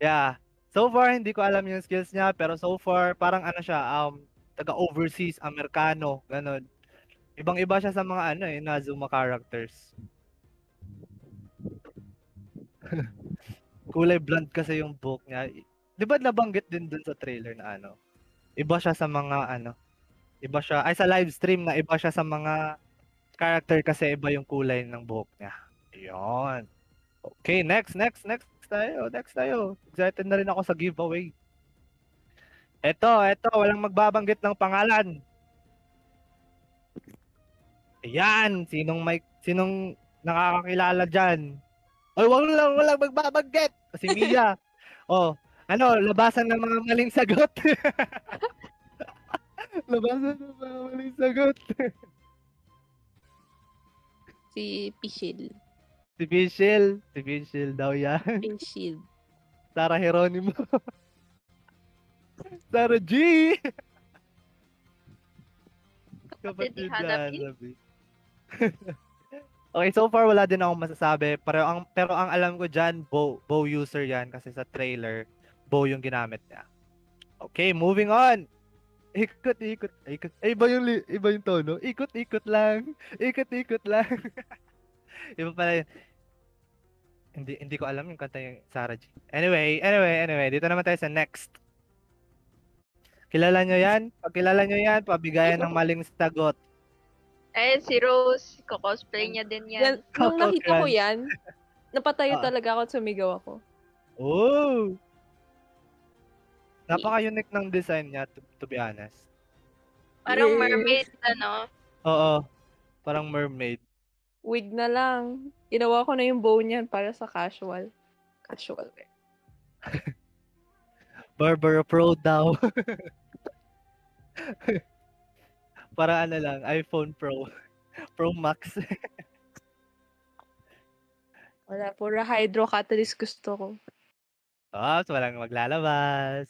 yeah. So far, hindi ko alam yung skills niya. Pero so far, parang ano siya, um, taga-overseas, Amerikano, ganun. Ibang-iba siya sa mga ano eh, Nazuma characters. Kulay blonde kasi yung buhok niya. Di ba nabanggit din dun sa trailer na ano? Iba siya sa mga ano, iba siya, ay sa live stream na iba siya sa mga character kasi iba yung kulay ng buhok niya. Ayun. Okay, next, next, next tayo, next tayo. Excited na rin ako sa giveaway. Eto, eto, walang magbabanggit ng pangalan. Ayan, sinong may, sinong nakakakilala dyan? Oy, wag lang, walang magbabanggit. Si Mia. oh, ano, labasan ng mga maling sagot. labasan ng mga maling sagot. Si Pichil. si Pichil. Si Pichil daw yan. Pichil. Sarah Geronimo. Sarah G! Kapatid ni na Hanabi. Okay, so far wala din akong masasabi. Pero ang, pero ang alam ko dyan, bow, bow user yan. Kasi sa trailer, bow yung ginamit niya. Okay, moving on. Ikot, ikot, ikot. Ay, iba yung, iba yung tono. Ikot, ikot lang. Ikot, ikot lang. iba pala yun. Hindi, hindi ko alam yung kanta yung Sarah G. Anyway, anyway, anyway. Dito naman tayo sa next. Kilala nyo yan? Pag kilala nyo yan, pabigayan ng maling sagot. Eh, si Rose, ko-cosplay niya din yan. Yan, nung nakita ko yan, napatayo Ah. talaga ako at sumigaw ako. Oh! Napaka-unique ng design niya, to, to be honest. Parang Yes. mermaid, ano. Oo. Parang mermaid. Wig na lang. Ginawa ko na yung bow niyan para sa casual. Casual wear. Barbara Pro daw. Para ano lang, iPhone Pro. Pro Max. Wala, pura hydro catalyst gusto ko. Oops, walang maglalabas.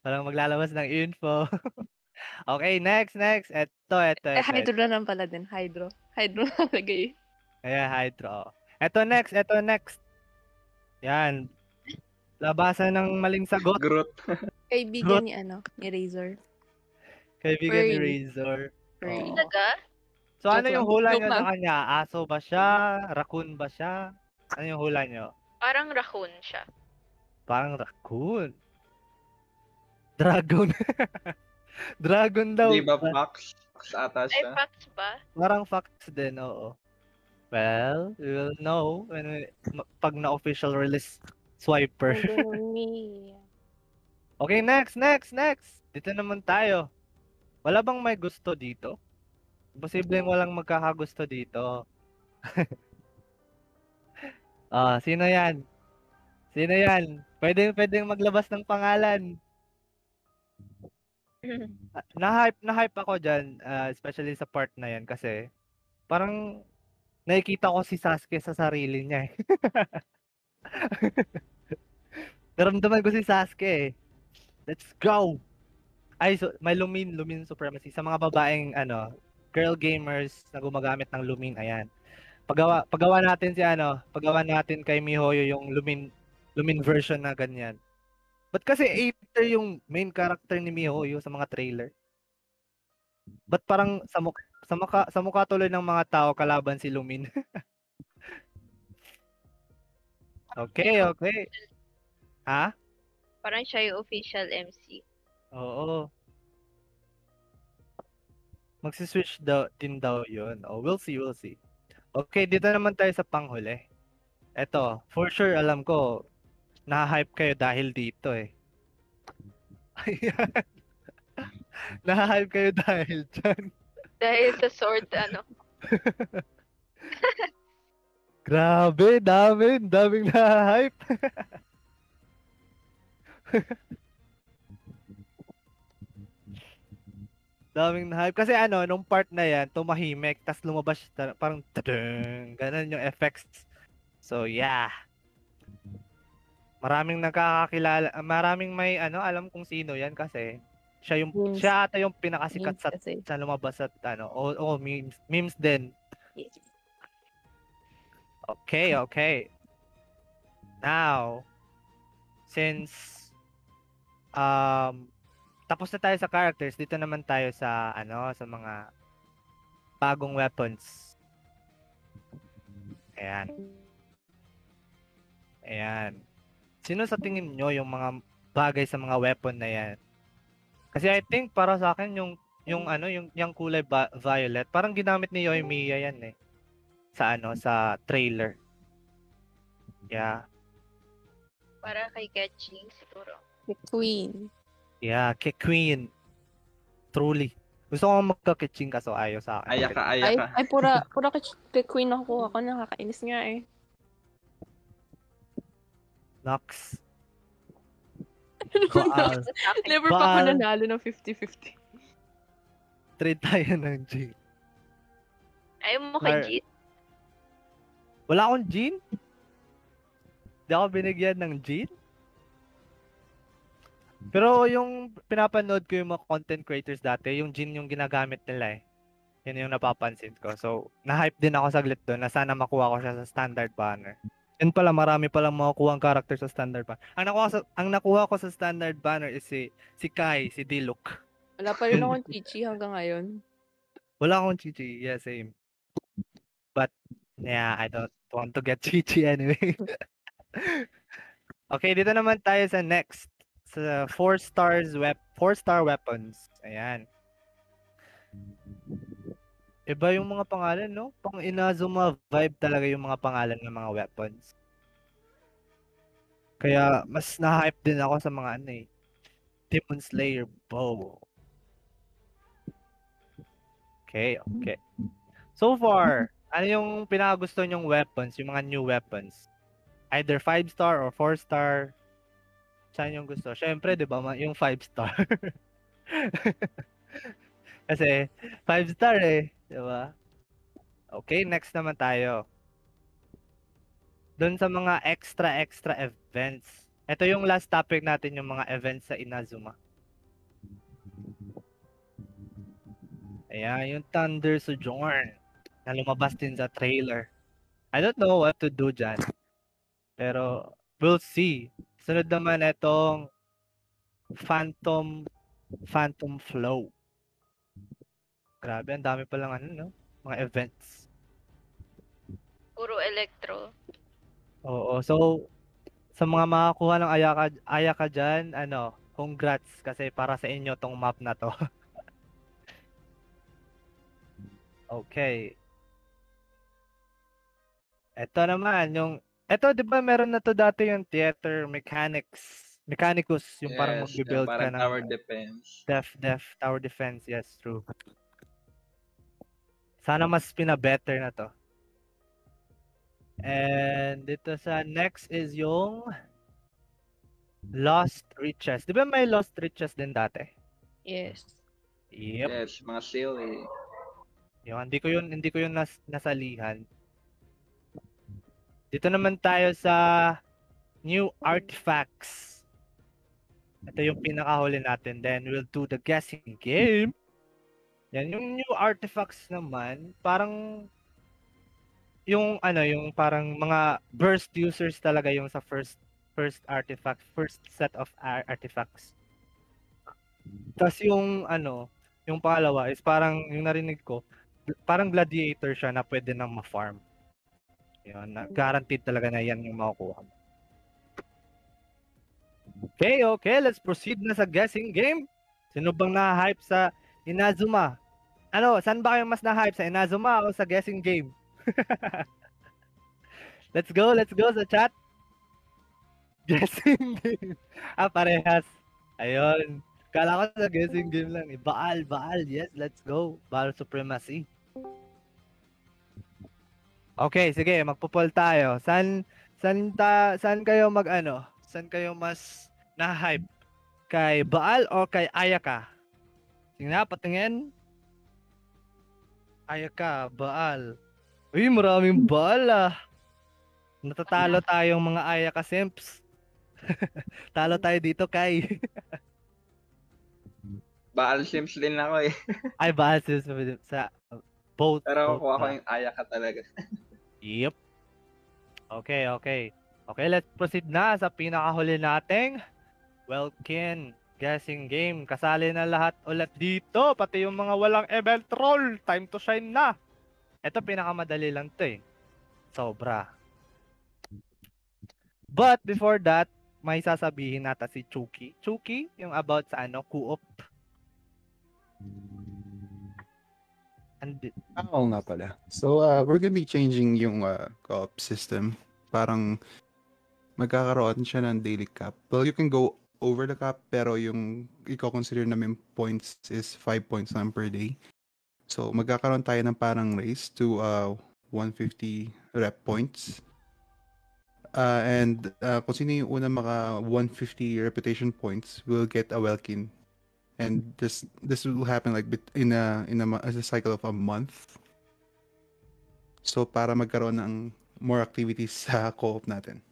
Walang maglalabas ng info. okay, next, next. Eto, eto, Eh, eto. hydro na lang pala din. Hydro. Hydro na lagay. Kaya hydro. Eto next, eto next. Yan. Labasan ng maling sagot. Groot. Kaibigan ni ano, ni Razor. Kaibigan ni Furry. Razor. Furry. Talaga? So ano yung hula joke nyo sa lang. kanya? Aso ba siya? Raccoon ba siya? Ano yung hula nyo? Parang raccoon siya. Parang raccoon. Dragon. Dragon daw. Di ba Fox? Fox ata Ay, siya. Fox ba? Parang fox din, oo. Well, we will know when we, pag na-official release swiper. okay, next, next, next. Dito naman tayo. Wala bang may gusto dito? Posibleng walang magkakagusto dito. Ah, sino yan? Sino yan? Pwede, pwedeng maglabas ng pangalan. Ah, Na-hype, na-hype ako dyan, ah, especially sa part na yan kasi parang nakikita ko si Sasuke sa sarili niya eh. Naramdaman ko si Sasuke eh. Let's go! Ay, so, may Lumin, Lumin Supremacy. Sa mga babaeng, ano, girl gamers na gumagamit ng Lumin, ayan. Paggawa, paggawa natin si ano, paggawa natin kay Mihoyo yung Lumin, Lumin version na ganyan. Ba't kasi Aether yung main character ni Mihoyo sa mga trailer? Ba't parang sa mukha, sa mukha, sa mukha tuloy ng mga tao kalaban si Lumin? okay, okay. Ha? Parang siya yung official MC. Oo. Magsi-switch daw, din daw yun. Oh, we'll see, we'll see. Okay, dito naman tayo sa panghuli. Eto, for sure alam ko, na-hype kayo dahil dito eh. Ayan. na-hype kayo dahil dyan. Dahil sa sword, ano. Grabe, dami, daming na-hype. daming na-hype. Kasi ano, nung part na yan, tumahimik, tas lumabas, parang tadang, ganun yung effects. So, yeah. Maraming nakakakilala, maraming may ano, alam kung sino yan kasi siya yung Memes. siya ata yung pinakasikat Memes sa kasi. sa lumabas at ano, oh, oh memes, memes din. Yes. Okay, okay. Now, since um tapos na tayo sa characters, dito naman tayo sa ano, sa mga bagong weapons. Ayan. Ayan. Sino sa tingin nyo yung mga bagay sa mga weapon na yan? Kasi I think para sa akin yung yung ano, yung yung kulay ba- violet, parang ginamit ni Yoimiya yan eh sa ano sa trailer. Yeah. Para kay Ketching, siguro. The Queen. Yeah, kay Queen. Truly. Gusto ko magka-kitching kaso ayaw sa akin. Aya ka, aya Ay, ka. ay pura, pura kay Queen ako. Ako nakakainis nga eh. Nox. Baal. Never pa ako Baal. nanalo ng 50-50. Trade tayo ng G. Ayaw mo kay Mar- Jeet? Wala akong Jean? Hindi ako binigyan ng Jean? Pero yung pinapanood ko yung mga content creators dati, yung Jean yung ginagamit nila eh. Yun yung napapansin ko. So, na-hype din ako saglit doon na sana makuha ko siya sa standard banner. Yun pala, marami palang makukuha ang character sa standard banner. Ang nakuha, sa, ang nakuha ko sa standard banner is si, si Kai, si Diluc. Wala pa rin akong chichi hanggang ngayon. Wala akong Chichi. Yeah, same. But, yeah, I don't want to get Chichi anyway. okay, dito naman tayo sa next. Uh, four stars wep four star weapons. Ayan. Iba yung mga pangalan, no? Pang Inazuma vibe talaga yung mga pangalan ng mga weapons. Kaya mas na-hype din ako sa mga ano eh. Demon Slayer bow. Okay, okay. So far, ano yung pinakagusto nyong weapons, yung mga new weapons? Either 5 star or 4 star. Saan yung gusto? Syempre, 'di ba, yung 5 star. Kasi 5 star eh, 'di ba? Okay, next naman tayo. Doon sa mga extra extra events. Ito yung last topic natin yung mga events sa Inazuma. Ayan, yung Thunder Sojourn na lumabas din sa trailer. I don't know what to do dyan. Pero we'll see. Sunod naman itong Phantom Phantom Flow. Grabe, ang dami pa lang ano, no? Mga events. Puro electro. Oo, so sa mga makakuha ng Ayaka Ayaka diyan, ano, congrats kasi para sa inyo tong map na to. okay. Ito naman yung Ito 'di ba meron na to dati yung theater mechanics. Mechanicus, yung parang Yes, yung magbi-build ka parang ng tower defense. Def def tower defense, yes, true. Sana mas pina-better na to. And dito sa next is yung Lost Riches. Di ba may Lost Riches din dati? Yes. Yep. Yes, mga seal eh. Yung hindi ko yun hindi ko yun nas, nasalihan. Dito naman tayo sa new artifacts. Ito yung pinakahuli natin. Then we'll do the guessing game. Yan yung new artifacts naman, parang yung ano, yung parang mga burst users talaga yung sa first first artifact, first set of ar- artifacts. Tapos yung ano, yung pangalawa is parang yung narinig ko, parang gladiator siya na pwede nang ma-farm. Yun, na, guaranteed talaga na yan yung makukuha mo. Okay, okay, let's proceed na sa guessing game. Sino bang na-hype sa Inazuma? Ano, saan ba kayo mas na-hype sa Inazuma o sa guessing game? let's go, let's go sa chat. Guessing game. ah, parehas. Ayun. Kala ko sa guessing game lang. eh. Baal, Baal. Yes, let's go. Baal Supremacy. Okay, sige, magpo-poll tayo. San san ta saan kayo mag-ano? Saan kayo mas na-hype? Kay Baal o kay Ayaka? Tingnan, na, patingin. Ayaka, Baal. Uy, maraming Baal ah. Natatalo tayong mga Ayaka simps. Talo tayo dito kay. Baal Sims din ako eh. Ay, Baal simps sa both. Pero both kuha ko yung Ayaka talaga. Yep. Okay, okay. Okay, let's proceed na sa pinakahuli nating Welkin guessing game. Kasali na lahat ulit dito, pati yung mga walang event roll. Time to shine na. Ito pinakamadali lang to eh. Sobra. But before that, may sasabihin nata si Chucky. Chucky, yung about sa ano, co-op. And Ah, oo nga pala. So, uh, we're gonna be changing yung uh, co-op system. Parang magkakaroon siya ng daily cap. Well, you can go over the cap, pero yung i-consider namin points is 5 points lang per day. So, magkakaroon tayo ng parang race to uh, 150 rep points. Uh, and uh, kung sino yung una maka 150 reputation points will get a Welkin. And this this will happen like in a in a, as a cycle of a month. So para magkaroon ng more activities sa co-op natin.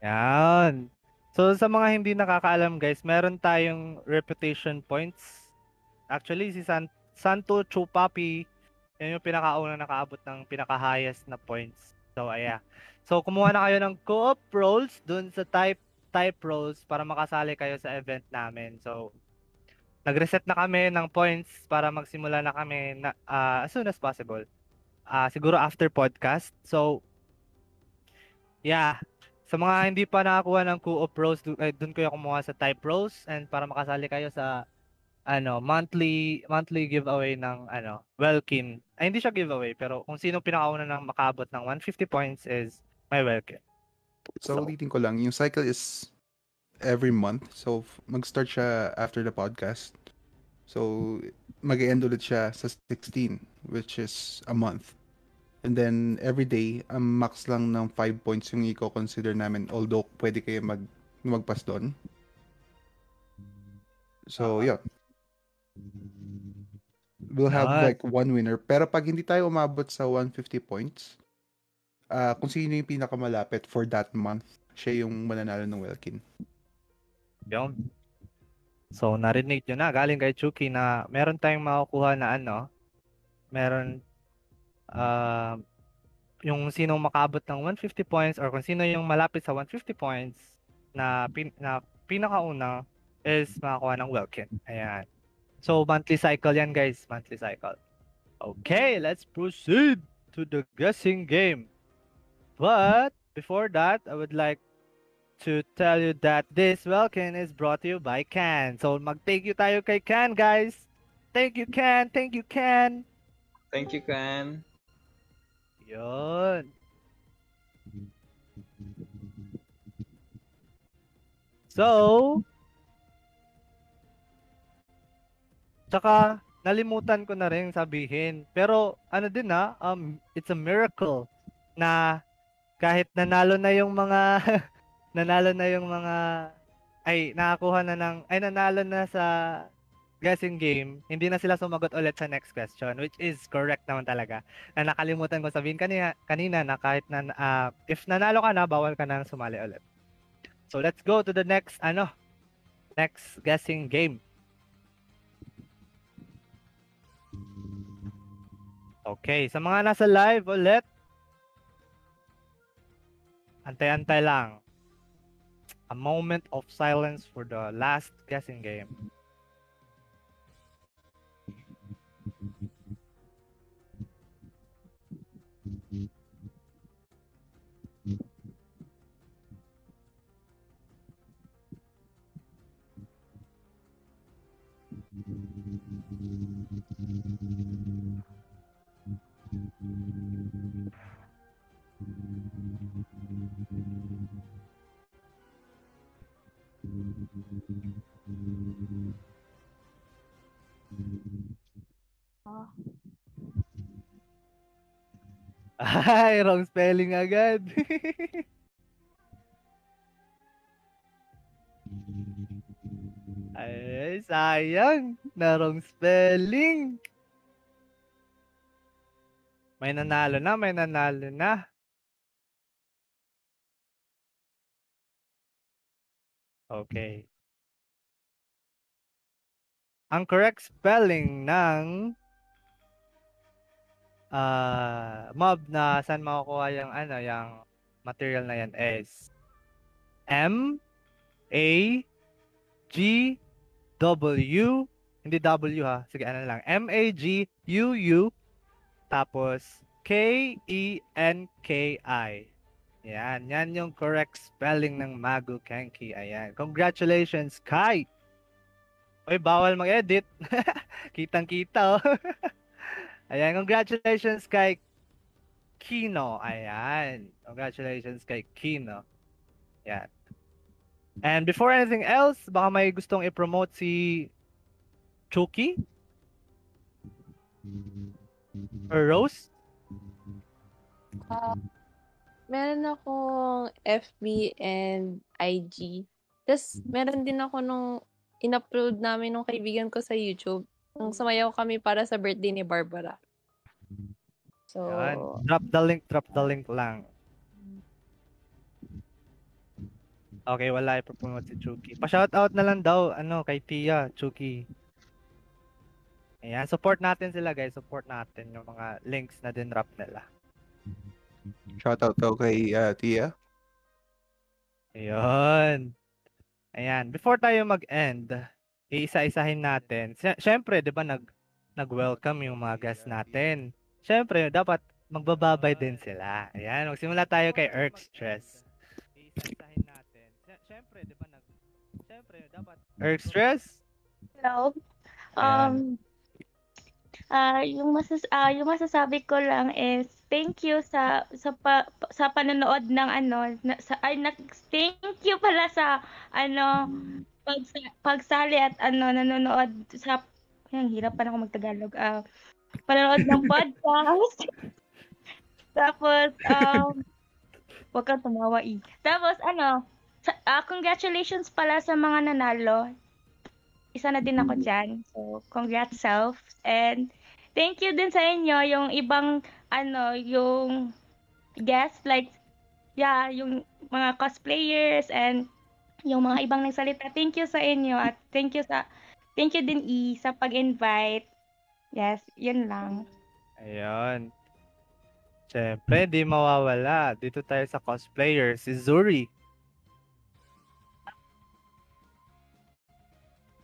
Yan. So sa mga hindi nakakaalam guys, meron tayong reputation points. Actually si San Santo Chupapi, yan yung pinakauna nakaabot ng pinaka-highest na points. So ayan. So kumuha na kayo ng co-op roles dun sa type type roles para makasali kayo sa event namin. So nag-reset na kami ng points para magsimula na kami na, ah, as soon as possible. Ah, siguro after podcast. So yeah, sa mga hindi pa nakakuha ng co-op du- eh, dun kayo kumuha sa type pros and para makasali kayo sa ano, monthly monthly giveaway ng ano, Welkin. Ay, hindi siya giveaway, pero kung sino pinakauna ng makaabot ng 150 points is may Welkin. So, ulitin ko lang, yung cycle is every month. So, mag-start siya after the podcast. So, mag-end ulit siya sa 16, which is a month. And then, every day, ang max lang ng 5 points yung i-consider namin. Although, pwede kayo mag magpas doon. So, yeah. We'll have Yan. like one winner. Pero pag hindi tayo umabot sa 150 points, ah kung sino yung pinakamalapit for that month, siya yung mananalo ng Welkin. Yun. So, narinig nyo na, galing kay Chucky na meron tayong makukuha na ano, meron, ah, yung sinong makabot ng 150 points or kung sino yung malapit sa 150 points na, pin, na pinakauna is makakuha ng Welkin. Ayan. So, monthly cycle yan, guys. Monthly cycle. Okay, let's proceed to the guessing game. But, before that, I would like to tell you that this Welkin is brought to you by Can. So, mag-thank you tayo kay Can, guys. Thank you, Can. Thank you, Can. Thank you, Kan. Yun. So, tsaka nalimutan ko na rin sabihin. Pero ano din na, um, it's a miracle na kahit nanalo na yung mga nanalo na yung mga ay nakakuha na ng ay nanalo na sa guessing game, hindi na sila sumagot ulit sa next question, which is correct naman talaga. Na nakalimutan ko sabihin kanina, kanina na kahit na ah, if nanalo ka na, bawal ka na sumali ulit. So let's go to the next ano, next guessing game. Okay, sa mga nasa live ulit, antay-antay lang. A moment of silence for the last guessing game. Ay, wrong spelling agad. Ay, sayang. Na wrong spelling. May nanalo na, may nanalo na. Okay. Ang correct spelling ng ah mob na saan makukuha yung ano, yung material na yan is M A G W hindi W ha. Sige, ano lang. M A G U U tapos K E N K I. Yan, yan yung correct spelling ng Magu Kenki. Ayan. Congratulations, Kai! Uy, bawal mag-edit. Kitang-kita, oh. Ayan, congratulations kay Kino. Ayan. Congratulations kay Kino. Ayan. And before anything else, baka may gustong i-promote si Chucky? Or Rose? Ah, meron akong FB and IG. Tapos, meron din ako nung in-upload namin nung kaibigan ko sa YouTube. Nung sumayaw kami para sa birthday ni Barbara. So, Yan. Drop the link, drop the link lang. Okay, wala i-promote si Chucky. Pa-shoutout na lang daw, ano, kay Tia, Chucky. Ayan, support natin sila guys. Support natin yung mga links na din-drop nila. Shoutout daw kay ah, Tia. Ayun. Ayan, before tayo mag-end, iisa-isahin natin. Siyempre, 'di ba nag nag-welcome yung mga guests natin. Siyempre, dapat magbababay din sila. Ayan, magsimula tayo kay Erk Stress. isahin natin. Syempre, di ba, nag... Syempre, dapat... Erg stress? Hello. Um, ah yung masas ah yung masasabi ko lang is thank you sa sa pa, sa panonood ng ano na, sa ay nag, thank you pala sa ano pag, pagsali at ano nanonood sa ang hirap pa na ako magtagalog ah panonood ng podcast tapos um wag kang tumawa eh tapos ano ah, congratulations pala sa mga nanalo isa na din ako dyan. So, congrats self. And thank you din sa inyo, yung ibang, ano, yung guests, like, yeah, yung mga cosplayers and yung mga ibang nagsalita. Thank you sa inyo at thank you sa, thank you din E sa pag-invite. Yes, yun lang. Ayun. Syempre, di mawawala. Dito tayo sa cosplayer, si Zuri.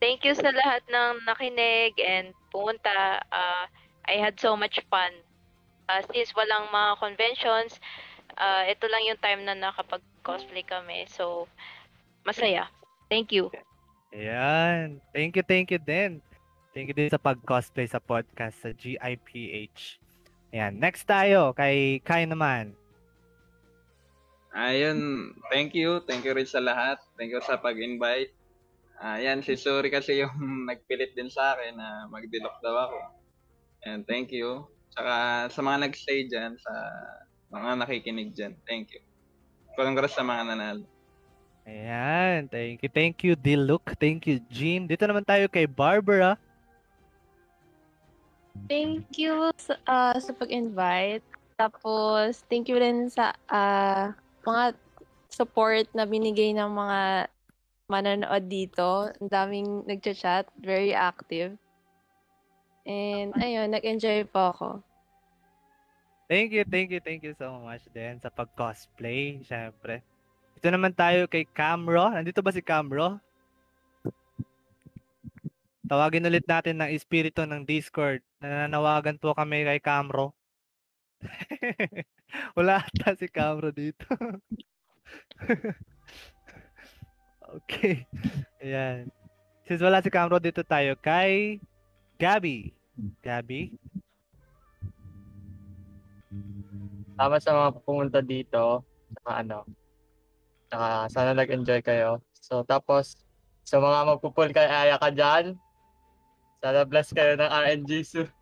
Thank you sa lahat ng nakinig and pumunta. Uh, I had so much fun. Uh, since walang mga conventions, uh, ito lang yung time na nakapag-cosplay kami. So, masaya. Thank you. Ayan. Thank you, thank you din. Thank you din sa pag-cosplay sa podcast sa GIPH. Ayan. Next tayo, kay Kai naman. Ayun, thank you. Thank you rin sa lahat. Thank you sa pag-invite. Ayan, si Suri kasi yung nagpilit din sa akin na magdilok daw ako. And thank you. Tsaka sa mga nagstay dyan, sa mga nakikinig dyan, thank you. Congrats sa mga nanalo. Ayan. Thank you, thank you, Diluk. Thank you, Jean. Dito naman tayo kay Barbara. Thank you sa, ah, sa pag-invite. Tapos, thank you rin sa ah, mga support na binigay ng mga manonood dito. Ang daming nagchat-chat, very active. And ayun, nag-enjoy po ako. Thank you, thank you, thank you so much din sa pag-cosplay, syempre. Ito naman tayo kay Camro. Nandito ba si Camro? Tawagin ulit natin ng espiritu ng Discord. Nananawagan po kami kay Camro. Wala ata si Camro dito. okay. Ayan. Since wala si Camro dito tayo kay Gabby. Gabby? Tama sa mga pumunta dito, saka ano, saka sana nag-enjoy kayo. So, tapos, sa mga magpupul kay Aya ka dyan, sana bless kayo ng RNG sus.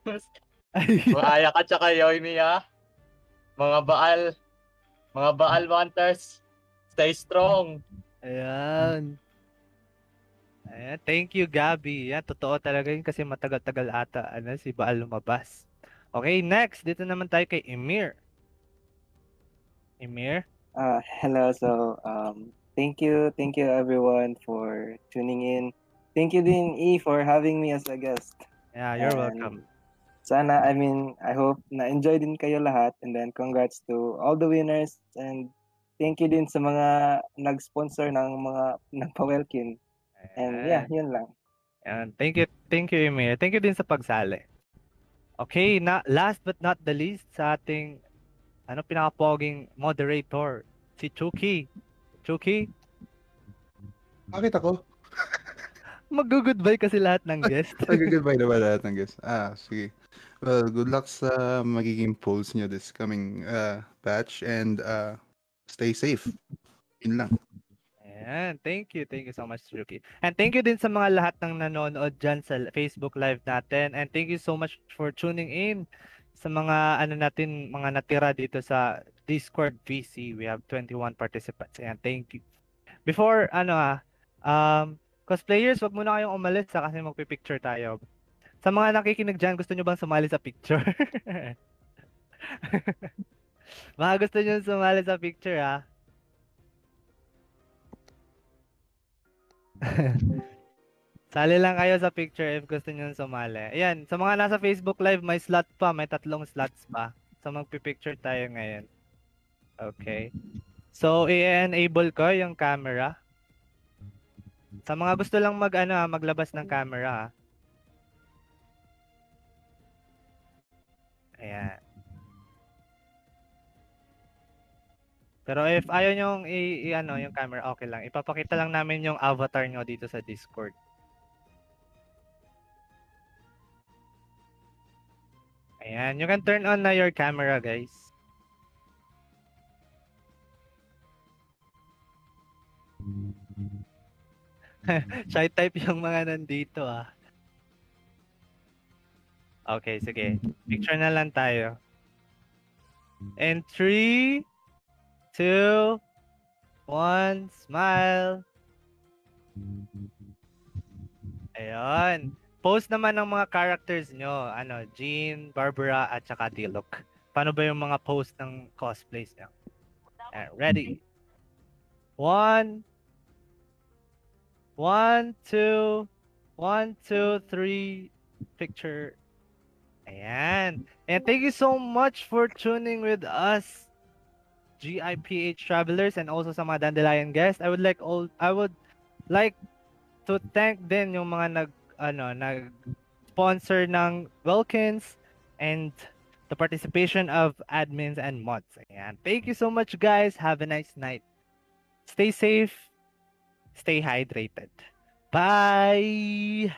mga Aya ka tsaka Yoimi ha. Mga Baal, mga Baal Hunters, stay strong. Ayan. Ayan. Thank you, Gabby. Yan, totoo talaga yun kasi matagal-tagal ata ano, si Baal lumabas. Okay, next. Dito naman tayo kay Emir. Emir? Uh, hello. So, um, thank you, thank you everyone for tuning in. Thank you, din E, for having me as a guest. Yeah, you're And welcome. Sana, I mean, I hope na-enjoy din kayo lahat. And then, congrats to all the winners. And thank you din sa mga nag-sponsor ng mga nagpa-welcome. And yeah, yun lang. Ayan. Thank you, thank you, Emir. Thank you din sa pagsali. Okay, na last but not the least sa ating ano pinaka-poging moderator, si Chucky. Chucky, Bakit ako? mag-goodbye kasi lahat ng guest. Nag-goodbye na ba lahat ng guests? Ah, sige. Well, good luck sa magiging polls nyo this coming uh, batch and uh, stay safe. Yun lang. Ayan, thank you. Thank you so much, Chucky. And thank you din sa mga lahat ng nanonood dyan sa Facebook Live natin. And thank you so much for tuning in sa mga ano natin, mga natira dito sa Discord VC. We have 21 participants. Ayan, thank you. Before, ano ah, um, cosplayers, wag muna kayong umalis sa kasi magpipicture tayo. Sa mga nakikinig dyan, gusto nyo bang sumali sa picture? mga gusto nyo sumali sa picture ah. Sali lang kayo sa picture if gusto nyo sumali. Ayan, sa mga nasa Facebook Live, may slot pa. May tatlong slots pa. So, magpipicture tayo ngayon. Okay. So, i-enable ko yung camera. Sa mga gusto lang mag, ano, ah, maglabas ng camera. ah. Ayan. Pero if ayaw nyo i, i- ano, yung camera, okay lang. Ipapakita lang namin yung avatar nyo dito sa Discord. Ayan, you can turn on na your camera, guys. Shy type yung mga nandito ah. Okay, sige. Picture na lang tayo. And 3, 2, 1, smile. Ayun. Post naman ng mga characters nyo. Ano, Jean, Barbara, at saka Dilok. Paano ba yung mga post ng cosplays nyo? Ayan, ready. One, one, two, one, two, three, picture. Ayan. And thank you so much for tuning with us, GIPH travelers, and also sa mga Dandelion guests. I would like all, I would like to thank din yung mga nag, ano, nag sponsor ng Wilkins and the participation of admins and mods. Ayan. Thank you so much, guys. Have a nice night. Stay safe. Stay hydrated. Bye.